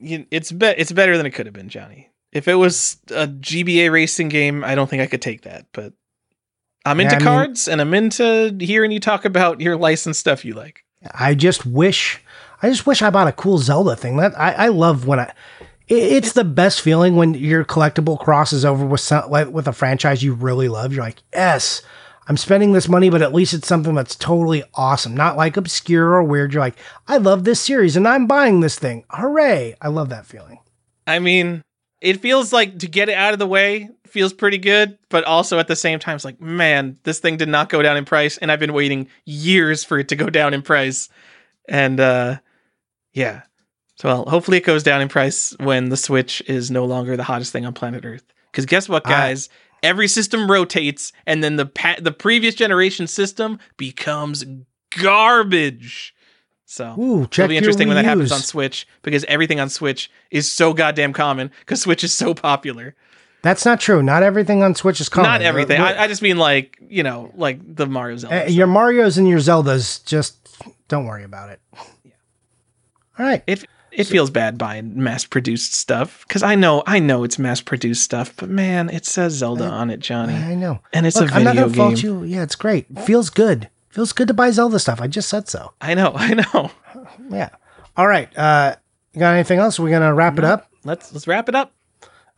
it's be- It's better than it could have been, Johnny. If it was a GBA racing game, I don't think I could take that. But I'm Yeah, into I mean- cards, and I'm into hearing you talk about your licensed stuff you like. I just wish I just wish I bought a cool Zelda thing. That I, I love when I it's the best feeling when your collectible crosses over with some, like, with a franchise you really love. You're like, yes, I'm spending this money, but at least it's something that's totally awesome, not like obscure or weird. You're like, I love this series and I'm buying this thing. Hooray! I love that feeling. I mean, it feels like to get it out of the way feels pretty good, but also at the same time, it's like, man, this thing did not go down in price, and I've been waiting years for it to go down in price. And uh yeah. So well, hopefully it goes down in price when the Switch is no longer the hottest thing on planet Earth. Because guess what, I- guys? Every system rotates, and then the pa- the previous generation system becomes garbage. So Ooh, It'll be interesting when that happens on Switch because everything on Switch is so goddamn common because Switch is so popular. That's not true. Not everything on Switch is common. Not everything. I, I just mean like you know, like the Mario Zelda. uh, your Mario's and your Zeldas, just don't worry about it. Yeah. All right. It it feels bad buying mass produced stuff because I know I know it's mass produced stuff, but man, it says Zelda on it, Johnny, I know. and it's Look, a I'm not video gonna game. fault you. Yeah, it's great. Feels good. Feels good to buy Zelda stuff. I just said so. I know, [laughs] I know. Yeah. All right. Uh, you got anything else? We're gonna wrap it up. Let's let's wrap it up.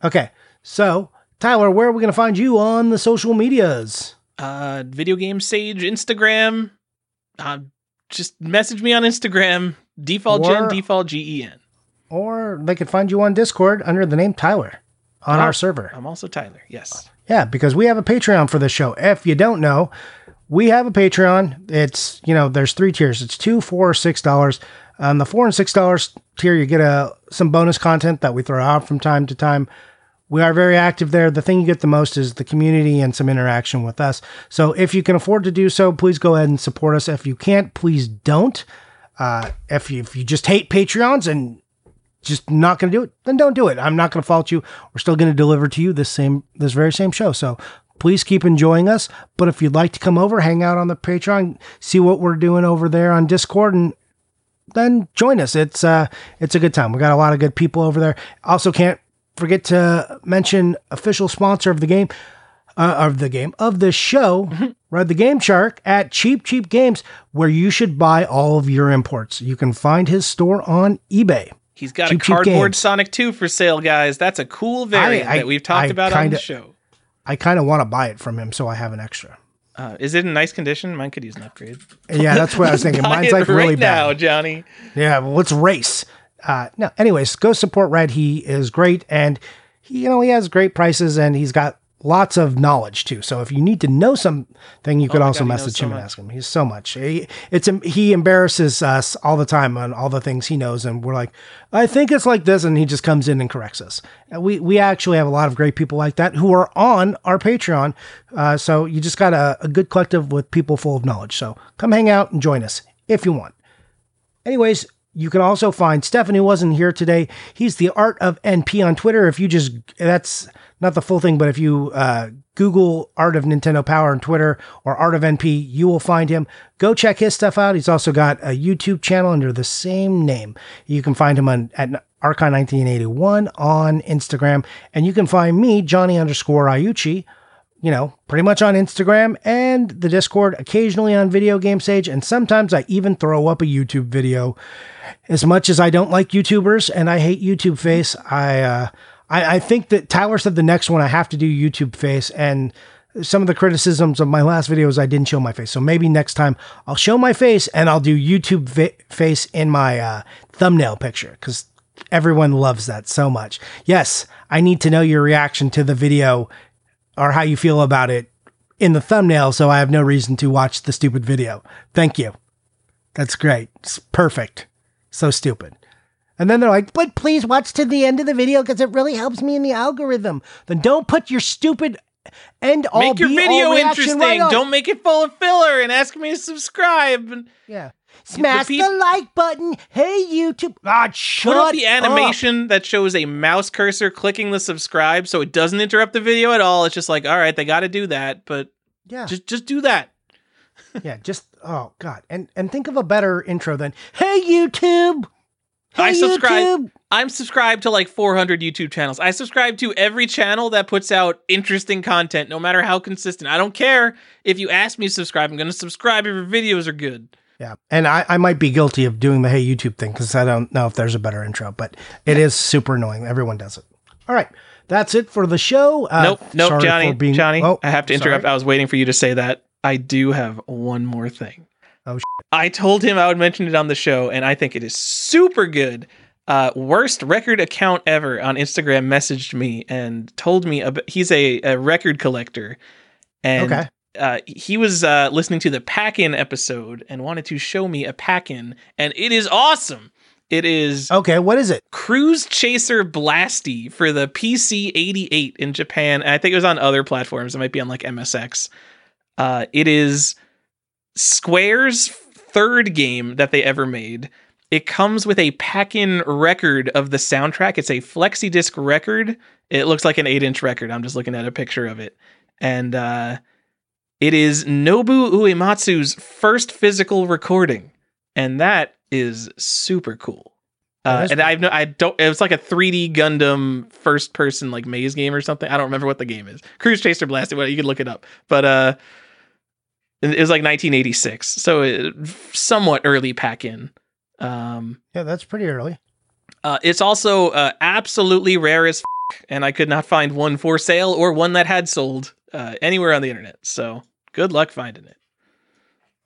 Okay. So, Tyler, where are we gonna find you on the social medias? Uh, video game sage Instagram. Uh, just message me on Instagram. Default Gen Default G E N. Or they can find you on Discord under the name Tyler on Oh. our server. I'm also Tyler. Yes. Yeah, because we have a Patreon for this show. If you don't know, we have a Patreon. It's you know, there's three tiers. It's two, four, or six dollars. On the four and six dollars tier, you get a some bonus content that we throw out from time to time. We are very active there. The thing you get the most is the community and some interaction with us. So if you can afford to do so, please go ahead and support us. If you can't, please don't. Uh, if you if you just hate Patreons and just not going to do it, then don't do it. I'm not going to fault you. We're still going to deliver to you this same this very same show. So please keep enjoying us. But if you'd like to come over, hang out on the Patreon, see what we're doing over there on Discord, and then join us. It's uh it's a good time. We got a lot of good people over there. Also, can't forget to mention official sponsor of the game. Uh, of the game of the show, Ride the Game Shark at Cheap Cheap Games, where you should buy all of your imports. You can find his store on eBay. He's got Cheap, a cardboard. Sonic 2 for sale, guys. That's a cool variant I- that we've talked I about on the kinda- show. I kind of want to buy it from him so I have an extra. Uh, is it in nice condition? Mine could use an upgrade. Yeah, that's what I was [laughs] thinking. Mine's like really right now, bad. Johnny. Yeah, well, let's race. Uh, no, anyways, go support Red. He is great, and he, you know, he has great prices, and he's got lots of knowledge too. So if you need to know something, you could my also God, message so him and ask him. He's so much. He, it's he embarrasses us all the time on all the things he knows, and we're like, I think it's like this, and he just comes in and corrects us. We we actually have a lot of great people like that who are on our Patreon. Uh, so you just got a, a good collective with people full of knowledge. So come hang out and join us if you want. Anyways, you can also find Stefan, who wasn't here today. He's the Art of NP on Twitter. If you just, that's not the full thing, but if you uh, Google Art of Nintendo Power on Twitter or Art of NP, you will find him. Go check his stuff out. He's also got a YouTube channel under the same name. You can find him on at Archon1981 on Instagram. And you can find me, Johnny underscore Iucci, you know, pretty much on Instagram and the Discord, occasionally on Video Game Sage, and sometimes I even throw up a YouTube video. As much as I don't like YouTubers and I hate YouTube face, I uh, I, I think that Tyler said the next one I have to do YouTube face, and some of the criticisms of my last videos I didn't show my face. So maybe next time I'll show my face and I'll do YouTube vi- face in my uh, thumbnail picture because everyone loves that so much. Yes, I need to know your reaction to the video or how you feel about it in the thumbnail so I have no reason to watch the stupid video. Thank you. That's great. It's perfect. So stupid. And then they're like, but please watch to the end of the video because it really helps me in the algorithm. Then don't put your stupid end all Make your be video interesting. right. Don't make it full of filler and ask me to subscribe. And Yeah. Smash the, peop- like button. Hey, YouTube. Ah, God, shut Put up the up. animation that shows a mouse cursor clicking the subscribe so it doesn't interrupt the video at all. It's just like, all right, they got to do that, but Yeah. just just do that. yeah. Just, oh, God. And and think of a better intro than, hey, YouTube. Hey, I subscribe. YouTube. I'm subscribed to like 400 YouTube channels. I subscribe to every channel that puts out interesting content, no matter how consistent. I don't care if you ask me to subscribe. I'm going to subscribe if your videos are good. Yeah. And I, I might be guilty of doing the hey YouTube thing because I don't know if there's a better intro, but it is super annoying. Everyone does it. All right. That's it for the show. Uh, nope, nope, Johnny, being- Johnny. Oh, I have to interrupt. sorry. I was waiting for you to say that. I do have one more thing. Oh, sh- I told him I would mention it on the show, and I think it is super good. Uh, worst record account ever on Instagram messaged me and told me about, he's a, a record collector, and Okay. uh, he was uh, listening to the pack-in episode and wanted to show me a pack-in, and it is awesome. It is Okay. What is it? Cruise Chaser Blasty for the PC 88 in Japan. And I think it was on other platforms. It might be on like MSX. Uh, it is Square's third game that they ever made. It comes with a pack-in record of the soundtrack. It's a flexi disc record. It looks like an eight-inch record. I'm just looking at a picture of it, and uh, it is Nobu Uematsu's first physical recording, and that is super cool. Uh, and I've no, I don't. It was like a 3D Gundam first person like maze game or something. I don't remember what the game is. Cruise Chaser Blasted. Well, you can look it up. But uh, it was like 1986, so it, somewhat early pack in. Um, Yeah, that's pretty early. uh, it's also uh, absolutely rare as f- and I could not find one for sale or one that had sold uh, anywhere on the internet. So good luck finding it.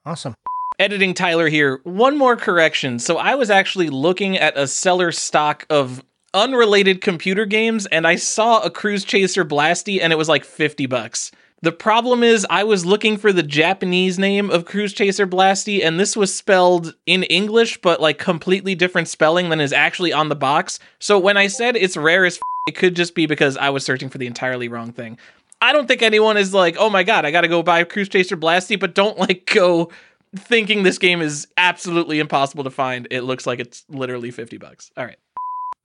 Awesome. Editing Tyler here. One more correction. So I was actually looking at a seller stock of unrelated computer games and I saw a Cruise Chaser Blasty and it was like 50 bucks. The problem is I was looking for the Japanese name of Cruise Chaser Blasty and this was spelled in English but like completely different spelling than is actually on the box. So when I said it's rare as f- it could just be because I was searching for the entirely wrong thing. I don't think anyone is like, "Oh my god, I got to go buy Cruise Chaser Blasty," but don't like go thinking this game is absolutely impossible to find. It looks like it's literally 50 bucks. All right.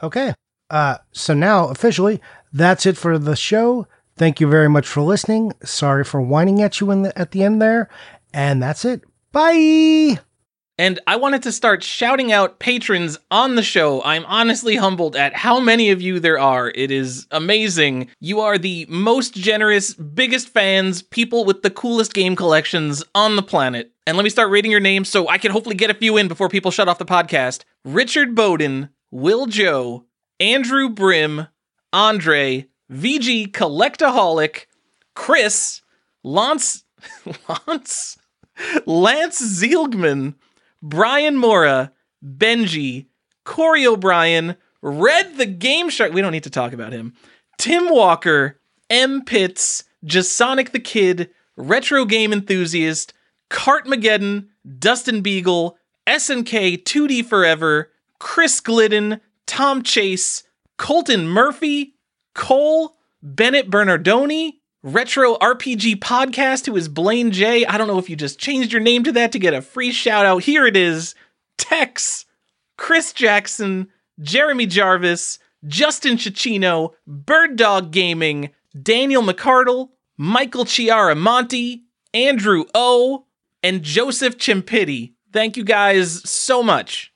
Okay. Uh, so now officially, that's it for the show. Thank you very much for listening. Sorry for whining at you in the, at the end there. And that's it. Bye. And I wanted to start shouting out patrons on the show. I'm honestly humbled at how many of you there are. It is amazing. You are the most generous, biggest fans, people with the coolest game collections on the planet. And let me start reading your names so I can hopefully get a few in before people shut off the podcast. Richard Bowden, Will Joe, Andrew Brim, Andre, VG Collectaholic, Chris, Lance, [laughs] Lance, Lance Zielgman, Brian Mora, Benji, Corey O'Brien, Red the Game Shark. We don't need to talk about him. Tim Walker, M. Pitts, Jasonic the Kid, Retro Game Enthusiast, Cartmageddon, Dustin Beagle, SNK 2D Forever, Chris Glidden, Tom Chase, Colton Murphy, Cole, Bennett Bernardoni, Retro RPG Podcast, who is Blaine J. I don't know if you just changed your name to that to get a free shout out. Here it is Tex, Chris Jackson, Jeremy Jarvis, Justin Chicino, Bird Dog Gaming, Daniel McCardle, Michael Chiaramonte, Andrew O, and Joseph Chimpitti. Thank you guys so much.